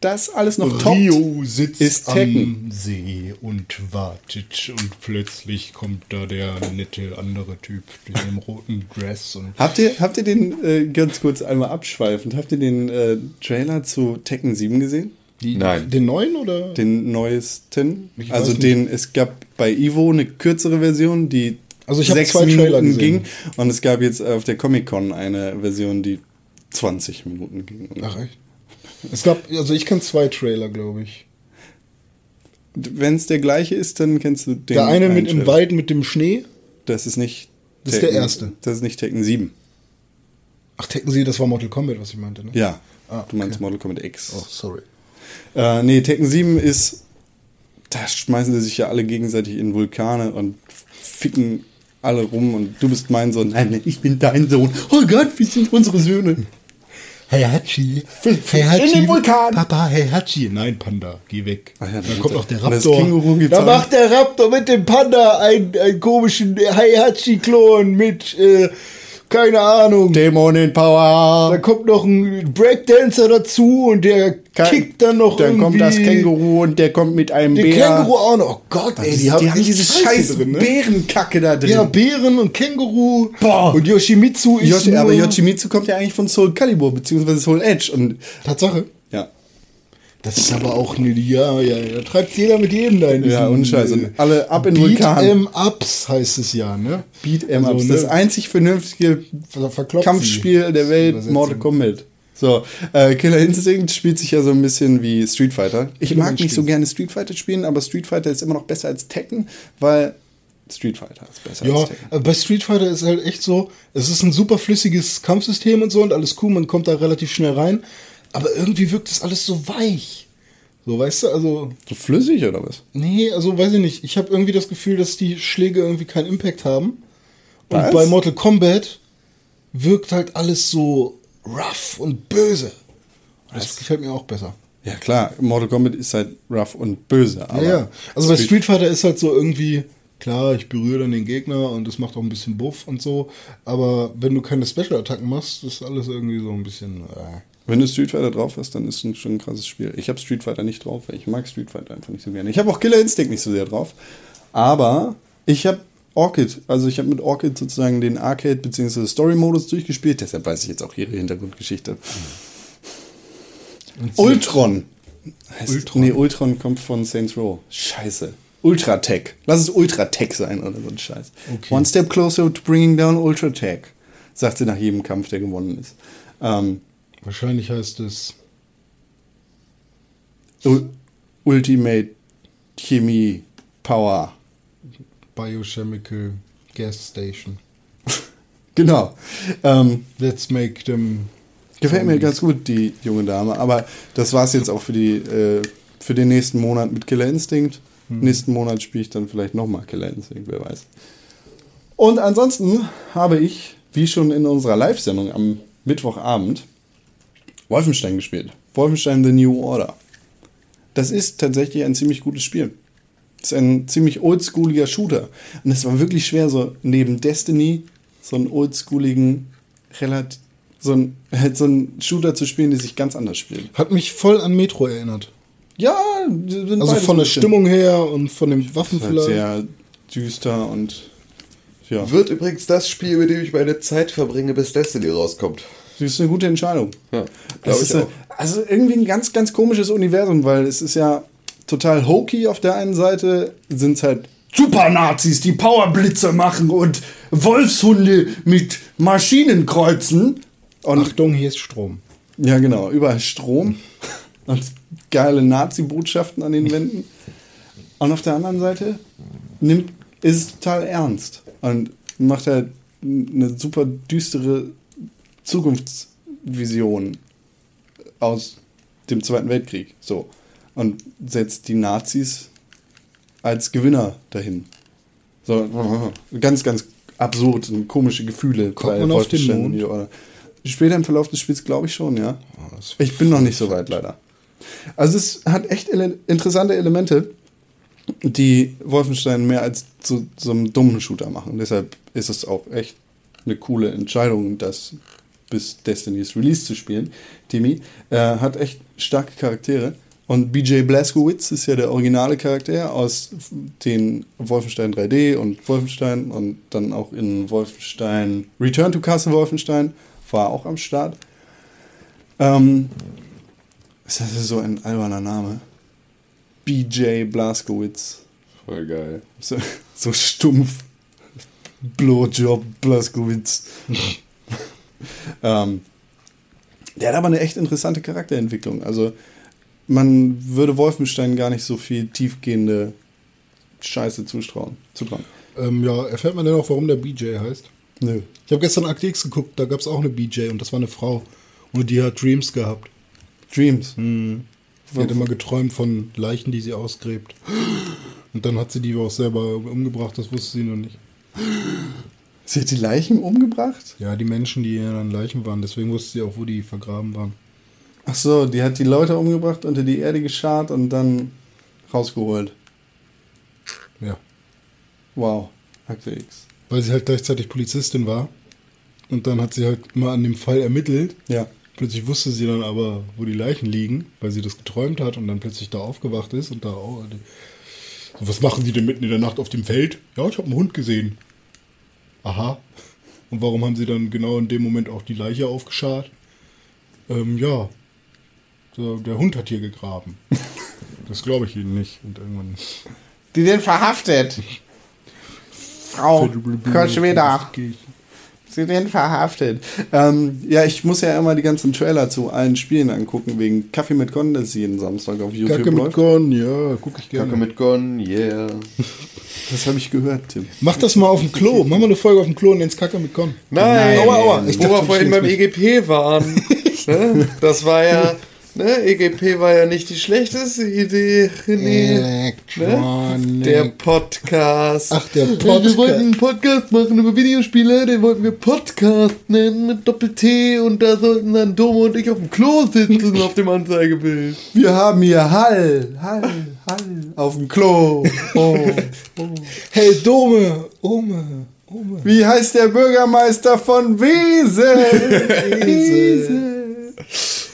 das alles noch toppt, Rio sitzt ist Tekken. am See und wartet und plötzlich kommt da der nette andere Typ in dem roten Dress und Habt ihr, habt ihr den, äh, ganz kurz einmal abschweifend, habt ihr den äh, Trailer zu Tekken 7 gesehen? die, Nein. den neuen oder? Den neuesten? Ich also den, es gab bei Evo eine kürzere Version, die Also ich hab sechs zwei Trailer Minuten gesehen. ging. Und es gab jetzt auf der Comic-Con eine Version, die 20 Minuten ging. Ach echt? Es gab, also ich kann zwei Trailer, glaube ich. Wenn es der gleiche ist, dann kennst du den. Der eine mit im Trailer. Wald mit dem Schnee. Das ist nicht. Das ist der erste. Das ist nicht Tekken 7. Ach, Tekken Sie, das war Mortal Kombat, was ich meinte, ne? Ja. Ah, Du meinst okay. Mortal Kombat X. Oh, sorry. Äh, nee, Tekken 7 ist. Da schmeißen sie sich ja alle gegenseitig in Vulkane und ficken alle rum und du bist mein Sohn. Nein, nein, ich bin dein Sohn. Oh Gott, wir sind unsere Söhne. Hey Hachi, hey Hachi, In den Vulkan. Papa, hey Hachi. Nein, Panda, geh weg. Ah ja, da kommt auch der Raptor. Da macht der Raptor mit dem Panda einen, einen komischen Hey Hachi-Klon mit, äh, keine Ahnung. Dämonen Da Power. kommt noch ein Breakdancer dazu und der kickt dann noch Dann irgendwie. kommt das Känguru und der kommt mit einem Der Bär. Känguru auch noch. Oh Gott, ey, die, haben, echt diese Scheiße scheiß drin, ne? Bärenkacke da drin. Ja, Bären und Känguru. Boah. Und Yoshimitsu ist Yoshi, aber Yoshimitsu kommt ja eigentlich von Soul Calibur, beziehungsweise Soul Edge. Und Tatsache. Ja, Das ist aber auch eine, ja, ja, da treibt jeder mit jedem da in ja, und Scheiße. äh, alle ab in Beat Vulkan. em Ups heißt es ja, ne? Beat em Also, Ups. ne? Das einzig vernünftige Ver- verklopfen Kampfspiel der Welt. Mortal Kombat. So, äh, Killer Instinct spielt sich ja so ein bisschen wie Street Fighter. Ich Killer mag nicht so gerne Street Fighter spielen, aber Street Fighter ist immer noch besser als Tekken, weil Street Fighter ist besser Ja, als Tekken. aber bei Street Fighter ist halt echt so, es ist ein super flüssiges Kampfsystem und so und alles cool, man kommt da relativ schnell rein, aber irgendwie wirkt das alles so weich. So, weißt du, also, So flüssig oder was? nee, also weiß ich nicht. Ich habe irgendwie das Gefühl, dass die Schläge irgendwie keinen Impact haben. Und Was? bei Mortal Kombat wirkt halt alles so rough und böse. Das gefällt mir auch besser. Ja klar, Mortal Kombat ist halt rough und böse. Ja, ja. Also bei Street Fighter ist halt so irgendwie, klar, ich berühre dann den Gegner und das macht auch ein bisschen Buff und so. Aber wenn du keine Special-Attacken machst, ist alles irgendwie so ein bisschen. Äh. Wenn du Street Fighter drauf hast, dann ist es schon ein krasses Spiel. Ich habe Street Fighter nicht drauf, weil ich mag Street Fighter einfach nicht so gerne. Ich habe auch Killer Instinct nicht so sehr drauf. Aber ich habe Orchid, also ich habe mit Orchid sozusagen den Arcade- bzw. Story-Modus durchgespielt. Deshalb weiß ich jetzt auch ihre Hintergrundgeschichte. Ultron. Heißt, Ultron? Nee, Ultron kommt von Saints Row. Scheiße. Ultratech. Lass es Ultratech sein oder so ein Scheiß. Okay. One step closer to bringing down Ultratech. Sagt sie nach jedem Kampf, der gewonnen ist. Ähm, Wahrscheinlich heißt es. U Ultimate Chemie Power. Biochemical Gas Station. Genau. Ähm, Let's make them. gefällt mir ganz gut, die junge Dame. Aber das war's jetzt auch für, die, äh, für den nächsten Monat mit Killer Instinct. Nächsten Monat spiele ich dann vielleicht nochmal Killer Instinct, wer weiß. Und ansonsten habe ich, wie schon in unserer Live-Sendung am Mittwochabend, Wolfenstein gespielt. Wolfenstein The New Order. Das ist tatsächlich ein ziemlich gutes Spiel. Das ist ein ziemlich oldschooliger Shooter. Und es war wirklich schwer, so neben Destiny so einen oldschooligen, relativ, so einen, so einen Shooter zu spielen, der sich ganz anders spielt. Hat mich voll an Metro erinnert. Ja, Also von der Stimmung her und von den Waffen halt vielleicht. sehr düster und ja. Wird übrigens das Spiel, mit dem ich meine Zeit verbringe, bis Destiny rauskommt. Das ist eine gute Entscheidung. Ja, Das ist auch. also irgendwie ein ganz, ganz komisches Universum, weil es ist ja total hokey auf der einen Seite, sind es halt Super-Nazis, die Powerblitze machen und Wolfshunde mit Maschinen kreuzen. Und Achtung, hier ist Strom. ja, genau, überall Strom und geile Nazi-Botschaften an den Wänden. Und auf der anderen Seite nimmt, ist es total ernst und macht halt eine super düstere Zukunftsvision aus dem Zweiten Weltkrieg. So. Und setzt die Nazis als Gewinner dahin. So, ganz, ganz absurd und komische Gefühle. Kommt bei man auf den Wolfenstein Mond? Order. Später im Verlauf des Spiels glaube ich schon, ja. Oh, Ich bin noch nicht so weit, leider. Also es hat echt ele interessante Elemente, die Wolfenstein mehr als zu so einem dummen Shooter machen. Deshalb ist es auch echt eine coole Entscheidung, das bis Destiny's Release zu spielen. Timmy äh, hat echt starke Charaktere. Und BJ Blazkowicz ist ja der originale Charakter aus den Wolfenstein 3D und Wolfenstein und dann auch in Wolfenstein Return to Castle Wolfenstein war auch am Start. Ähm, ist das so ein alberner Name? BJ Blazkowicz. Voll geil. So, so stumpf. Blowjob Blazkowicz. ähm, der hat aber eine echt interessante Charakterentwicklung. Also man würde Wolfenstein gar nicht so viel tiefgehende Scheiße zutrauen. zutrauen. Ähm, ja, erfährt man denn auch, warum der BJ heißt? Nö. Ich habe gestern Akt X geguckt, da gab es auch eine BJ und das war eine Frau. Und die hat Dreams gehabt. Dreams. Die hat immer geträumt von Leichen, die sie ausgräbt. Und dann hat sie die auch selber umgebracht, das wusste sie noch nicht. Sie hat die Leichen umgebracht? Ja, die Menschen, die dann Leichen waren, deswegen wusste sie auch, wo die vergraben waren. Ach so, die hat die Leute umgebracht, unter die Erde geschart und dann rausgeholt. Ja. Wow. Akte X. Weil sie halt gleichzeitig Polizistin war. Und dann hat sie halt immer an dem Fall ermittelt. Ja. Plötzlich wusste sie dann aber, wo die Leichen liegen, weil sie das geträumt hat und dann plötzlich da aufgewacht ist und da auch. So, was machen Sie denn mitten in der Nacht auf dem Feld? Ja, ich habe einen Hund gesehen. Aha. Und warum haben Sie dann genau in dem Moment auch die Leiche aufgeschart? Ähm, ja. So, der Hund hat hier gegraben. Das glaube ich Ihnen nicht. Und irgendwann. Die sind verhaftet. Frau, wieder. Sie sind verhaftet. Ähm, ja, ich muss ja immer die ganzen Trailer zu allen Spielen angucken, wegen Kaffee mit Con, das jeden Samstag auf YouTube Kacke mit läuft. Korn, ja, gucke ich gerne. Kacke mit Gon, yeah. Das habe ich gehört, Tim. Mach das mal auf dem Klo. Mach mal eine Folge auf dem Klo und nenn's Kacke mit Korn. Nein, Aua, aua. Ich wo dachte, wir vorhin beim EGP waren. ne? Das war ja, ne? EGP war ja nicht die schlechteste Idee, René. Ne? Der Podcast. Ach, der Wir Podcast. wollten einen Podcast machen über Videospiele, den wollten wir Podcast nennen mit Doppel-T und da sollten dann Domo und ich auf dem Klo sitzen auf dem Anzeigebild. Wir haben hier Hall, Hall, Hall auf dem Klo. Oh. Hey, Dome. Ome. Ome. Wie heißt der Bürgermeister von Wesel? Wesel.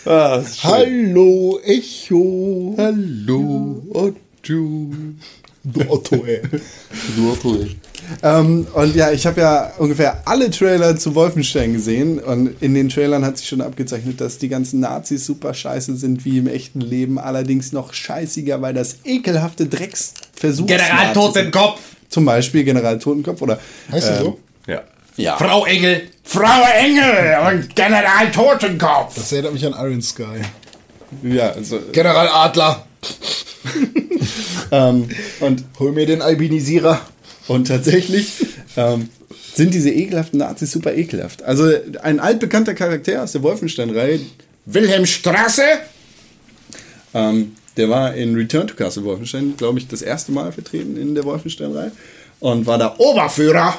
Ah. Hallo, Echo. Hallo, Otto. Du Otto, ey. Du Otto. Ähm, und ja, ich habe ja ungefähr alle Trailer zu Wolfenstein gesehen und in den Trailern hat sich schon abgezeichnet, dass die ganzen Nazis super scheiße sind wie im echten Leben, allerdings noch scheißiger, weil das ekelhafte Drecksversuch. General Totenkopf! Zum Beispiel General Totenkopf oder. Heißt ähm, so? Ja. Ja. Frau Engel! Frau Engel und General Totenkopf! Das erinnert mich an Iron Sky. Ja, also, General Adler. ähm, und Hol mir den Albinisierer. Und tatsächlich ähm, sind diese ekelhaften Nazis super ekelhaft. Also ein altbekannter Charakter aus der Wolfenstein-Reihe, Wilhelm Strasse, ähm, der war in Return to Castle Wolfenstein, glaube ich, das erste Mal vertreten in der Wolfenstein-Reihe und war da Oberführer.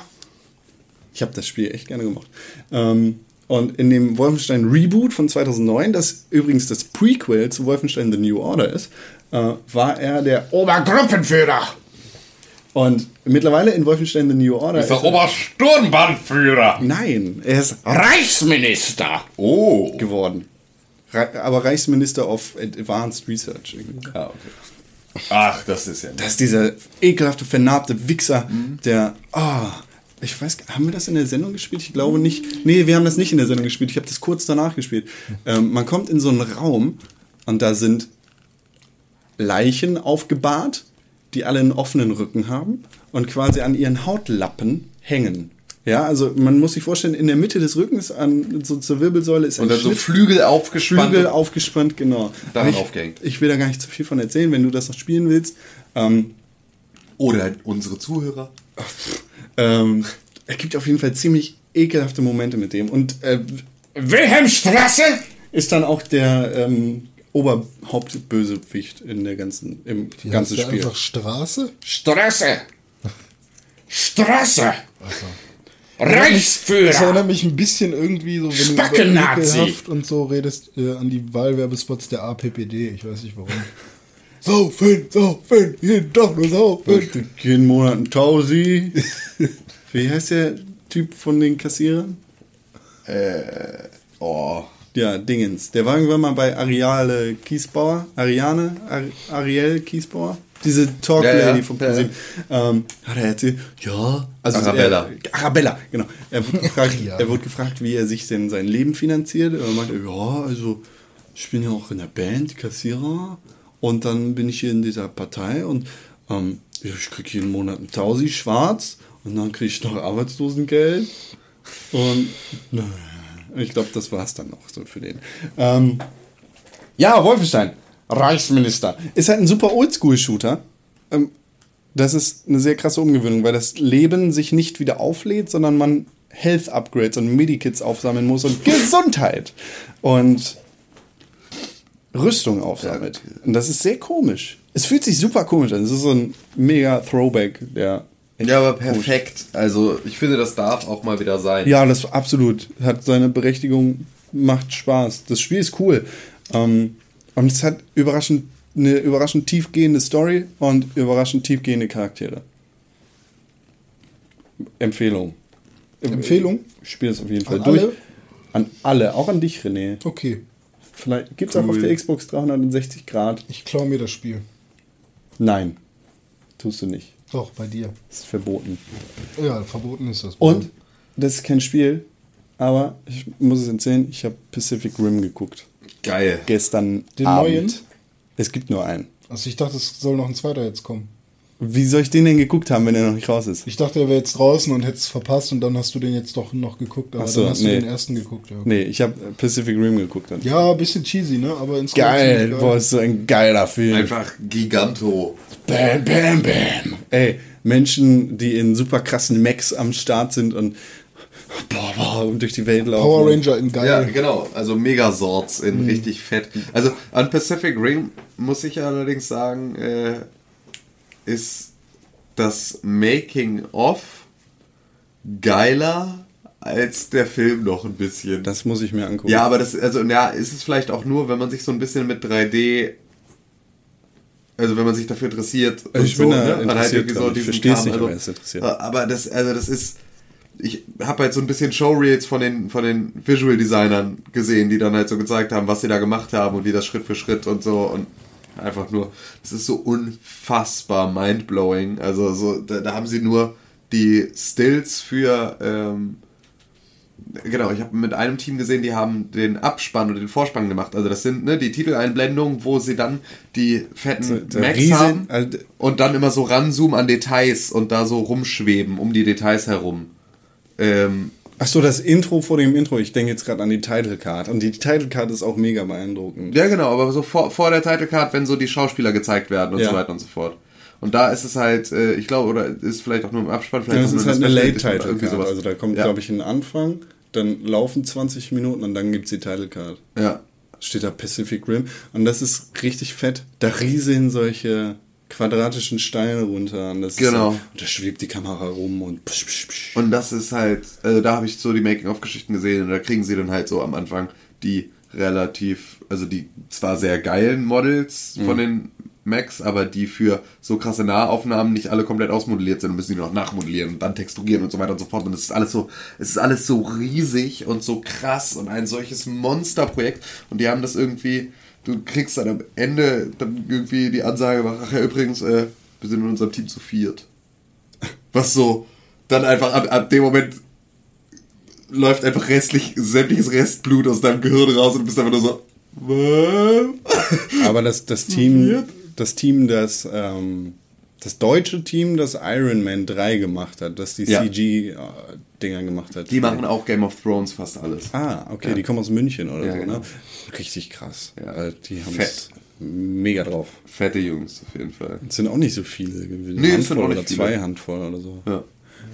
Ich habe das Spiel echt gerne gemacht. Ähm, und in dem Wolfenstein Reboot von 2009, das übrigens das Prequel zu Wolfenstein The New Order ist, äh, war er der Obergruppenführer. Und mittlerweile in Wolfenstein The New Order Ist er- Obersturmbannführer! Nein, er ist Reichsminister! Oh. geworden. Re aber Reichsminister of Advanced Research. Irgendwie. Ah, okay. Ach, das ist ja Das ist dieser ekelhafte, vernarbte Wichser, der. ah, ich weiß, haben wir das in der Sendung gespielt? Ich glaube nicht. Nee, wir haben das nicht in der Sendung gespielt. Ich habe das kurz danach gespielt. Ähm, man kommt in so einen Raum und da sind Leichen aufgebahrt, die alle einen offenen Rücken haben und quasi an ihren Hautlappen hängen. Ja, also man muss sich vorstellen, in der Mitte des Rückens an so zur Wirbelsäule ist ein Und dann so Schnitt- Flügel aufgespannt. Flügel aufgespannt, genau. Daran ich, aufgehängt. Ich will da gar nicht zu viel von erzählen, wenn du das noch spielen willst. Ähm, Oder unsere Zuhörer. Ähm, es gibt auf jeden Fall ziemlich ekelhafte Momente mit dem. Und äh, Wilhelmstrasse! ist dann auch der ähm, Oberhauptbösewicht in der ganzen, im Wie ganzen heißt der Spiel. einfach Straße? Strasse! Strasse! Das Reichsführer! erinnert mich ein bisschen irgendwie so, wenn du über und so redest, äh, an die Wahlwerbespots der APPD. Ich weiß nicht warum. Saufen, saufen, jeden Tag nur saufen. jeden Monat ein Tausi. Wie heißt der? Typ von den Kassierern? Oh. Ja, Dingens. Der war irgendwann mal bei Ariale Kiesbauer. Ariane? Ar Ariel Kiesbauer? Diese Talk Ja, ja, Lady vom ja, ja. ProSieben. Ähm, hat er erzählt, ja. Also Arabella. Er, Arabella, genau. Er wurde, gefragt, er wurde gefragt, wie er sich denn sein Leben finanziert. Und er meinte, ja, also ich bin ja auch in der Band, Kassierer. Und dann bin ich hier in dieser Partei und ähm, ich kriege jeden Monat einen Tausi schwarz und dann kriege ich noch Arbeitslosengeld. Und ich glaube, das war es dann noch so für den. Ähm, ja, Wolfenstein, Reichsminister. Ist halt ein super Oldschool-Shooter. Ähm, das ist eine sehr krasse Umgewöhnung, weil das Leben sich nicht wieder auflädt, sondern man Health Upgrades und Medikits aufsammeln muss und Gesundheit und Rüstung aufsammelt. Und das ist sehr komisch. Es fühlt sich super komisch an. Es ist so ein mega Throwback, der. Ja, aber perfekt. Also, ich finde, das darf auch mal wieder sein. Ja, das absolut. Hat seine Berechtigung, macht Spaß. Das Spiel ist cool. Ähm, und es hat überraschend, eine überraschend tiefgehende Story und überraschend tiefgehende Charaktere. Empfehlung. Empfehlung? Spiel es auf jeden Fall An durch. alle? An alle, auch an dich, René. Okay, Vielleicht gibt es auch auf der Xbox 360 Grad. ich klaue mir das Spiel. Nein, tust du nicht. Doch, bei dir. Ist verboten. Ja, verboten ist das. Und das ist kein Spiel, aber ich muss es erzählen, ich habe Pacific Rim geguckt. Geil. Gestern Den Abend. neuen? Es gibt nur einen. Also ich dachte, es soll noch ein zweiter jetzt kommen. Wie soll ich den denn geguckt haben, wenn er noch nicht raus ist? Ich dachte, er wäre jetzt draußen und hätte es verpasst und dann hast du den jetzt doch noch geguckt. Aber so, dann hast nee. du den ersten geguckt. Ja, Nee, ich habe Pacific Rim geguckt dann. ja ein bisschen cheesy, ne? Aber insgesamt Geil, ziemlich boah, ist so ein geiler Film. Einfach Giganto. Bam, bam, bam. Ey, Menschen, die in super krassen Mechs am Start sind und boah, boah, und durch die Welt laufen. Power Ranger in geil. Ja, genau. Also Megasorts in Mhm. richtig fett. Also an Pacific Rim muss ich allerdings sagen, äh, ist das Making of geiler als der Film noch ein bisschen. Das muss ich mir angucken. ja, aber das, also, ja, ist es vielleicht auch nur, wenn man sich so ein bisschen mit 3D, also wenn man sich dafür interessiert. Also ich bin da Man halt interessiert irgendwie dran. Ich versteh's Kram, nicht, also, aber es interessiert. Aber das, also das ist, ich habe halt so ein bisschen Showreels von den, von den Visual Designern gesehen, die dann halt so gezeigt haben, was sie da gemacht haben und wie das Schritt für Schritt und so und einfach nur, es ist so unfassbar mindblowing. Also so, da, da haben sie nur die Stills für, ähm, genau, ich habe mit einem Team gesehen, die haben den Abspann und den Vorspann gemacht. Also das sind ne, die Titeleinblendungen, wo sie dann die fetten der Macs Riese- haben also- und dann immer so ranzoomen an Details und da so rumschweben um die Details herum. Ähm, Ach so, das Intro vor dem Intro. Ich denke jetzt gerade an die Title Card. Und die Title Card ist auch mega beeindruckend. ja, genau, aber so vor, vor der Title Card, wenn so die Schauspieler gezeigt werden und Ja. so weiter und so fort. Und da ist es halt, äh, ich glaube, oder ist vielleicht auch nur im Abspann, vielleicht das auch ist halt in eine Late Title Card. sowas. Also da kommt, ja. glaube ich, ein Anfang, dann laufen 20 Minuten und dann gibt es die Title Card. Ja. Steht da Pacific Rim. Und das ist richtig fett. Da rieseln solche quadratischen Steine runter. Und das Genau. So, und da schwebt die Kamera rum und psch, psch, psch. Und das ist halt, also da habe ich so die Making-of-Geschichten gesehen und da kriegen sie dann halt so am Anfang die relativ, also die zwar sehr geilen Models von den Macs, aber die für so krasse Nahaufnahmen nicht alle komplett ausmodelliert sind und müssen die noch nachmodellieren und dann texturieren und so weiter und so fort. Und es ist alles so, es ist alles so riesig und so krass und ein solches Monsterprojekt. Und die haben das irgendwie, du kriegst dann am Ende dann irgendwie die Ansage, ach ja, übrigens, äh, wir sind in unserem Team zu viert. Was so dann einfach ab, ab dem Moment läuft einfach restlich sämtliches Restblut aus deinem Gehirn raus und du bist einfach nur so. Aber das, das Team, das Team, das, ähm, das deutsche Team, das Iron Man 3 gemacht hat, das die Ja. CG-Dinger gemacht hat. Die machen auch Game of Thrones fast alles. Ah, okay, Ja. die kommen aus München oder Ja, so, genau. Richtig krass. Ja. Die haben es mega drauf. Fette Jungs auf jeden Fall. Es sind auch nicht so viele. Eine Nee, Handvoll auch nicht oder viele. zwei Handvoll oder so. Ja.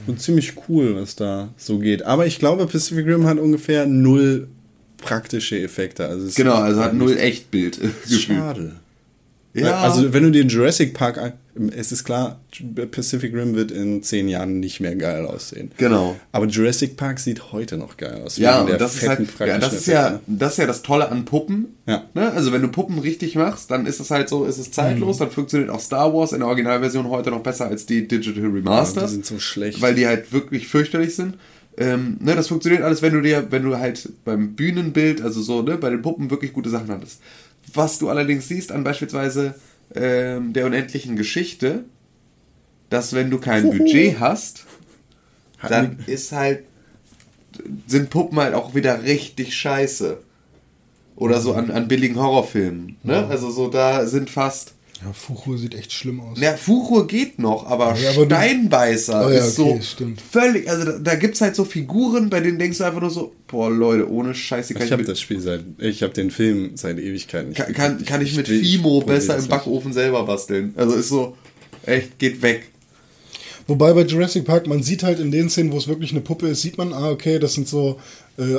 Und ziemlich cool, was da so geht. Aber ich glaube, Pacific Rim hat ungefähr null praktische Effekte. Also Genau, also hat null Echtbild. schade. Ja, Also wenn du den Jurassic Park, es ist klar, Pacific Rim wird in zehn Jahren nicht mehr geil aussehen. Genau. Aber Jurassic Park sieht heute noch geil aus. Ja, und das ist, halt, ja, das ist ja, das ist ja das Tolle an Puppen. Ja. Ne? Also wenn du Puppen richtig machst, dann ist es halt so, ist es zeitlos, dann funktioniert auch Star Wars in der Originalversion heute noch besser als die Digital Ja, Remaster. die sind so schlecht. Weil die halt wirklich fürchterlich sind. ähm, ne, das funktioniert alles, wenn du dir, wenn du halt beim Bühnenbild, also so, ne, bei den Puppen wirklich gute Sachen hattest. Was du allerdings siehst an beispielsweise ähm, der unendlichen Geschichte, dass wenn du kein Budget hast, dann ist halt, sind Puppen halt auch wieder richtig scheiße. Oder so an, an billigen Horrorfilmen. Ne? Also so, da sind fast. Ja, Fuchur sieht echt schlimm aus. Ja, Fuchur geht noch, aber, Ja, aber du- Steinbeißer Oh ja, ist okay, so stimmt. völlig. Also da, da gibt es halt so Figuren, bei denen denkst du einfach nur so, boah Leute, ohne Scheiße kann Ich ich, habe mit, das Spiel seit, ich habe den Film seit Ewigkeiten nicht kann, kann, kann ich mit Fimo besser im nicht. Backofen selber basteln. Also ist so, echt, geht weg. Wobei bei Jurassic Park, man sieht halt in den Szenen, wo es wirklich eine Puppe ist, sieht man, ah, okay, das sind so äh,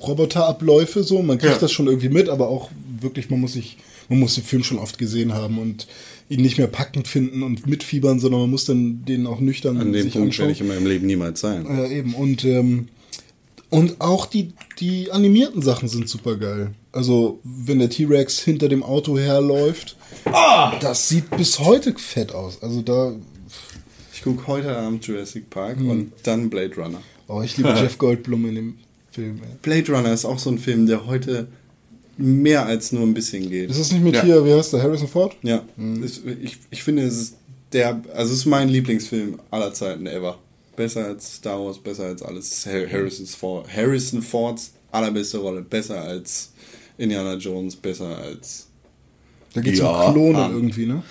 Roboterabläufe so, man kriegt Ja. das schon irgendwie mit, aber auch wirklich, man muss sich, man muss den Film schon oft gesehen haben und ihn nicht mehr packend finden und mitfiebern, sondern man muss dann den auch nüchtern An dem sich Punkt anschauen. werde ich in meinem Leben niemals sein. Ja, eben. Und, ähm, und auch die, die animierten Sachen sind super geil. Also, wenn der T-Rex hinter dem Auto herläuft, das sieht bis heute fett aus. Also da, Ich gucke heute Abend Jurassic Park Hm. und dann Blade Runner. oh, ich liebe Jeff Goldblum in dem Film. Ey. Blade Runner ist auch so ein Film, der heute mehr als nur ein bisschen geht. Ist das nicht mit Ja. hier, wie heißt der, Harrison Ford? Ja, ist, ich, ich finde, es ist der, also es ist mein Lieblingsfilm aller Zeiten ever. Besser als Star Wars, besser als alles. Har- Harrison Ford, Harrison Fords allerbeste Rolle, besser als Indiana Jones, besser als. Da geht es Ja, um Klone ah. irgendwie, ne?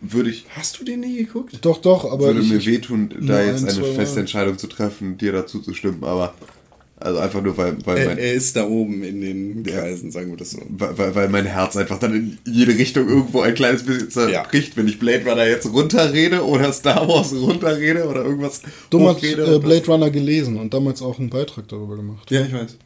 Würde ich, Hast du den nie geguckt? Doch, doch, aber würde ich, mir wehtun, da jetzt ein, eine feste Entscheidung zu treffen, dir dazu zu stimmen, aber also einfach nur, weil, weil, Er, mein, er ist da oben in den Kreisen, sagen wir das so. weil, weil- mein Herz einfach dann in jede Richtung irgendwo ein kleines bisschen zerbricht, wenn ich Blade Runner jetzt runterrede oder Star Wars runterrede oder irgendwas hat hochrede. äh, Blade Runner gelesen und damals auch einen Beitrag darüber gemacht. Ja, ich weiß.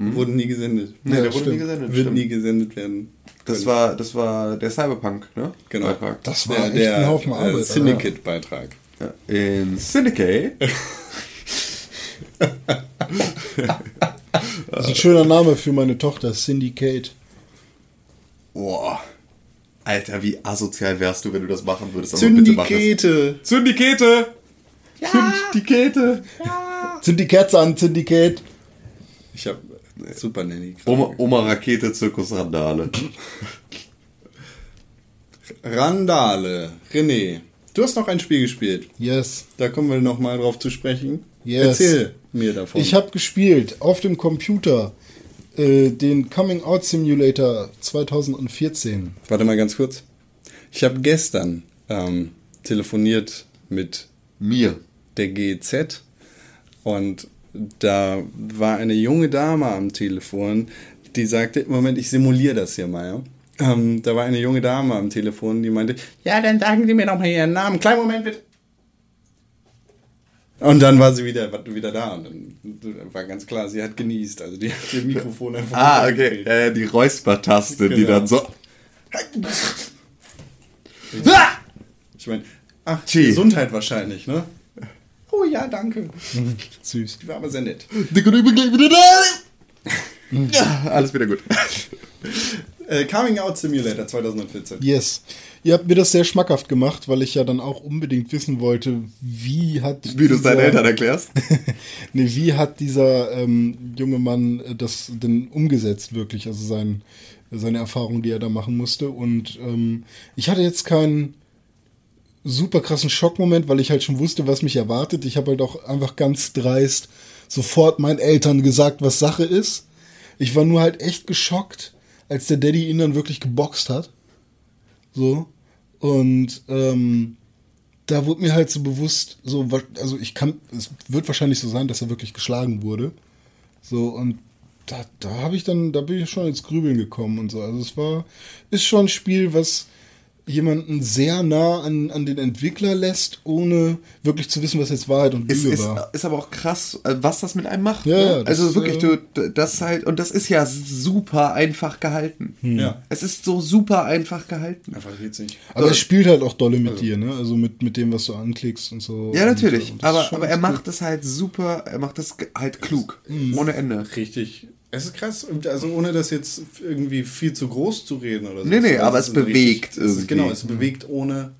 Wurden nie gesendet. Nee, Ja, der wurde nie stimmt. gesendet. Wird stimmt. nie gesendet werden. Das war, das war der Cyberpunk, ne? genau. Beitrag. Das war der, echt der äh, Arbeit. Syndicate-Beitrag. Ja. In Syndicate. Das ist ein schöner Name für meine Tochter, Syndicate. Boah. Alter, wie asozial wärst du, wenn du das machen würdest. Aber bitte mach es. Syndicate! Syndikate! Syndikate! Zünd die Kerze an, Syndicate. Ich hab Super Nanny. Oma, Oma Rakete, Zirkus Randale. Randale. René, du hast noch ein Spiel gespielt. Yes. Da kommen wir noch mal drauf zu sprechen. Yes. Erzähl mir davon. Ich habe gespielt auf dem Computer äh, den Coming Out Simulator 2014. Warte mal ganz kurz. Ich habe gestern ähm, telefoniert mit Mir. der GZ und da war eine junge Dame am Telefon, die sagte, Moment, ich simuliere das hier mal. Ja? Ähm, da war eine junge Dame am Telefon, die meinte, ja, dann sagen Sie mir doch mal Ihren Namen. Kleinen Moment bitte. Und dann war sie wieder, war wieder da und dann war ganz klar, sie hat genießt. Also die hat ihr Mikrofon einfach Ah, okay. Äh, die Räuspertaste, die Genau. dann so. Ich meine, ach, Tschee. Gesundheit wahrscheinlich, ne? Oh ja, danke. Süß. Die war aber sehr nett. Die. Ja, alles wieder gut. Äh, Coming Out Simulator 2014. Yes. Ihr habt mir das sehr schmackhaft gemacht, weil ich ja dann auch unbedingt wissen wollte, wie hat. Wie du es deinen dieser- Eltern erklärst. nee, wie hat dieser ähm, junge Mann äh, das denn umgesetzt, wirklich? Also sein, seine Erfahrung, die er da machen musste. Und ähm, ich hatte jetzt keinen super krassen Schockmoment, weil ich halt schon wusste, was mich erwartet. Ich habe halt auch einfach ganz dreist sofort meinen Eltern gesagt, was Sache ist. Ich war nur halt echt geschockt, als der Daddy ihn dann wirklich geboxt hat. So. Und ähm, da wurde mir halt so bewusst, so, also ich kann, es wird wahrscheinlich so sein, dass er wirklich geschlagen wurde. So, und da, da habe ich dann, da bin ich schon ins Grübeln gekommen und so. Also es war, ist schon ein Spiel, was jemanden sehr nah an, an den Entwickler lässt, ohne wirklich zu wissen, was jetzt Wahrheit und Ist, Lüge ist, war. ist aber auch krass, äh, was das mit einem macht. Ja, ne? das also ist, wirklich, äh, du, das halt, und das ist ja super einfach gehalten. Ja. Es ist so super einfach gehalten. Einfach witzig. Aber er spielt halt auch dolle mit dir, ne? Also mit, mit dem, was du anklickst und so. Ja, natürlich. Und, und das ist aber, aber er macht es halt super, er macht es ge- halt klug. Ohne Ende. Richtig. Es ist krass, also ohne das jetzt irgendwie viel zu groß zu reden oder so. Nee, nee, Also aber es ein bewegt es ist, Genau, irgendwie. es bewegt ohne.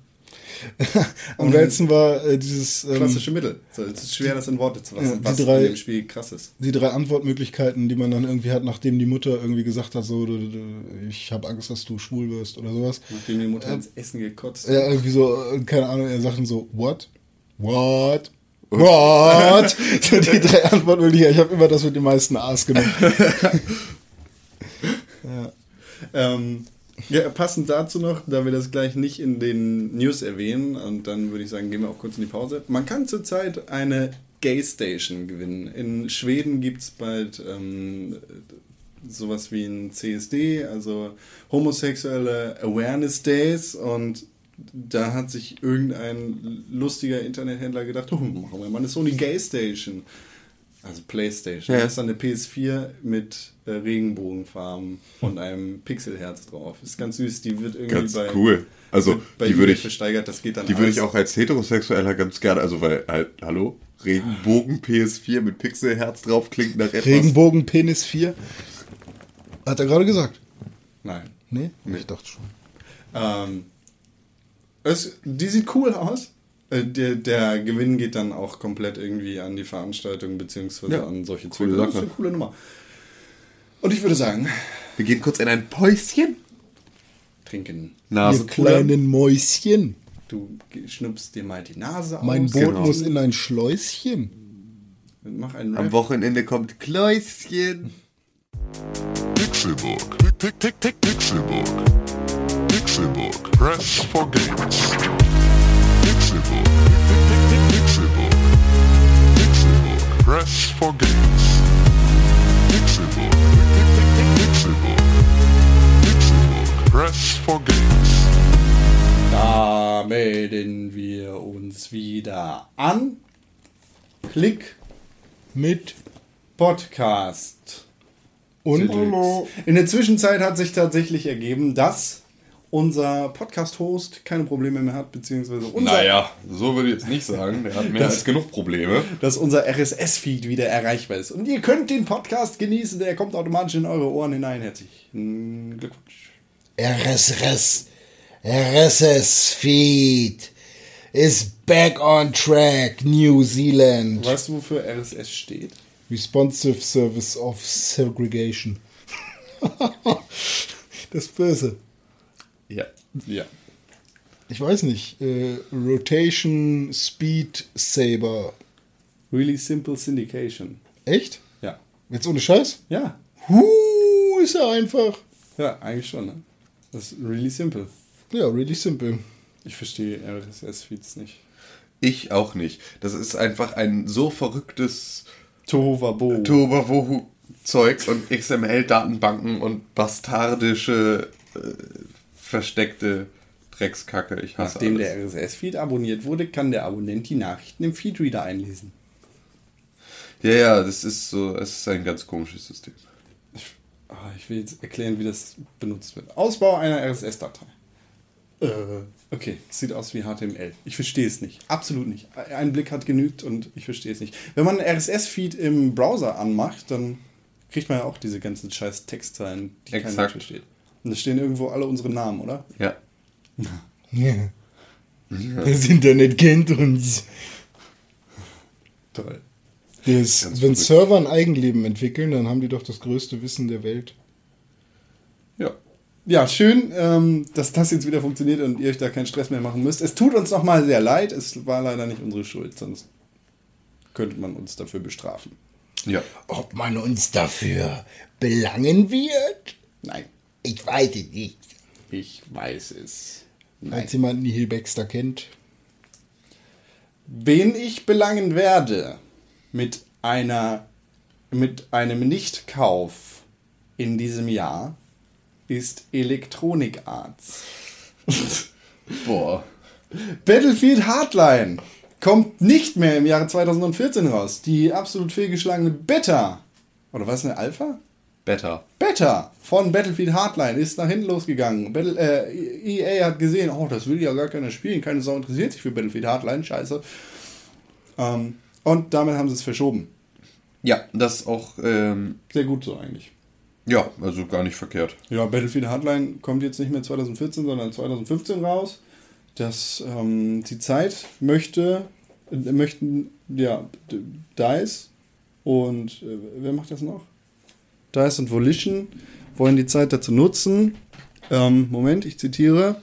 Am geilsten war äh, dieses ähm, Klassische Mittel. So, es ist schwer, das in Worte zu fassen, die was drei- in dem Spiel krass ist. die drei Antwortmöglichkeiten, die man dann irgendwie hat, nachdem die Mutter irgendwie gesagt hat, so, du, du, ich habe Angst, dass du schwul wirst oder sowas. Nachdem die Mutter ins Essen gekotzt Ja, irgendwie so, äh, keine Ahnung, er sagt dann so, what? What? What? die drei Antwortmöglichkeiten. Ich habe immer das mit den meisten A's genommen. Ähm, ja, passend dazu noch, da wir das gleich nicht in den News erwähnen, und dann würde ich sagen, gehen wir auch kurz in die Pause. Man kann zurzeit eine Gay Station gewinnen. In Schweden gibt es bald ähm, sowas wie ein CSD, also homosexuelle Awareness Days, und da hat sich irgendein lustiger Internethändler gedacht, oh, machen wir mal eine Sony Gay Station. Also Playstation. Ja. Da ist dann eine PS4 mit äh, Regenbogenfarben und einem Pixelherz drauf. Ist ganz süß. Die wird irgendwie Ganz bei, cool. Also, bei die würde ich, versteigert. Das geht dann die würde ich auch als Heterosexueller ganz gerne, also weil halt, hallo, Regenbogen PS4 mit Pixelherz drauf klingt nach etwas. Regenbogen Penis 4. Hat er gerade gesagt? Nein. Nee? Ich dachte schon. Ähm, es, die sieht cool aus. Äh, Der, der Gewinn geht dann auch komplett irgendwie an die Veranstaltung beziehungsweise Ja, an solche coole Zwecke. Das ist Sache. eine coole Nummer. Und ich würde sagen, Wir gehen kurz in ein Päuschen. trinken. Nase Ihr kleinen Mäuschen. Du schnupst dir mal die Nase Mein aus. Boot genau. muss in ein Schläuschen. Mach einen Am. Wochenende kommt Kläuschen. Pick, pick, Pixelbook. Press for games. Pixelbook. Pixelbook. Pixelbook. Press for games. Pixelbook. Pixelbook. Pixelbook. Press for games. Da melden wir uns wieder an. Klick Mit Podcast. und In der Zwischenzeit hat sich tatsächlich ergeben, dass unser Podcast-Host keine Probleme mehr hat, beziehungsweise unser, Naja, so würde ich jetzt nicht sagen. Der hat mehr als genug Probleme. dass unser RSS-Feed wieder erreichbar ist. Und ihr könnt den Podcast genießen, der kommt automatisch in eure Ohren hinein. Herzlichen Glückwunsch. RSS. RSS Feed is back on track, New Zealand. Weißt du, wofür RSS steht? Responsive Service of Segregation. das ist böse. Ja. Ja. Ich weiß nicht. Äh, Rotation Speed Saber. Really Simple Syndication. Echt? Ja. Jetzt ohne Scheiß? Ja. Huh, ist ja einfach. Ja, eigentlich schon. Ne? Das ist really simple. Ja, really simple. Ich verstehe RSS-Feeds nicht. Ich auch nicht. Das ist einfach ein so verrücktes Tohuwabo. Tohuwabohu-Zeug und XML-Datenbanken und bastardische, äh, versteckte Dreckskacke. Ich hasse Nachdem alles. der RSS-Feed abonniert wurde, kann der Abonnent die Nachrichten im Feedreader einlesen. Ja, ja, das ist so, es ist ein ganz komisches System. Ich, ah, ich will jetzt erklären, wie das benutzt wird. Ausbau einer RSS-Datei. Äh, okay, sieht aus wie HTML. Ich verstehe es nicht. Absolut nicht. Ein Blick hat genügt und ich verstehe es nicht. Wenn man einen RSS-Feed im Browser anmacht, dann kriegt man ja auch diese ganzen scheiß Textzeilen, die Exakt. Mensch versteht. Und da stehen irgendwo alle unsere Namen, oder? Ja. Ja. Das Internet kennt uns. Toll. Das, wenn verrückt. Server ein Eigenleben entwickeln, dann haben die doch das größte Wissen der Welt. Ja. Ja, schön, ähm, dass das jetzt wieder funktioniert und ihr euch da keinen Stress mehr machen müsst. Es tut uns nochmal sehr leid. Es war leider nicht unsere Schuld, sonst könnte man uns dafür bestrafen. Ja. Ob man uns dafür belangen wird? Nein, Ich weiß es nicht. ich weiß es. Nein. Falls jemand Nihil Baxter kennt. Wen ich belangen werde mit einer mit einem Nichtkauf in diesem Jahr ist Electronic Arts. Boah. Battlefield Hardline kommt nicht mehr im Jahre 2014 raus. Die absolut fehlgeschlagene Beta. Oder was eine Alpha? Better. Beta von Battlefield Hardline ist nach hinten losgegangen. Battle, äh, EA hat gesehen, oh, das will ja gar keiner spielen. Keine Sau interessiert sich für Battlefield Hardline. Scheiße. Ähm, und damit haben sie es verschoben. Ja, das ist auch, ähm, Sehr gut so eigentlich. ja, also gar nicht verkehrt. Ja, Battlefield Hardline kommt jetzt nicht mehr 2014, sondern 2015 raus. dass ähm, die Zeit möchte, äh, möchten, ja, DICE und äh, wer macht das noch? DICE und Volition wollen die Zeit dazu nutzen, ähm, Moment, ich zitiere,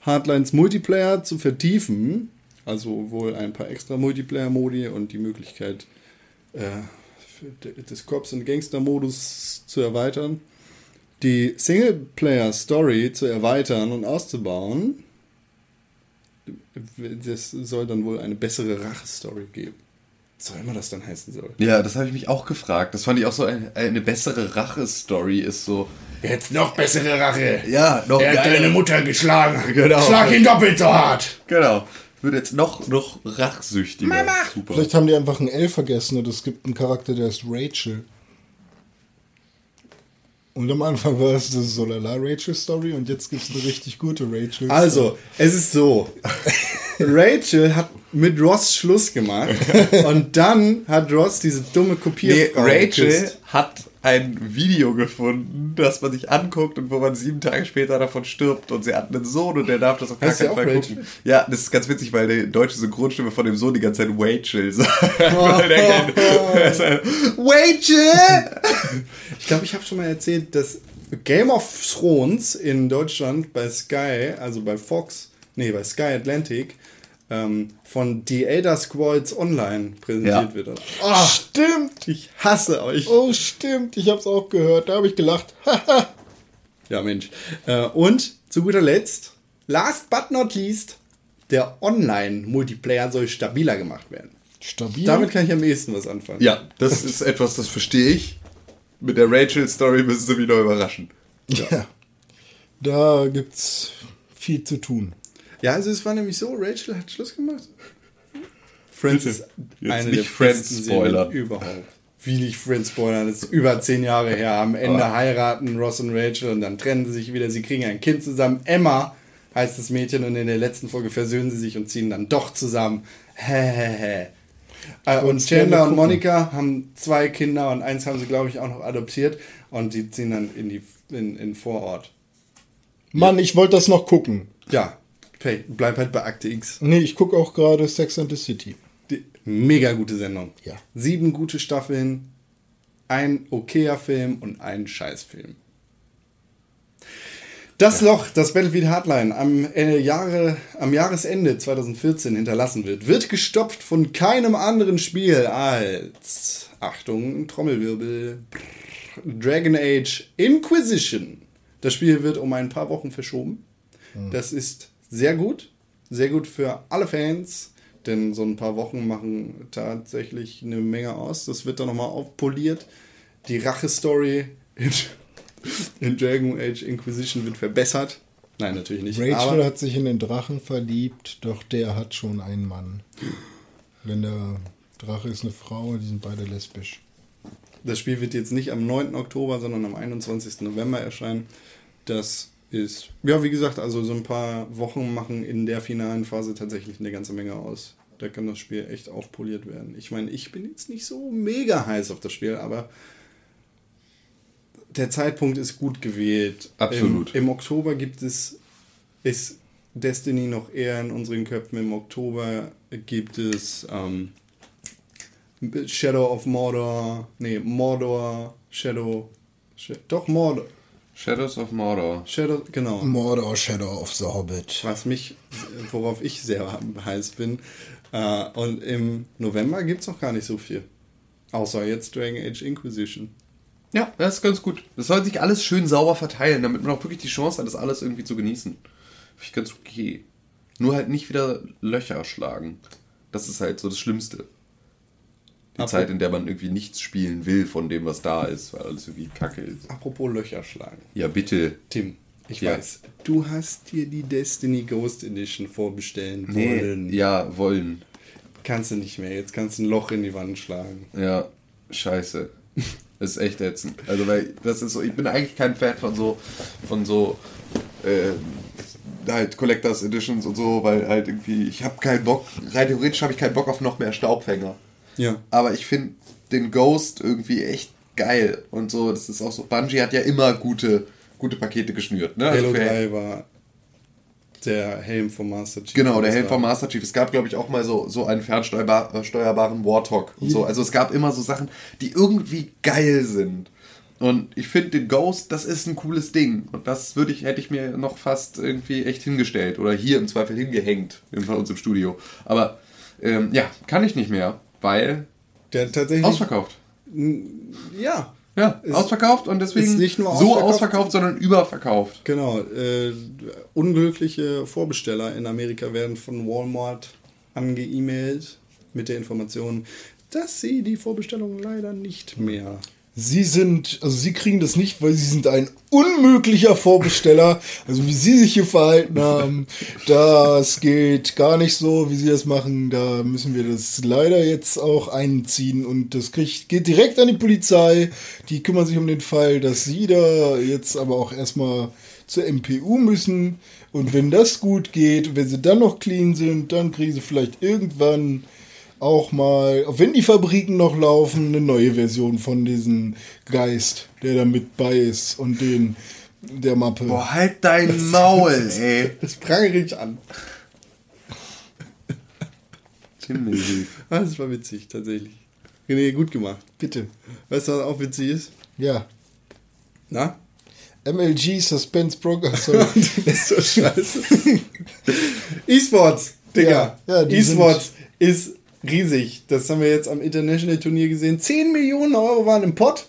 Hardlines Multiplayer zu vertiefen, also wohl ein paar extra Multiplayer-Modi und die Möglichkeit äh, des Cops- und Gangster-Modus zu erweitern, die Singleplayer-Story zu erweitern und auszubauen. Das soll dann wohl eine bessere Rache-Story geben. Was auch immer das dann heißen soll. Ja, das habe ich mich auch gefragt. Das fand ich auch so eine, eine bessere Rache-Story ist so. Jetzt noch bessere Rache. Ja, noch Er hat deine Mutter geschlagen. Genau. Schlag ihn doppelt so hart. Genau. Wird jetzt noch, noch rachsüchtiger. Mama. Super. Vielleicht haben die einfach ein L vergessen und es gibt einen Charakter, der ist Rachel. Und am Anfang war es das so lala Rachel Story und jetzt gibt es eine richtig gute Rachel. Also, es ist so. Rachel hat mit Ross Schluss gemacht und dann hat Ross diese dumme Nee, Kopierfrau Rachel geküsst. hat ein Video gefunden, das man sich anguckt und wo man sieben Tage später davon stirbt und sie hat einen Sohn und der darf das auf gar keinen Fall gucken. Ja, das ist ganz witzig, weil die deutsche Synchronstimme von dem Sohn die ganze Zeit Rachel sagt, Rachel! Ich glaube, ich habe schon mal erzählt, dass Game of Thrones in Deutschland bei Sky, also bei Fox, nee, bei Sky Atlantic, ähm, von The Elder Scrolls Online präsentiert Ja. wird. Ah, stimmt! Ich hasse euch. Oh, stimmt, ich hab's auch gehört, da habe ich gelacht. Ja, Mensch. Äh, und zu guter Letzt, last but not least, der Online-Multiplayer soll stabiler gemacht werden. Stabil. Damit kann ich am ehesten was anfangen. Ja, das ist etwas, das verstehe ich. Mit der Rachel-Story müssen sie mich noch überraschen. ja. Da gibt's viel zu tun. Ja, also es war nämlich so, Rachel hat Schluss gemacht. Friends ist eine nicht der Friends. Serien überhaupt. Wie nicht Friends spoilern, das ist über zehn Jahre her. Am Ende heiraten Ross und Rachel und dann trennen sie sich wieder. Sie kriegen ein Kind zusammen. Emma heißt das Mädchen und in der letzten Folge versöhnen sie sich und ziehen dann doch zusammen. Hä, Äh, und Chandler und. Monika haben zwei Kinder und eins haben sie, glaube ich, auch noch adoptiert. Und die ziehen dann in die in, in Vorort. Mann, ich wollte das noch gucken. Ja, bleib halt bei Akte X. Nee, ich gucke auch gerade Sex and the City. Die, mega gute Sendung. Ja. Sieben gute Staffeln, ein okayer Film und ein Scheißfilm. Das Loch, das Battlefield Hardline am, Jahre, am Jahresende 2014 hinterlassen wird, wird gestopft von keinem anderen Spiel als, Achtung, Trommelwirbel, Dragon Age Inquisition. Das Spiel wird um ein paar Wochen verschoben. Das ist sehr gut. Sehr gut für alle Fans. Denn so ein paar Wochen machen tatsächlich eine Menge aus. Das wird dann nochmal aufpoliert. Die Rache-Story in, in Dragon Age Inquisition wird verbessert. Nein, natürlich nicht. Rachel hat sich in den Drachen verliebt, doch der hat schon einen Mann. Wenn der Drache ist eine Frau, die sind beide lesbisch. das Spiel wird jetzt nicht am 9. Oktober, sondern am 21. November erscheinen. Das ist, ja, wie gesagt, also so ein paar Wochen machen in der finalen Phase tatsächlich eine ganze Menge aus. Da kann das Spiel echt aufpoliert werden. Ich meine, ich bin jetzt nicht so mega heiß auf das Spiel, aber der Zeitpunkt ist gut gewählt. Absolut. Im, im Oktober gibt es, ist Destiny noch eher in unseren Köpfen. Im Oktober gibt es ähm, Shadow of Mordor, nee, Mordor, Shadow, Sh doch Mordor, Shadows of Mordor. Shadow, genau. Mordor Shadow of the Hobbit. Was mich, worauf ich sehr heiß bin. Äh, und im November gibt es noch gar nicht so viel. Außer jetzt Dragon Age Inquisition. Ja, das ist ganz gut. Das soll sich alles schön sauber verteilen, damit man auch wirklich die Chance hat, das alles irgendwie zu genießen. Finde ich ganz okay. Nur halt nicht wieder Löcher schlagen. Das ist halt so das Schlimmste. Die Apro- Zeit, in der man irgendwie nichts spielen will von dem, was da ist, weil alles irgendwie kacke ist. Apropos Löcher schlagen. Ja, bitte. Tim, ich Ja. weiß, du hast dir die Destiny Ghost Edition vorbestellen Nee, wollen. ja, wollen. Kannst du nicht mehr. Jetzt kannst du ein Loch in die Wand schlagen. Ja, scheiße. Das ist echt ätzend. Also, weil das ist so, ich bin eigentlich kein Fan von so, von so, ähm, halt Collectors Editions und so, weil halt irgendwie, ich habe keinen Bock, rein theoretisch habe ich keinen Bock auf noch mehr Staubfänger. Ja. Aber ich finde den Ghost irgendwie echt geil und so, das ist auch so, Bungie hat ja immer gute, gute Pakete geschnürt, ne? Also Halo für- 3 war Der Helm vom Master Chief. Genau, der Helm vom Master Chief. Es gab, glaube ich, auch mal so, so einen fernsteuerbaren Warthog und so. Also es gab immer so Sachen, die irgendwie geil sind. Und ich finde den Ghost, das ist ein cooles Ding. Und das würde ich, hätte ich mir noch fast irgendwie echt hingestellt. Oder hier im Zweifel hingehängt bei uns im Studio. Aber ähm, ja, kann ich nicht mehr, weil Der tatsächlich. ausverkauft. Ja, Ja, ausverkauft und deswegen nicht nur so ausverkauft- ausverkauft, sondern überverkauft. genau. Äh, unglückliche Vorbesteller in Amerika werden von Walmart ange-E-Mailt mit der Information, dass sie die Vorbestellung leider nicht mehr. Sie sind, also sie kriegen das nicht, weil sie sind ein unmöglicher Vorbesteller. Also wie sie sich hier verhalten haben, das geht gar nicht so, wie sie das machen. Da müssen wir das leider jetzt auch einziehen und das kriegt, geht direkt an die Polizei. Die kümmern sich um den Fall, dass sie da jetzt aber auch erstmal zur MPU müssen. Und wenn das gut geht, wenn sie dann noch clean sind, dann kriegen sie vielleicht irgendwann auch mal, wenn die Fabriken noch laufen, eine neue Version von diesem Geist, der da mit bei ist und den der Mappe. Boah, halt dein Maul, ey. Das prangere ich an. Ah, Das war witzig, tatsächlich. René, gut gemacht. Bitte. Weißt du, was auch witzig ist? Ja. Na? MLG Suspense Broker. Das ist so scheiße. E-Sports, Digga. Ja, ja, E-Sports ist riesig. Das haben wir jetzt am International Turnier gesehen. 10 Millionen Euro waren im Pott.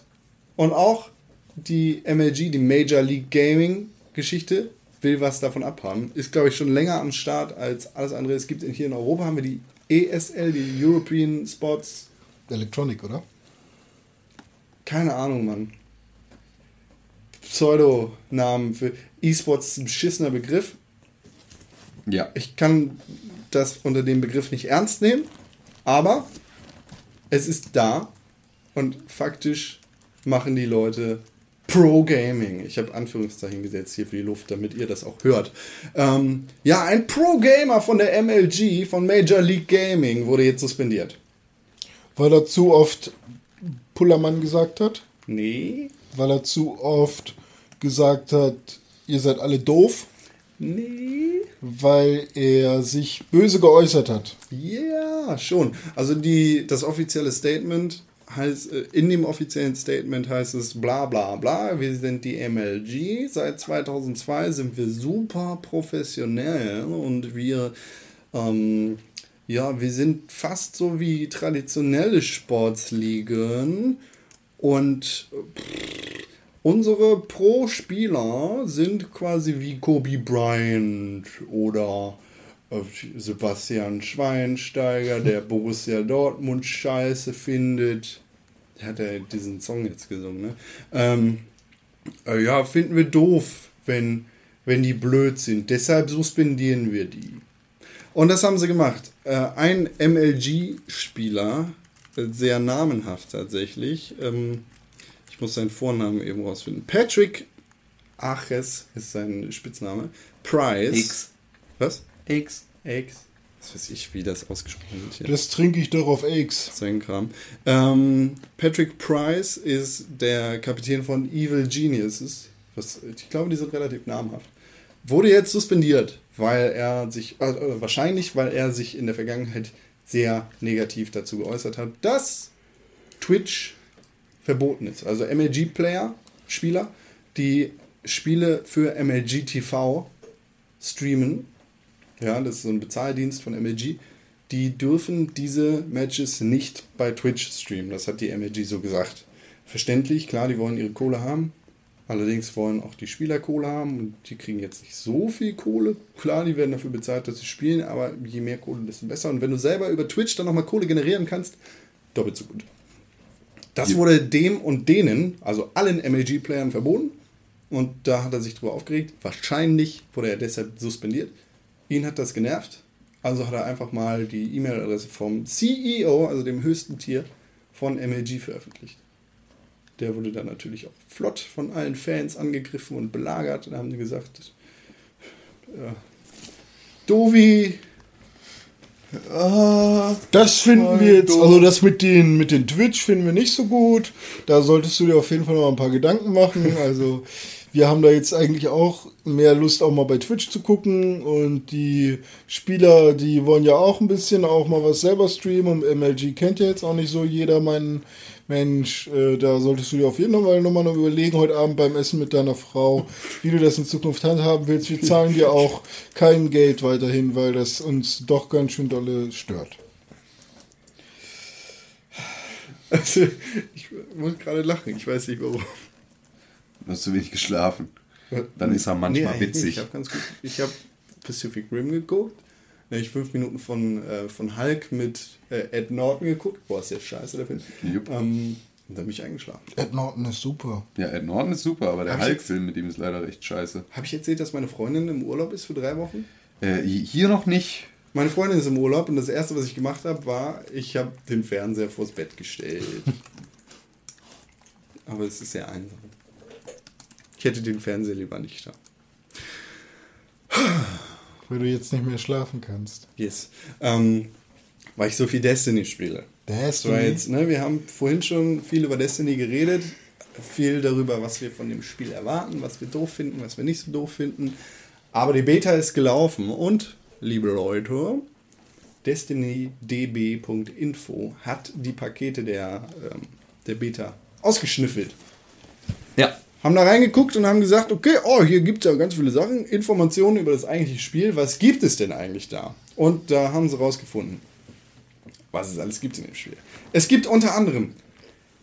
Und auch die MLG, die Major League Gaming Geschichte, will was davon abhaben. Ist, glaube ich, schon länger am Start als alles andere. Es gibt hier in Europa haben wir die ESL, die European Sports. Electronic, oder? Keine Ahnung, Mann. Pseudonamen für E-Sports ist ein beschissener Begriff. Ja. Ich kann das unter dem Begriff nicht ernst nehmen, aber es ist da und faktisch machen die Leute Pro-Gaming. Ich habe Anführungszeichen gesetzt hier für die Luft, damit ihr das auch hört. Ähm, ja, ein Pro-Gamer von der MLG, von Major League Gaming, wurde jetzt suspendiert. Weil er zu oft Pullermann gesagt hat. Nee, Weil er zu oft gesagt hat, ihr seid alle doof. Nee. Weil er sich böse geäußert hat. Ja, schon. Also die, das offizielle Statement heißt, äh, in dem offiziellen Statement heißt es bla bla bla, wir sind die MLG, seit 2002 sind wir super professionell und wir, ähm, ja, wir sind fast so wie traditionelle Sportsligen und pff, unsere Pro-Spieler sind quasi wie Kobe Bryant oder äh, Sebastian Schweinsteiger, der Borussia Dortmund scheiße findet. Der hat ja diesen Song jetzt gesungen, ne? Ähm, äh, ja, finden wir doof, wenn, wenn die blöd sind. Deshalb suspendieren wir die. Und das haben sie gemacht. Äh, ein MLG-Spieler, äh, sehr namenhaft tatsächlich, ähm, ich muss seinen Vornamen eben rausfinden. Patrick Aches ist sein Spitzname. Price. X. Was? X. X. Was weiß ich, wie das ausgesprochen wird hier. Das trinke ich doch auf X. Sein Kram. Ähm, Patrick Price ist der Kapitän von Evil Geniuses. Was, ich glaube, die sind relativ namhaft. Wurde jetzt suspendiert, weil er sich, äh, wahrscheinlich, weil er sich in der Vergangenheit sehr negativ dazu geäußert hat, dass Twitch verboten ist. Also MLG-Player, Spieler, die Spiele für MLG TV streamen, ja, das ist so ein Bezahldienst von MLG, die dürfen diese Matches nicht bei Twitch streamen. Das hat die MLG so gesagt. Verständlich, klar, die wollen ihre Kohle haben. Allerdings wollen auch die Spieler Kohle haben und die kriegen jetzt nicht so viel Kohle. Klar, die werden dafür bezahlt, dass sie spielen, aber je mehr Kohle, desto besser. Und wenn du selber über Twitch dann nochmal Kohle generieren kannst, doppelt so gut. Das wurde dem und denen, also allen MLG-Playern verboten. Und da hat er sich drüber aufgeregt. Wahrscheinlich wurde er deshalb suspendiert. Ihn hat das genervt. Also hat er einfach mal die E-Mail-Adresse vom CEO, also dem höchsten Tier von MLG veröffentlicht. Der wurde dann natürlich auch flott von allen Fans angegriffen und belagert. Und haben die gesagt, ja, Dovi, Das finden wir jetzt, also das mit den, mit den Twitch finden wir nicht so gut. Da solltest du dir auf jeden Fall noch ein paar Gedanken machen. Also wir haben da jetzt eigentlich auch mehr Lust, auch mal bei Twitch zu gucken. Und die Spieler, die wollen ja auch ein bisschen auch mal was selber streamen. Und MLG kennt ja jetzt auch nicht so jeder meinen Mensch. Äh, da solltest du dir auf jeden Fall nochmal noch überlegen, heute Abend beim Essen mit deiner Frau, wie du das in Zukunft handhaben willst. Wir zahlen dir auch kein Geld weiterhin, weil das uns doch ganz schön dolle stört. Also, ich muss gerade lachen, ich weiß nicht warum. Du hast zu wenig geschlafen. Dann ist er manchmal nicht. witzig. Ich habe ganz gut. Ich habe Pacific Rim geguckt. Dann habe ich fünf Minuten von, äh, von Hulk mit äh, Ed Norton geguckt. Boah, ist der scheiße, der Film. Jupp. Ähm, und dann bin ich eingeschlafen. Ed Norton ist super. Ja, Ed Norton ist super, aber der Hulk-Film mit ihm ist leider recht scheiße. Habe ich erzählt, dass meine Freundin im Urlaub ist für drei Wochen? Äh, hier noch nicht. Meine Freundin ist im Urlaub und das erste, was ich gemacht habe, war, ich habe den Fernseher vors Bett gestellt. Aber es ist sehr einsam. Ich hätte den Fernseher lieber nicht da. Weil du jetzt nicht mehr schlafen kannst. Yes. Ähm, weil ich so viel Destiny spiele. Das war Destiny? jetzt, ne, wir haben vorhin schon viel über Destiny geredet. Viel darüber, was wir von dem Spiel erwarten, was wir doof finden, was wir nicht so doof finden. Aber die Beta ist gelaufen und, liebe Leute, DestinyDB.info hat die Pakete der, ähm, der Beta ausgeschnüffelt. Ja. Haben da reingeguckt und haben gesagt, okay, oh, hier gibt es ja ganz viele Sachen, Informationen über das eigentliche Spiel. Was gibt es denn eigentlich da? Und da haben sie rausgefunden, was es alles gibt in dem Spiel. Es gibt unter anderem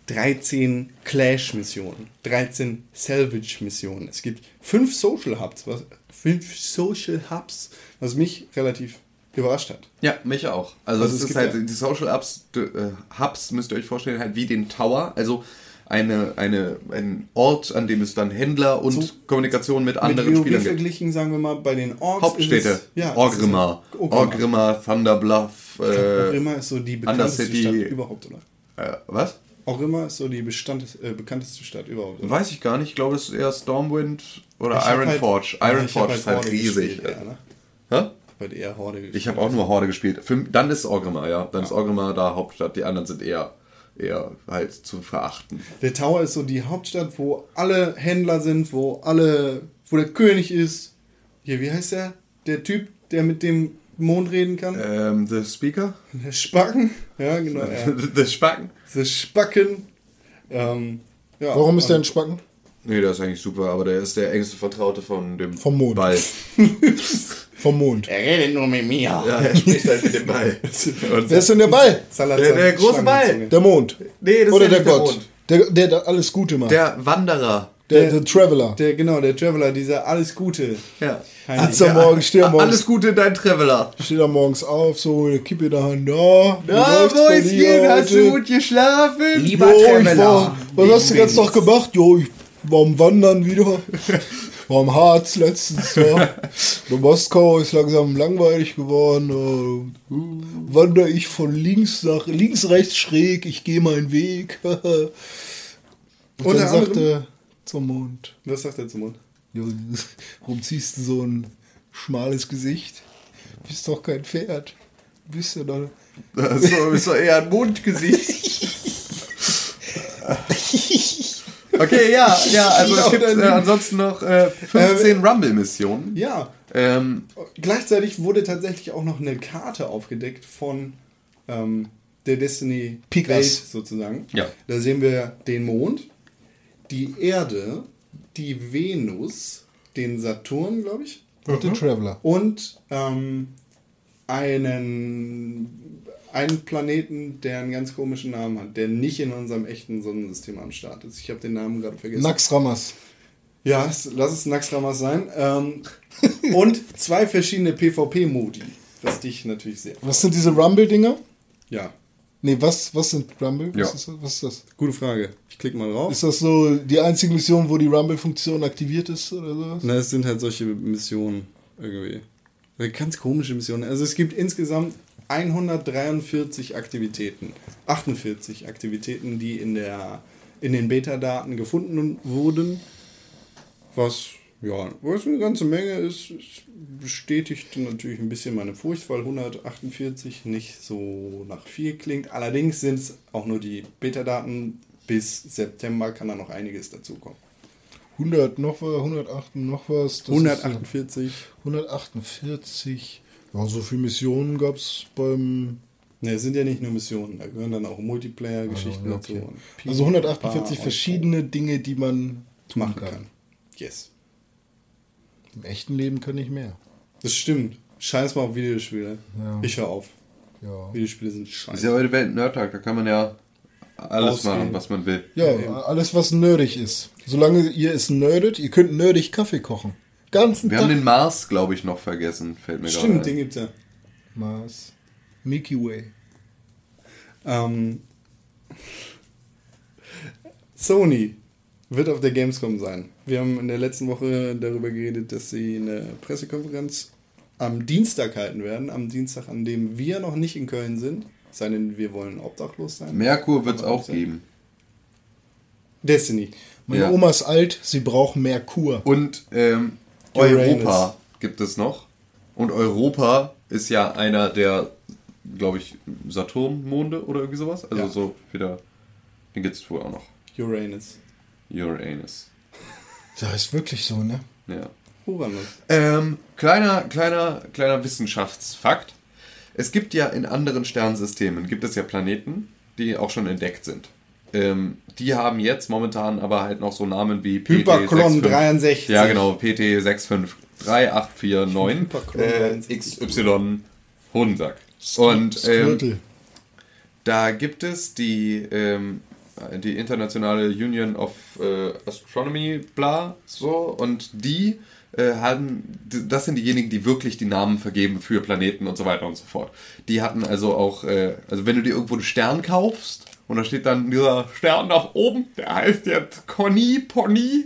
13 Clash-Missionen, 13 Salvage-Missionen. Es gibt 5 Social Hubs, was, 5 Social Hubs, was mich relativ überrascht hat. Ja, mich auch. Also, Also es es ist halt, ja- die Social d- äh, Hubs müsst ihr euch vorstellen, halt wie den Tower. Also eine, eine, ein Ort, an dem es dann Händler und So- Kommunikation mit Mit anderen WoW Spielern gibt. verglichen, sagen wir mal, bei den Orks Hauptstädte. es, ja, Orgrimmar. ist- Orgrimmar. Orgrimmar, Thunderbluff. Äh, Orgrimmar ist so die bekannteste. Stadt überhaupt, oder? äh, was? Orgrimmar ist so die äh, bekannteste Stadt überhaupt. Oder? Weiß ich gar nicht. Ich glaube, es ist eher Stormwind oder Ich hab Iron halt- Forge. Ja, Iron ich hab Forge ist halt Horde riesig. gespielt, ja, ne? Hä? Bei der Horde gespielt. Ich habe auch nur Horde gespielt. Für, dann ist Orgrimmar, ja. Dann ist Orgrimmar da Hauptstadt. Die anderen sind eher, eher halt zu verachten. Der Tower ist so die Hauptstadt, wo alle Händler sind, wo alle, wo der König ist. Hier, wie heißt der? Der Typ, der mit dem Mond reden kann? Ähm, The Speaker? Der Spacken. Ja, genau. Ja. The Spacken? Der Spacken. Ähm, ja, Warum ist der ein Spacken? Nee, der ist eigentlich super, aber der ist der engste Vertraute von dem Vom Mond. Ball. Vom Mond. Er redet nur mit mir. Ja, er spricht halt mit dem Ball. Wer ist denn der Ball? Salazar Der- der große Ball. Der Mond. Nee, das Oder ist der der Gott. Der, der, der alles Gute macht. Der, Der Wanderer. der, der- Traveler. Der, genau, der Traveler, dieser alles Gute. Ja. Sitzt am Morgen, steht am Morgen, Alles Gute, dein Traveler. steht am morgens auf, so eine Kippe in der Hand. Bei dir Mäuschen, hast du heute? gut geschlafen? Lieber Jo, Traveler, war, was ich hast du bin's. Tag gemacht? Jo, ich war am Wandern wieder. War am Harz letztens. Ja. Moskau ist langsam langweilig geworden. Äh, wandere ich von links nach links, rechts schräg. Ich gehe meinen Weg. Und Unter dann sagt er zum Mond. Was sagt er zum Mund? Jo, warum ziehst du so ein schmales Gesicht? Du bist doch kein Pferd. Du bist ja doch. Das ist doch eher ein Mondgesicht. Okay, ja, ja, also es gibt äh, ansonsten noch äh, 15 Rumble-Missionen. Ja, Ähm, Gleichzeitig wurde tatsächlich auch noch eine Karte aufgedeckt von ähm, der Destiny Pick Welt us. sozusagen. Ja. Da sehen wir den Mond, die Erde, die Venus, den Saturn, glaube ich, Und der Traveler. und ähm, einen, einen Planeten, der einen ganz komischen Namen hat, der nicht in unserem echten Sonnensystem am Start ist. Ich habe den Namen gerade vergessen. Nax Ramas. Ja, lass es Naxramas sein. Ähm, und zwei verschiedene PvP-Modi, was dich natürlich sehr. Was sind diese Rumble-Dinger? Ja, Nee, was, was sind Rumble? Ja. Was, ist, das? was ist das? gute Frage. Ich klicke mal drauf. Ist das so die einzige Mission, wo die Rumble-Funktion aktiviert ist oder sowas? Na, es sind halt solche Missionen irgendwie. Ganz komische Missionen. Also es gibt insgesamt 143 Aktivitäten. 48 Aktivitäten, die in, der, in den Beta-Daten gefunden wurden. Was, ja, was eine ganze Menge ist, es bestätigt natürlich ein bisschen meine Furcht, weil 148 nicht so nach viel klingt. Allerdings sind es auch nur die Beta-Daten. Bis September kann da noch einiges dazukommen. 100 noch was, 108 noch was. das ist, äh, 148. 148. Ja, so viele Missionen gab es beim. Ne, es sind ja nicht nur Missionen, da gehören dann auch Multiplayer-Geschichten Ja, dazu. okay. und Also 148 PvP und verschiedene Dinge, die man tun machen kann. kann. Yes. Im echten Leben kann ich mehr. Das stimmt. Scheiß mal auf Videospiele. Ja. Ich höre auf. Ja. Videospiele sind Ist scheiße. ja heute Welt-Nerd-Tag, da kann man ja alles Ausgehen. machen, was man will. Ja, alles was nerdig ist. Solange ihr es nerdet, ihr könnt nerdig Kaffee kochen. Ganzen Wir Tag. haben den Mars, glaube ich, noch vergessen, fällt mir Stimmt, gerade den ein. gibt's ja. Mars. Milky Way. Ähm, Sony wird auf der Gamescom sein. Wir haben in der letzten Woche darüber geredet, dass sie eine Pressekonferenz am Dienstag halten werden. Am Dienstag, an dem wir noch nicht in Köln sind. Sei denn, wir wollen obdachlos sein. Merkur wird es auch sein. geben. Destiny. Meine Ja. Oma ist alt, sie braucht mehr Kur. Und ähm. Europa gibt es noch. Und Europa ist ja einer der, glaube ich, Saturnmonde oder irgendwie sowas. Also Ja. so wieder, den gibt es wohl auch noch. Uranus. Uranus. Das ist wirklich so, ne? Ja. Uranus. Ähm, kleiner, kleiner, kleiner Wissenschaftsfakt. Es gibt ja in anderen Sternsystemen, gibt es ja Planeten, die auch schon entdeckt sind. Ähm, die haben jetzt momentan aber halt noch so Namen wie Hyperklon PT65. 63. Ja, genau, PT653849 Hyperklon äh, 63. XY Hodensack. Und ähm, da gibt es die, ähm, die internationale Union of äh, Astronomy, bla, so, und die äh, haben, das sind diejenigen, die wirklich die Namen vergeben für Planeten und so weiter und so fort. Die hatten also auch, äh, also wenn du dir irgendwo einen Stern kaufst und da steht dann dieser Stern nach oben, der heißt jetzt Conny Pony,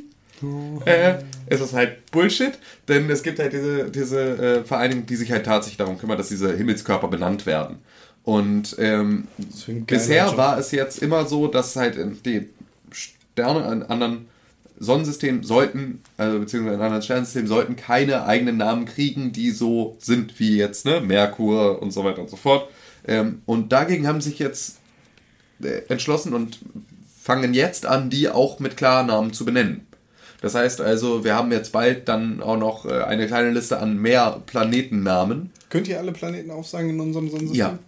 äh, ist das halt Bullshit, denn es gibt halt diese, diese äh, Vereinigung, die sich halt tatsächlich darum kümmert, dass diese Himmelskörper benannt werden. Und ähm, bisher Job. war es jetzt immer so, dass halt die Sterne in anderen Sonnensystemen sollten, also beziehungsweise in anderen Sternsystemen sollten keine eigenen Namen kriegen, die so sind wie jetzt, ne, Merkur und so weiter und so fort. Ähm, und dagegen haben sich jetzt äh, entschlossen und fangen jetzt an, die auch mit Klarnamen zu benennen. Das heißt also, wir haben jetzt bald dann auch noch äh, eine kleine Liste an mehr Planetennamen. Könnt ihr alle Planeten aufsagen in unserem Sonnensystem? Ja.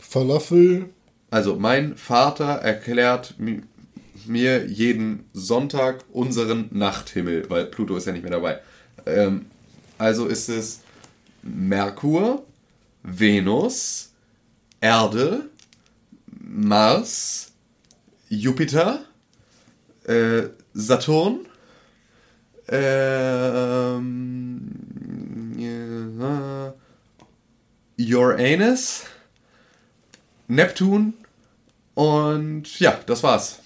Falafel. Also mein Vater erklärt mi- mir jeden Sonntag unseren Nachthimmel, weil Pluto ist ja nicht mehr dabei. Ähm, also ist es Merkur, Venus, Erde, Mars, Jupiter, äh, Saturn, ähm, Uranus, Neptun und ja, das war's.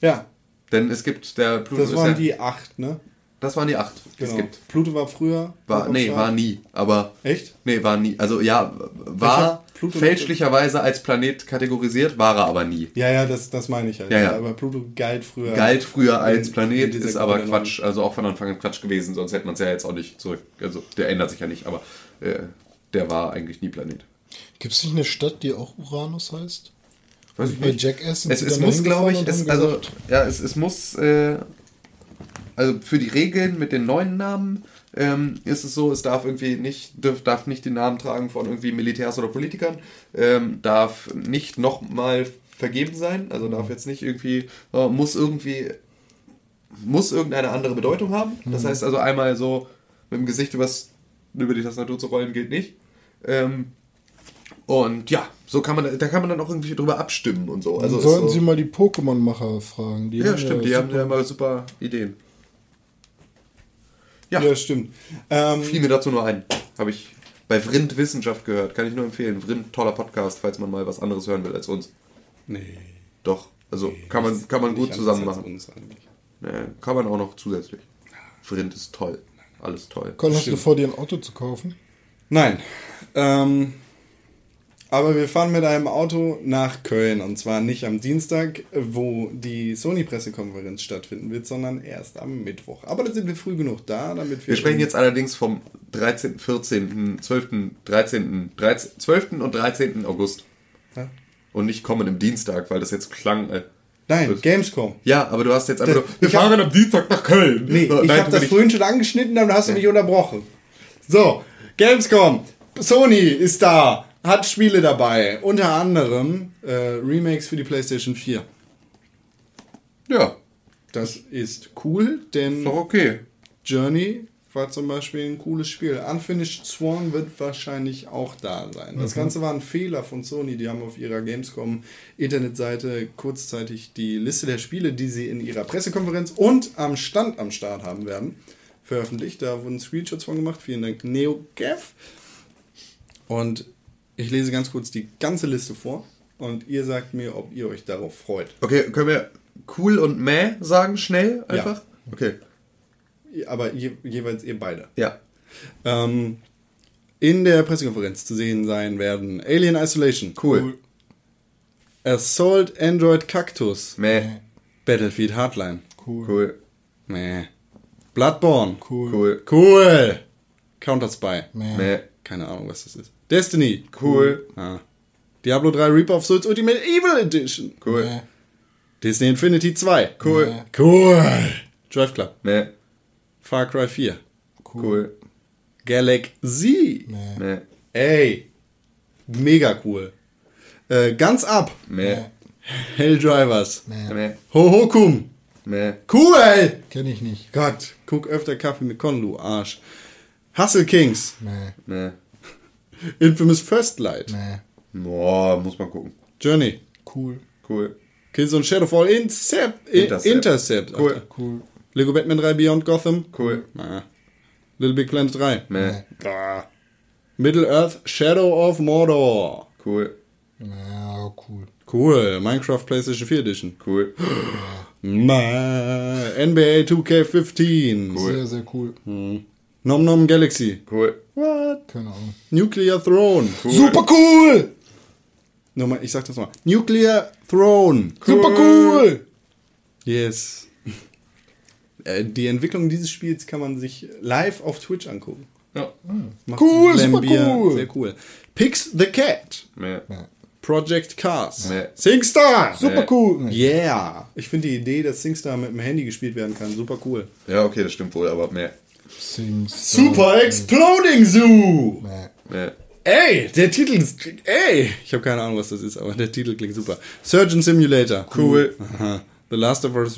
Ja, Denn es gibt der Pluto. das waren ja, die acht, ne? Das waren die acht, die Genau. es gibt. Pluto war früher. War, nee, Start. war nie. Aber. Echt? Nee, war nie. Also ja, war fälschlicherweise als Planet kategorisiert, war er aber nie. Ja, ja, das, das meine ich halt. Ja, ja. Aber Pluto galt früher. Galt früher als in- Planet, ist aber. Quatsch, also auch von Anfang an Quatsch gewesen, sonst hätte man es ja jetzt auch nicht zurück. Also der ändert sich ja nicht, aber äh, der war eigentlich nie Planet. Gibt es nicht eine Stadt, die auch Uranus heißt? Weiß ich Bei nicht. Jackass sind Es, es muss, glaube ich, es, also, ja, es, es muss, äh, also für die Regeln mit den neuen Namen ähm, ist es so, es darf irgendwie nicht, darf, darf nicht den Namen tragen von irgendwie Militärs oder Politikern, ähm, darf nicht nochmal vergeben sein, also darf jetzt nicht irgendwie, äh, muss irgendwie, muss irgendeine andere Bedeutung haben. Das heißt also einmal so mit dem Gesicht übers, über die Tastatur zu rollen geht nicht. Ähm, und ja, so kann man, da kann man dann auch irgendwie drüber abstimmen und so. Also sollten so, Sie mal die Pokémon-Macher fragen. Die ja, stimmt, die haben ja mal super Ideen. Ja, Ja, stimmt. Ähm, fiel mir dazu nur ein. Habe ich bei Vrind Wissenschaft gehört. Kann ich nur empfehlen. Vrind, toller Podcast, falls man mal was anderes hören will als uns. nee. Doch, also kann man, kann man gut zusammen machen. Nee, kann man auch noch zusätzlich. Vrind ist toll. Alles toll. Colin, hast du vor, dir ein Auto zu kaufen? Nein. Ähm, aber wir fahren mit einem Auto nach Köln. Und zwar nicht am Dienstag, wo die Sony-Pressekonferenz stattfinden wird, sondern erst am Mittwoch. Aber da sind wir früh genug da, damit wir. Wir sprechen jetzt allerdings vom 13., 14., 12., 13., 13., 12. und 13. August. Ja. Und nicht kommenden Dienstag, weil das jetzt klang. Äh, Nein, Gamescom. Ja, aber du hast jetzt einfach nur, wir ich hab- fahren am Dienstag nach Köln. Nee, ich habe das vorhin schon angeschnitten, dann hast du mich unterbrochen. So, Gamescom. Sony ist da, hat Spiele dabei. Unter anderem äh, Remakes für die PlayStation 4. Ja, Das ist cool, denn doch okay. Journey war zum Beispiel ein cooles Spiel. Unfinished Swan wird wahrscheinlich auch da sein. Das Ganze war ein Fehler von Sony. Die haben auf ihrer Gamescom Internetseite kurzzeitig die Liste der Spiele, die sie in ihrer Pressekonferenz und am Stand am Start haben werden, veröffentlicht. Da wurden Screenshots von gemacht. Vielen Dank, NeoGaf. Und ich lese ganz kurz die ganze Liste vor und ihr sagt mir, ob ihr euch darauf freut. Okay, können wir cool und meh sagen, schnell einfach? Okay. Aber je, jeweils ihr beide. Ja. ähm, in der Pressekonferenz zu sehen sein werden Alien Isolation, Cool. Assault Android Cactus, Meh. Battlefield Hardline, Cool. Cool. Meh. Bloodborne, Cool. Cool. cool, Counter Spy, Meh. Meh. keine Ahnung was das ist, Destiny, Cool. ah. Diablo 3 Reaper of Souls Ultimate Evil Edition, Cool. Meh. Disney Infinity 2, Cool. Meh. cool, Drive Club, Meh. Far Cry 4, Cool. Galaxy, Meh. Meh. ey, mega cool, äh, ganz ab, Meh. Helldrivers, Meh. Hohokum, Meh. cool, Kenn ich nicht. Gott, guck öfter Kaffee mit Con, du Arsch. Hustle Kings, Meh. Meh. Infamous First Light, Meh. Boah, muss man gucken. Journey, Cool. Cool. Killzone Shadowfall Intercept, Intercept, Intercept. Intercept. Cool. Alter. Cool. Lego Batman 3 Beyond Gotham, Cool. Na. Little Big Planet 3, Meh. Ah. Middle Earth Shadow of Mordor, Cool. Cool. Ja, cool. cool, Minecraft PlayStation 4 Edition, Cool. Ma NBA 2K15, Sehr, sehr cool. Nom Nom Galaxy, Cool. What? Keine Ahnung. Nuclear Throne, Super cool! Nochmal, ich sag das mal, Nuclear Throne, Super cool! Yes. Äh, Die Entwicklung dieses Spiels kann man sich live auf Twitch angucken. Ja. Macht Cool, super cool. Sehr cool. Pix the Cat. Meh. Project Cars. Nee. SingStar. Super cool! Yeah. Ich finde die Idee, dass SingStar mit dem Handy gespielt werden kann, super cool. Ja, okay, das stimmt wohl, aber meh. Super Exploding Zoo. Meh. Ey, der Titel ist. Ey, ich habe keine Ahnung, was das ist, aber der Titel klingt super. Surgeon Simulator. Cool. Aha. The Last of Us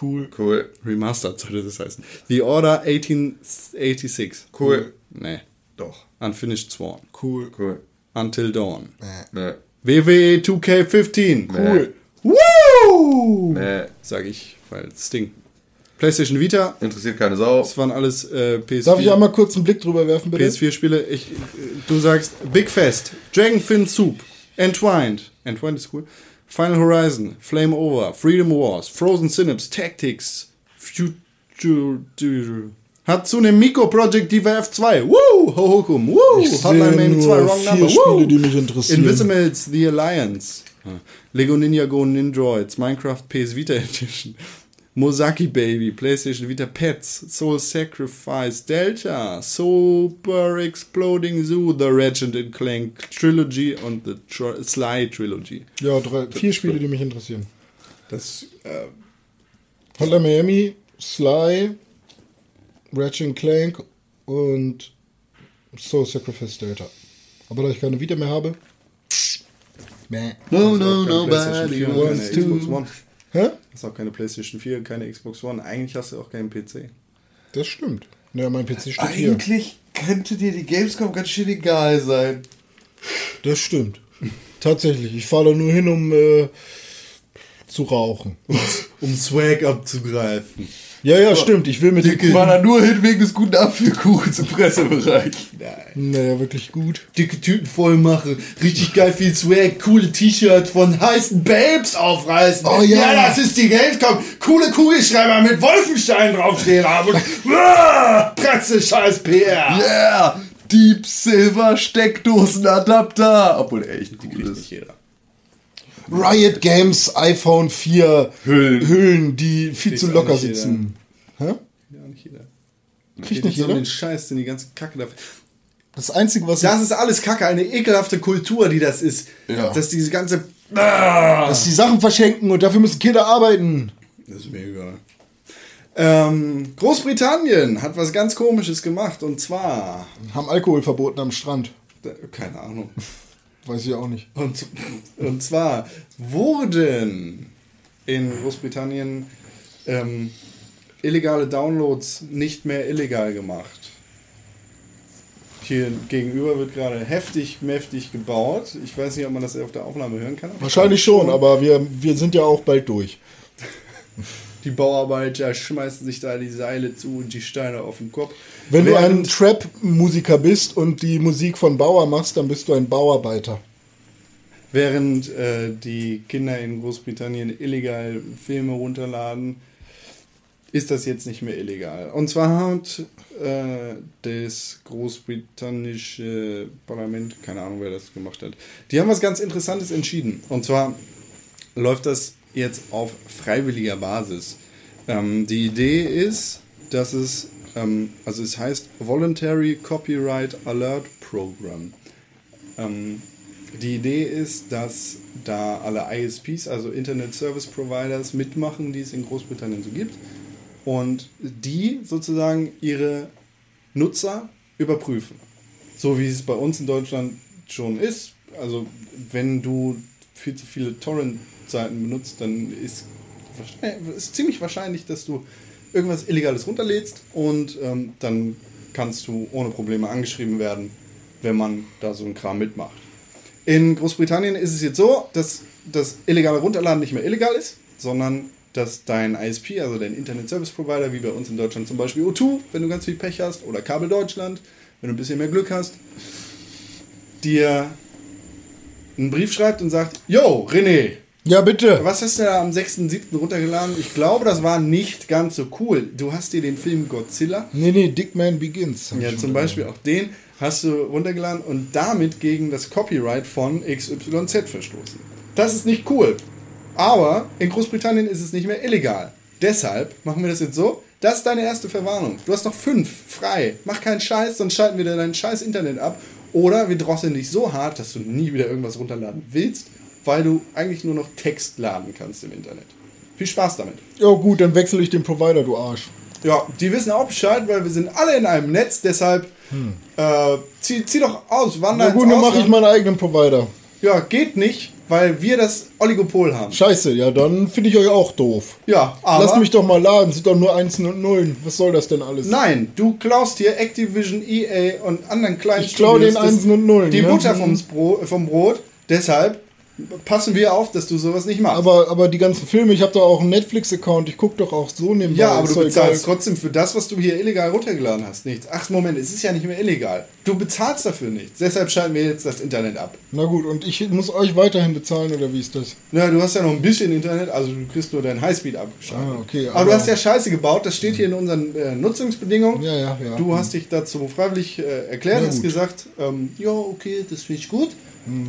Cool. Cool. Remastered sollte das heißen. The Order 1886. Cool. Nee. Doch. Unfinished Sworn. Cool. Cool. Until Dawn. Meh. Meh. WWE 2K15. Cool. Woo! Meh. Sag ich, weil Sting. PlayStation Vita. Interessiert keine Sau. Das waren alles äh, PS4. Darf ich einmal kurz einen Blick drüber werfen, bitte? PS4-Spiele. Ich, äh, du sagst Big Fest, Dragonfin Soup, Entwined. Entwined ist cool. Final Horizon, Flame Over, Freedom Wars, Frozen Synapse, Tactics, Future. Hatsune Miku Project Diva F2. Woo! Hohokum. Woo! Ich Hotline sehe Miami nur 2 Wrong vier Number. Spiele, Woo! die mich interessieren. Invisimals The Alliance. Lego Ninja Go Nindroids, Minecraft PS Vita Edition. Mosaki Baby, PlayStation Vita Pets, Soul Sacrifice, Delta, Super Exploding Zoo, The Ratchet and Clank Trilogy und The Tr Sly Trilogy. Ja, drei, vier Spiele, die mich interessieren. Das, äh, Hotline Miami, Sly, Ratchet Clank und Soul Sacrifice Delta. Aber da ich keine Vita mehr habe. Meh. No, no, 4 und wants to-. Hä? Hast auch keine PlayStation 4, keine Xbox One. Eigentlich hast du auch keinen PC. Das stimmt. Ja, mein PC steht hier. Eigentlich könnte dir die Gamescom ganz schön egal sein. Das stimmt. Tatsächlich. Ich fahre da nur hin, um äh, zu rauchen. Um Swag abzugreifen. Ja, ja, stimmt. Ich will mit Ich war da nur hin wegen des guten Apfelkuchens im Pressebereich. Naja, wirklich gut. dicke Tüten voll machen, richtig geil viel Swag, coole T-Shirts von heißen Babes aufreißen. Oh ja. das ist die Gamescom. Coole Kugelschreiber mit Wolfenstein draufstehen haben. Und, Presse, scheiß PR. Yeah! Deep Silver Steckdosenadapter. Obwohl echt cool ist. jeder. Riot Games iPhone 4 Hüllen. Hüllen die viel zu locker sitzen. Hä? Ja, nicht jeder. Kriegt nicht jeder? den Scheiß, den die ganze Kacke da. Das Einzige, was Das ist alles Kacke, eine ekelhafte Kultur, die das ist. Ja. Dass diese ganze Dass die Sachen verschenken und dafür müssen Kinder arbeiten. Das ist mir egal. Ähm, Großbritannien hat was ganz Komisches gemacht und zwar, Haben Alkohol verboten am Strand. keine Ahnung, Weiß ich auch nicht. und, und zwar wurden in Großbritannien ähm, illegale Downloads nicht mehr illegal gemacht. Hier gegenüber wird gerade heftig, mäftig gebaut. Ich weiß nicht, ob man das auf der Aufnahme hören kann. Wahrscheinlich schon, aber wir, wir sind ja auch bald durch. Die Bauarbeiter schmeißen sich da die Seile zu und die Steine auf den Kopf. Wenn du ein Während- Trap-Musiker bist und die Musik von Bauer machst, dann bist du ein Bauarbeiter. Während äh, die Kinder in Großbritannien illegal Filme runterladen, ist das jetzt nicht mehr illegal. Und zwar hat äh, das großbritannische Parlament, keine Ahnung, wer das gemacht hat, die haben was ganz Interessantes entschieden. Und zwar läuft das jetzt auf freiwilliger Basis. Ähm, die Idee ist, dass es, ähm, also es heißt Voluntary Copyright Alert Program. Ähm, die Idee ist, dass da alle ISPs, also Internet Service Providers, mitmachen, die es in Großbritannien so gibt. Und die sozusagen ihre Nutzer überprüfen. So wie es bei uns in Deutschland schon ist. Also wenn du viel zu viele Torrent-Seiten benutzt, dann ist ist ziemlich wahrscheinlich, dass du irgendwas Illegales runterlädst und ähm, dann kannst du ohne Probleme angeschrieben werden, wenn man da so einen Kram mitmacht. In Großbritannien ist es jetzt so, dass das illegale Runterladen nicht mehr illegal ist, sondern dass dein ISP, also dein Internet Service Provider, wie bei uns in Deutschland zum Beispiel O2, wenn du ganz viel Pech hast, oder Kabel Deutschland, wenn du ein bisschen mehr Glück hast, dir einen Brief schreibt und sagt, Yo, René, Ja, bitte. was hast du da am 6.7. runtergeladen? Ich glaube, das war nicht ganz so cool. Du hast dir den Film Godzilla Nee, nee, Dickman Begins. hab ja, zum. Beispiel auch den hast du runtergeladen und damit gegen das Copyright von XYZ verstoßen. Das ist nicht cool. Aber in Großbritannien ist es nicht mehr illegal. Deshalb machen wir das jetzt so. Das ist deine erste Verwarnung. Du hast noch fünf frei. Mach keinen Scheiß, sonst schalten wir dir dein scheiß Internet ab. Oder wir drosseln dich so hart, dass du nie wieder irgendwas runterladen willst, weil du eigentlich nur noch Text laden kannst im Internet. Viel Spaß damit. Ja, gut, dann wechsle ich den Provider, du Arsch. Ja, die wissen auch Bescheid, weil wir sind alle in einem Netz, deshalb äh, zieh, zieh doch aus, wander Na gut, dann mache ich Ausland. meinen eigenen Provider. Ja, geht nicht, weil wir das Oligopol haben. Scheiße, ja, dann finde ich euch auch doof. Ja, aber Lasst mich doch mal laden, sind doch nur Einsen und Nullen. Was soll das denn alles? nein, du klaust hier Activision, EA und anderen kleinen Ich klau Studios den Einsen und Nullen, Die ne? Butter vom, Bro vom Brot, deshalb passen wir auf, dass du sowas nicht machst. Aber, aber die ganzen Filme, ich habe doch auch einen Netflix-Account, ich gucke doch auch so nebenbei. ja, aber du bezahlst egal. trotzdem für das, was du hier illegal runtergeladen hast, nichts. Ach, Moment, es ist ja nicht mehr illegal. Du bezahlst dafür nichts. Deshalb schalten wir jetzt das Internet ab. Na gut, und ich muss euch weiterhin bezahlen, oder wie ist das? Na, du hast ja noch ein bisschen Internet, also du kriegst nur dein Highspeed abgeschaltet. Ah, okay, aber, aber- du hast ja Scheiße gebaut, das steht hier in unseren äh, Nutzungsbedingungen. Ja, ja, ja. Du hast dich dazu freiwillig äh, erklärt, hast gesagt, ähm, ja, okay, das finde ich gut. Hm.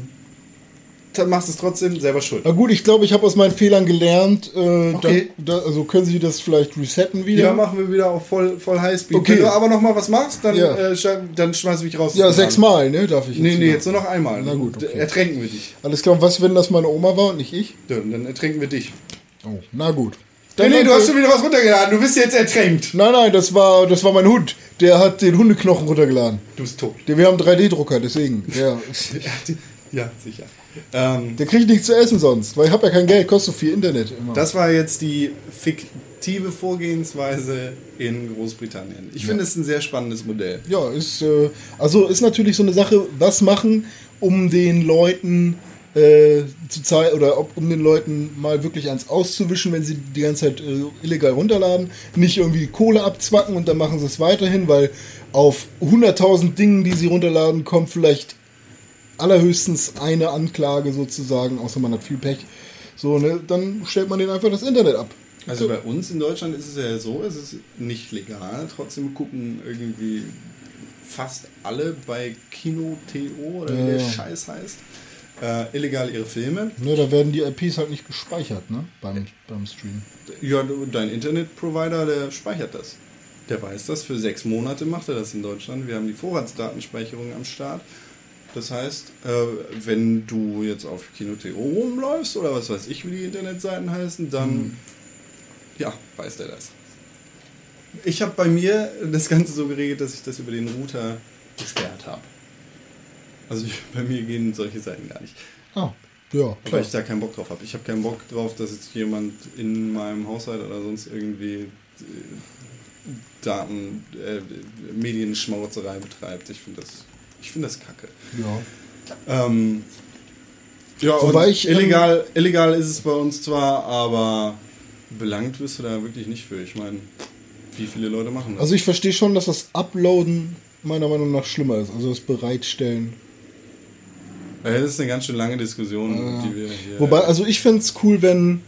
Dann machst du es trotzdem selber schuld. Na gut, ich glaube, ich habe aus meinen Fehlern gelernt. Äh, Okay. da, da, also können Sie das vielleicht resetten wieder? Ja, machen wir wieder auf voll, voll Highspeed. Okay. Wenn du aber noch mal was machst, dann, Ja. äh, dann schmeiß mich raus. Ja, sechsmal, ne? Darf ich Nee, nee, wieder? jetzt nur noch einmal. Na gut, okay. Ertränken wir dich. Alles klar, und was, wenn das meine Oma war und nicht ich? Dann, dann ertränken wir dich. Oh, na gut. Nee, nee, du hast schon wieder was runtergeladen. Du bist jetzt ertränkt. Nein, nein, das war, das war mein Hund. Der hat den Hundeknochen runtergeladen. Du bist tot. Wir haben 3D-Drucker, deswegen. Ja. Ja, sicher. Ähm, Der kriegt nichts zu essen sonst, weil ich habe ja kein Geld, kostet so viel Internet immer. Das war jetzt die fiktive Vorgehensweise in Großbritannien. Ich finde es ein sehr spannendes Modell. Ja, ist, äh, also ist natürlich so eine Sache, was machen, um den Leuten äh, zu zeigen, oder ob, um den Leuten mal wirklich eins auszuwischen, wenn sie die ganze Zeit äh, illegal runterladen, nicht irgendwie Kohle abzwacken und dann machen sie es weiterhin, weil auf 100.000 Dingen, die sie runterladen, kommt vielleicht allerhöchstens eine Anklage sozusagen, außer man hat viel Pech. So, ne, dann stellt man denen einfach das Internet ab. Also bei uns in Deutschland ist es ja so, es ist nicht legal. Trotzdem gucken irgendwie fast alle bei Kino.to oder wie der Ja. Scheiß heißt, äh, illegal ihre Filme. Ne, da werden die IPs halt nicht gespeichert, ne, beim, beim Stream. Ja, dein Internetprovider, der speichert das. Der weiß das. Für sechs Monate macht er das in Deutschland. Wir haben die Vorratsdatenspeicherung am Start. Das heißt, äh, wenn du jetzt auf Kino.to rumläufst oder was weiß ich, wie die Internetseiten heißen, dann Hm. ja, weiß der das. Ich habe bei mir das Ganze so geregelt, dass ich das über den Router gesperrt habe. Also ich, bei mir gehen solche Seiten gar nicht. Ah, ja, Weil klar. ich da keinen Bock drauf habe. Ich habe keinen Bock drauf, dass jetzt jemand in meinem Haushalt oder sonst irgendwie äh, Daten, äh, Medienschmauzerei betreibt. Ich finde das, ich finde das kacke. Ja. Ähm, ja, Wobei ich, ähm, illegal, illegal ist es bei uns zwar, aber belangt wirst du da wirklich nicht für. Ich meine, wie viele Leute machen das? Also ich verstehe schon, dass das Uploaden meiner Meinung nach schlimmer ist. Also das Bereitstellen. Ja, das ist eine ganz schön lange Diskussion, die wir hier. Wobei, also ich fände es cool, wenn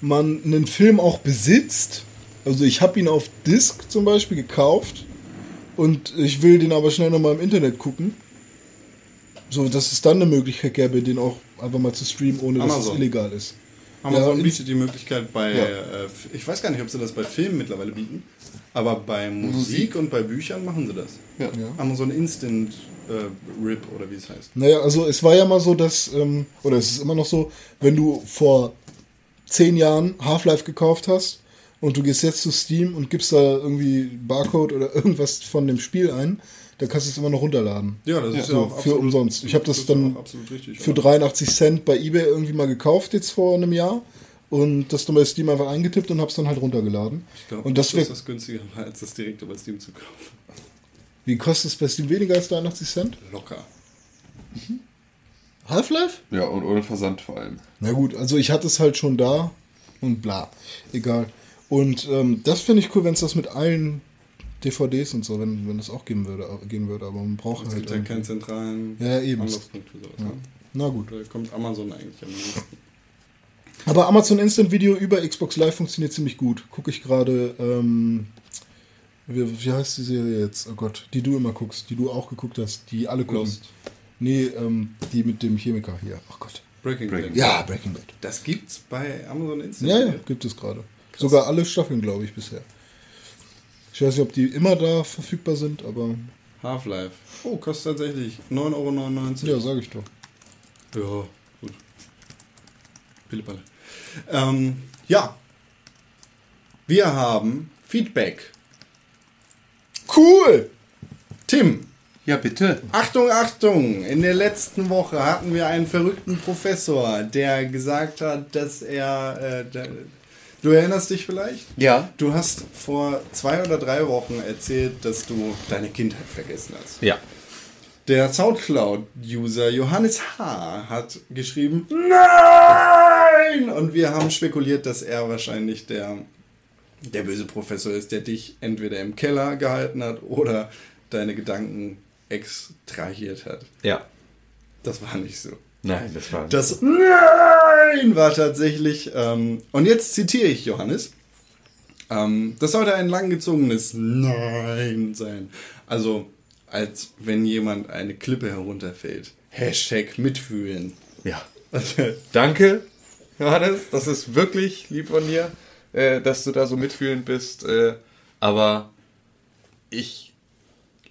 man einen Film auch besitzt. Also ich habe ihn auf Disc zum Beispiel gekauft und ich will den aber schnell nochmal im Internet gucken. So, dass es dann eine Möglichkeit gäbe, den auch einfach mal zu streamen, ohne dass es Amazon. illegal ist. Amazon Ja, bietet die Möglichkeit bei, Ja. äh, ich weiß gar nicht, ob sie das bei Filmen mittlerweile bieten, aber bei Musik und bei Büchern machen sie das. Ja. Amazon Instant äh, RIP oder wie es heißt. Naja, also es war ja mal so, dass, ähm, oder es ist immer noch so, wenn du vor zehn Jahren Half-Life gekauft hast und du gehst jetzt zu Steam und gibst da irgendwie Barcode oder irgendwas von dem Spiel ein, dann kannst du es immer noch runterladen. Ja, das ist ja so, auch für absolut- umsonst. Ich habe das, das ja dann richtig, für ja. 83 Cent bei eBay irgendwie mal gekauft jetzt vor einem Jahr und das dann bei Steam einfach eingetippt und habe es dann halt runtergeladen. Ich glaube, und das das ist das günstiger, als das direkt über Steam zu kaufen. wie kostet es bei Steam weniger als 83 Cent? Locker. Half-Life? Ja, und ohne Versand vor allem. Na gut, also ich hatte es halt schon da und bla. Egal. Und ähm, das finde ich cool, wenn es das mit allen DVDs und so, wenn, wenn das auch geben würde, gehen würde, aber man braucht Es halt. gibt ja keinen zentralen Ja, eben. Anlaufpunkt für sowas. Ne? Na gut. Da kommt Amazon eigentlich am nächsten. Aber Amazon Instant Video über Xbox Live funktioniert ziemlich gut. Gucke ich gerade, ähm, wie, wie heißt die Serie jetzt? Oh Gott, die du immer guckst, die du auch geguckt hast, die alle gucken. Lost. Nee, ähm, die mit dem Chemiker hier. Ach Gott. Breaking, Breaking Bad. Ja, Breaking Bad. Das gibt's bei Amazon Instant. Ja, ja, gibt es gerade. Sogar alle Staffeln, glaube ich, bisher. Ich weiß nicht, ob die immer da verfügbar sind, aber Half-Life. Oh, kostet tatsächlich 9,99 ja, Euro. sage ich doch. Ja, gut. Pillepalle. Ähm, ja. Wir haben Feedback. Cool! Tim, Ja, bitte. Achtung, Achtung! In der letzten Woche hatten wir einen verrückten Professor, der gesagt hat, dass er. Äh, du erinnerst dich vielleicht? Ja. Du hast vor zwei oder drei Wochen erzählt, dass du deine Kindheit vergessen hast. Ja. Der Soundcloud-User Johannes H. hat geschrieben, Nein! Und wir haben spekuliert, dass er wahrscheinlich der, der böse Professor ist, der dich entweder im Keller gehalten hat oder deine Gedanken extrahiert hat. Ja. Das war nicht so. Nein, das war. Das Nein war tatsächlich, ähm, und jetzt zitiere ich Johannes, ähm, das sollte ein langgezogenes Nein sein. Also, als wenn jemand eine Klippe herunterfällt. Hashtag mitfühlen. Ja. Danke, Johannes. Das ist wirklich lieb von dir, äh, dass du da so mitfühlend bist. Äh, aber ich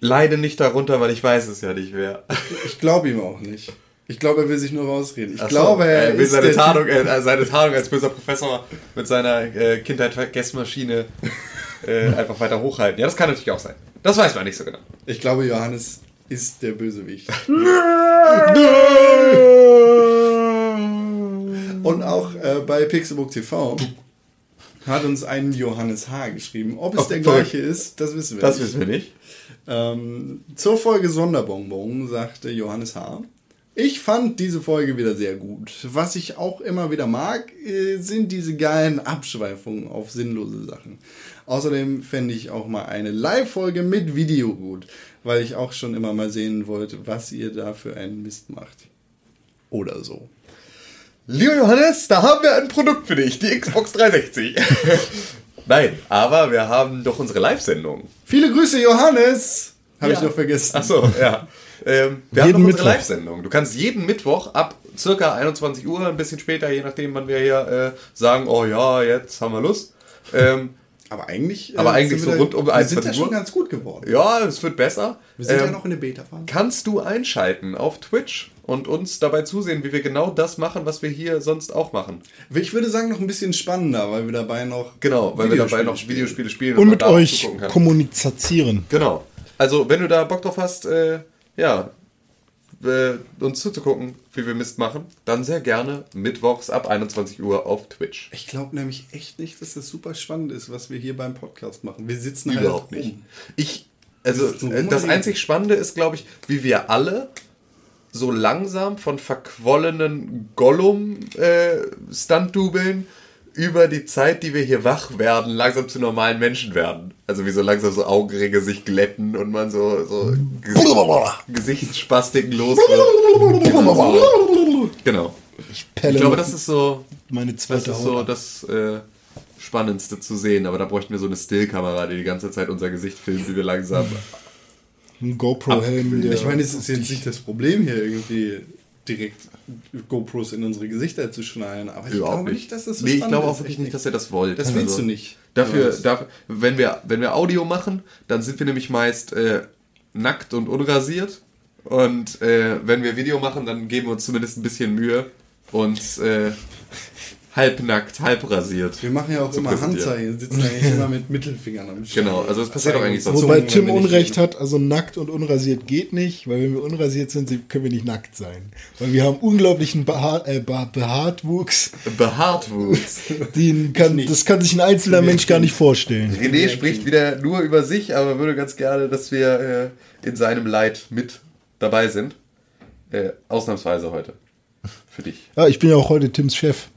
leide nicht darunter, weil ich weiß es ja nicht mehr. ich glaube ihm auch nicht. Ich glaube, er will sich nur rausreden. Ich so, glaube, er, will ist seine Tarnung, äh, seine Tarnung als böser Professor mit seiner äh, Kindheit-Vergessmaschine äh, einfach weiter hochhalten. Ja, das kann natürlich auch sein. Das weiß man nicht so genau. Ich glaube, Johannes ist der Bösewicht. Und auch äh, bei Pixelbook TV hat uns ein Johannes H. geschrieben. Ob es Oh, der gleiche ist, das wissen wir Das nicht. wissen wir nicht. Ähm, zur Folge Sonderbonbon sagte Johannes H. Ich fand diese Folge wieder sehr gut. Was ich auch immer wieder mag, äh, sind diese geilen Abschweifungen auf sinnlose Sachen. Außerdem fände ich auch mal eine Live-Folge mit Video gut, weil ich auch schon immer mal sehen wollte, was ihr da für einen Mist macht. Oder so. Lieber Johannes, da haben wir ein Produkt für dich, die Xbox 360. Nein, aber wir haben doch unsere Live-Sendung. Viele Grüße, Johannes! Habe ich Ja. noch vergessen. Achso, ja. Ähm, wir Jeden haben noch unsere Mittwoch. Live-Sendung. Du kannst jeden Mittwoch ab circa 21 Uhr, ein bisschen später, je nachdem, wann wir hier äh, sagen, oh ja, jetzt haben wir Lust. Ähm, Aber eigentlich, äh, Aber eigentlich sind so wir rund um wir sind 21 ja schon ganz gut geworden. Ja, es wird besser. Wir sind ja Ähm, noch in der Beta-Phase. kannst du einschalten auf Twitch und uns dabei zusehen, wie wir genau das machen, was wir hier sonst auch machen. Ich würde sagen, noch ein bisschen spannender, weil wir dabei noch. Genau, weil wir dabei noch spielen. Videospiele spielen Und man mit da euch kommunizieren. Genau. Also, wenn du da Bock drauf hast, äh, ja, äh, uns zuzugucken, wie wir Mist machen, dann sehr gerne mittwochs ab 21 Uhr auf Twitch. Ich glaube nämlich echt nicht, dass das super spannend ist, was wir hier beim Podcast machen. Wir sitzen Überhaupt halt nicht. Ich, also, Das äh, einzig Spannende ist, glaube ich, wie wir alle so langsam von verquollenen Gollum-Stunt-Dubeln über die Zeit, die wir hier wach werden, langsam zu normalen Menschen werden. Also wie so langsam so Augenringe sich glätten und man so, so Gesicht, Gesichtsspastiken los wird. Genau. Pelle Ich glaube, das ist so, meine das zweite ist so das äh, Spannendste zu sehen. Aber da bräuchten wir so eine Stillkamera, die die ganze Zeit unser Gesicht filmt, wie wir langsam. Ein GoPro-Helm. Ich meine, es ist jetzt nicht das Problem hier irgendwie direkt GoPros in unsere Gesichter zu schneiden, aber ich Überhaupt glaube nicht. dass das so Nee, ich glaube auch wirklich nicht, dass ihr das wollt. Das willst du nicht. Dafür, dafür wenn, wir, wenn wir Audio machen, dann sind wir nämlich meist äh, nackt und unrasiert. Und äh, wenn wir Video machen, dann geben wir uns zumindest ein bisschen Mühe und äh, halbnackt, halb rasiert. Wir machen ja auch immer. Handzeichen, sitzen eigentlich immer mit Mittelfingern am Start. Genau, also das passiert auch eigentlich sonst. Wobei Tim Unrecht hat, also nackt und unrasiert geht nicht, weil wenn wir unrasiert sind, können wir nicht nackt sein. Weil wir haben unglaublichen Behaar, äh, Be- Behaartwuchs, Behaartwuchs. den kann, das kann sich ein einzelner Mensch gar nicht vorstellen. René spricht wieder nur über sich, aber würde ganz gerne, dass wir äh, in seinem Leid mit dabei sind. Äh, ausnahmsweise heute. Für dich. Ja, ich bin ja auch heute Tims Chef.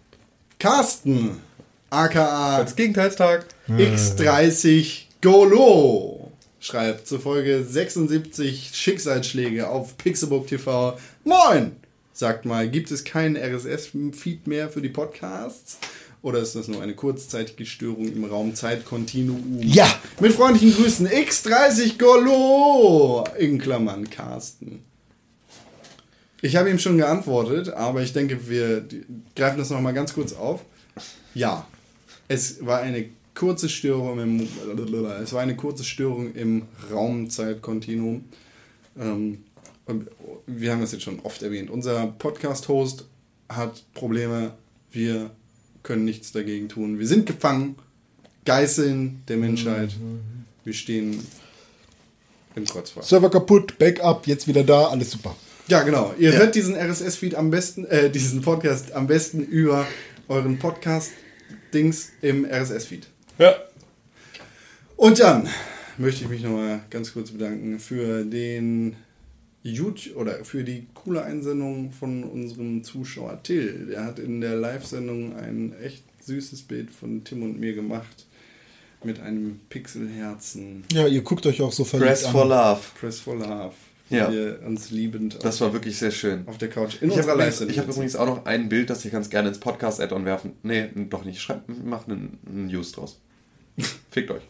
Carsten, aka Als Gegenteilstag. X30 Golo schreibt zur Folge 76 Schicksalsschläge auf Pixelbook TV. Moin! Sagt mal, gibt es keinen RSS-Feed mehr für die Podcasts? Oder ist das nur eine kurzzeitige Störung im Raum Zeitkontinuum? Ja. Mit freundlichen Grüßen X30 Golo! In Klammern Carsten. Ich habe ihm schon geantwortet, aber ich denke, wir greifen das nochmal ganz kurz auf. Ja, es war eine kurze Störung im, es war eine kurze Störung im Raumzeitkontinuum. Ähm, wir haben das jetzt schon oft erwähnt. Unser Podcast-Host hat Probleme. Wir können nichts dagegen tun. Wir sind gefangen. Geißeln der Menschheit. Wir stehen im Kreuzfahrt. Server kaputt, Backup, jetzt wieder da, alles super. Ja, genau. Ihr hört diesen RSS-Feed am besten, äh, diesen Podcast am besten über euren Podcast-Dings im RSS-Feed. Ja. Und dann möchte ich mich nochmal ganz kurz bedanken für den YouTube oder für die coole Einsendung von unserem Zuschauer Till. Der hat in der Live-Sendung ein echt süßes Bild von Tim und mir gemacht. Mit einem Pixelherzen. Ja, ihr guckt euch auch so verliebt Press an. for Love. Press for Love. Ja. Wir uns liebend Das war wirklich sehr schön. auf der Couch in Ich unserer habe übrigens, ich hab sitzen. übrigens auch noch ein Bild, das ich ganz gerne ins Podcast-Add-on werfen. Nee, doch nicht. Schreibt, macht einen, einen News draus. Fickt euch.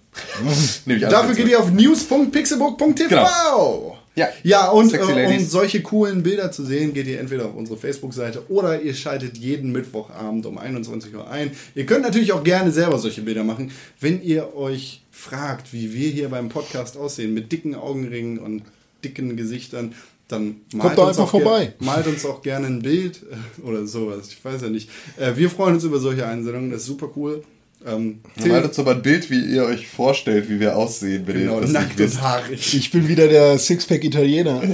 Dafür geht ihr auf news.pixelbook.tv. Genau. Ja. Ja, und äh, um solche coolen Bilder zu sehen, geht ihr entweder auf unsere Facebook-Seite oder ihr schaltet jeden Mittwochabend um 21 Uhr ein. Ihr könnt natürlich auch gerne selber solche Bilder machen, wenn ihr euch fragt, wie wir hier beim Podcast aussehen, mit dicken Augenringen und dicken Gesichtern. Dann malt, doch uns einfach vorbei. malt uns auch gerne ein Bild äh, oder sowas. Ich weiß ja nicht. Äh, wir freuen uns über solche Einsendungen, das ist super cool. Ähm, Malt uns aber ein Bild, wie ihr euch vorstellt, wie wir aussehen, wenn genau, ihr das nackt und haarig. Ich bin wieder der Sixpack-Italiener.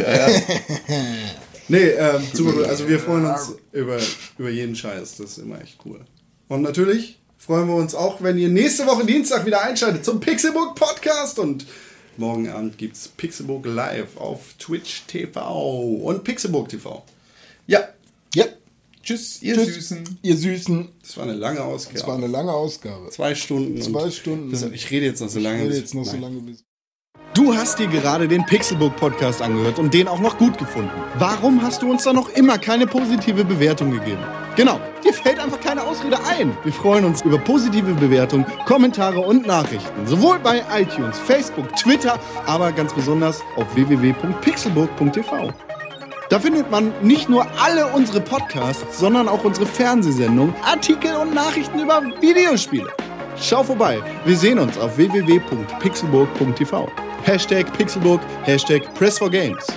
Nee, ähm, super cool. Also wir freuen uns über, über jeden Scheiß. Das ist immer echt cool. Und natürlich freuen wir uns auch, wenn ihr nächste Woche Dienstag wieder einschaltet zum Pixelbook Podcast. Und morgen Abend gibt's Pixelbook live auf Twitch TV und Pixelbook TV. Ja. Ja, Tschüss, ihr Tschüss. Süßen. ihr Süßen. Das war eine lange Ausgabe. Das war eine lange Ausgabe. Zwei Stunden. Zwei und- Stunden. Das- Ich rede jetzt noch so lange. Ich rede jetzt noch so lange bis. Du hast dir gerade den Pixelbook Podcast angehört und den auch noch gut gefunden. Warum hast du uns da noch immer keine positive Bewertung gegeben? Genau, dir fällt einfach keine Ausrede ein. Wir freuen uns über positive Bewertungen, Kommentare und Nachrichten. Sowohl bei iTunes, Facebook, Twitter, aber ganz besonders auf www.pixelbook.tv. Da findet man nicht nur alle unsere Podcasts, sondern auch unsere Fernsehsendungen, Artikel und Nachrichten über Videospiele. Schau vorbei. Wir sehen uns auf www.pixelburg.tv. Hashtag Pixelburg, Hashtag Press for Games.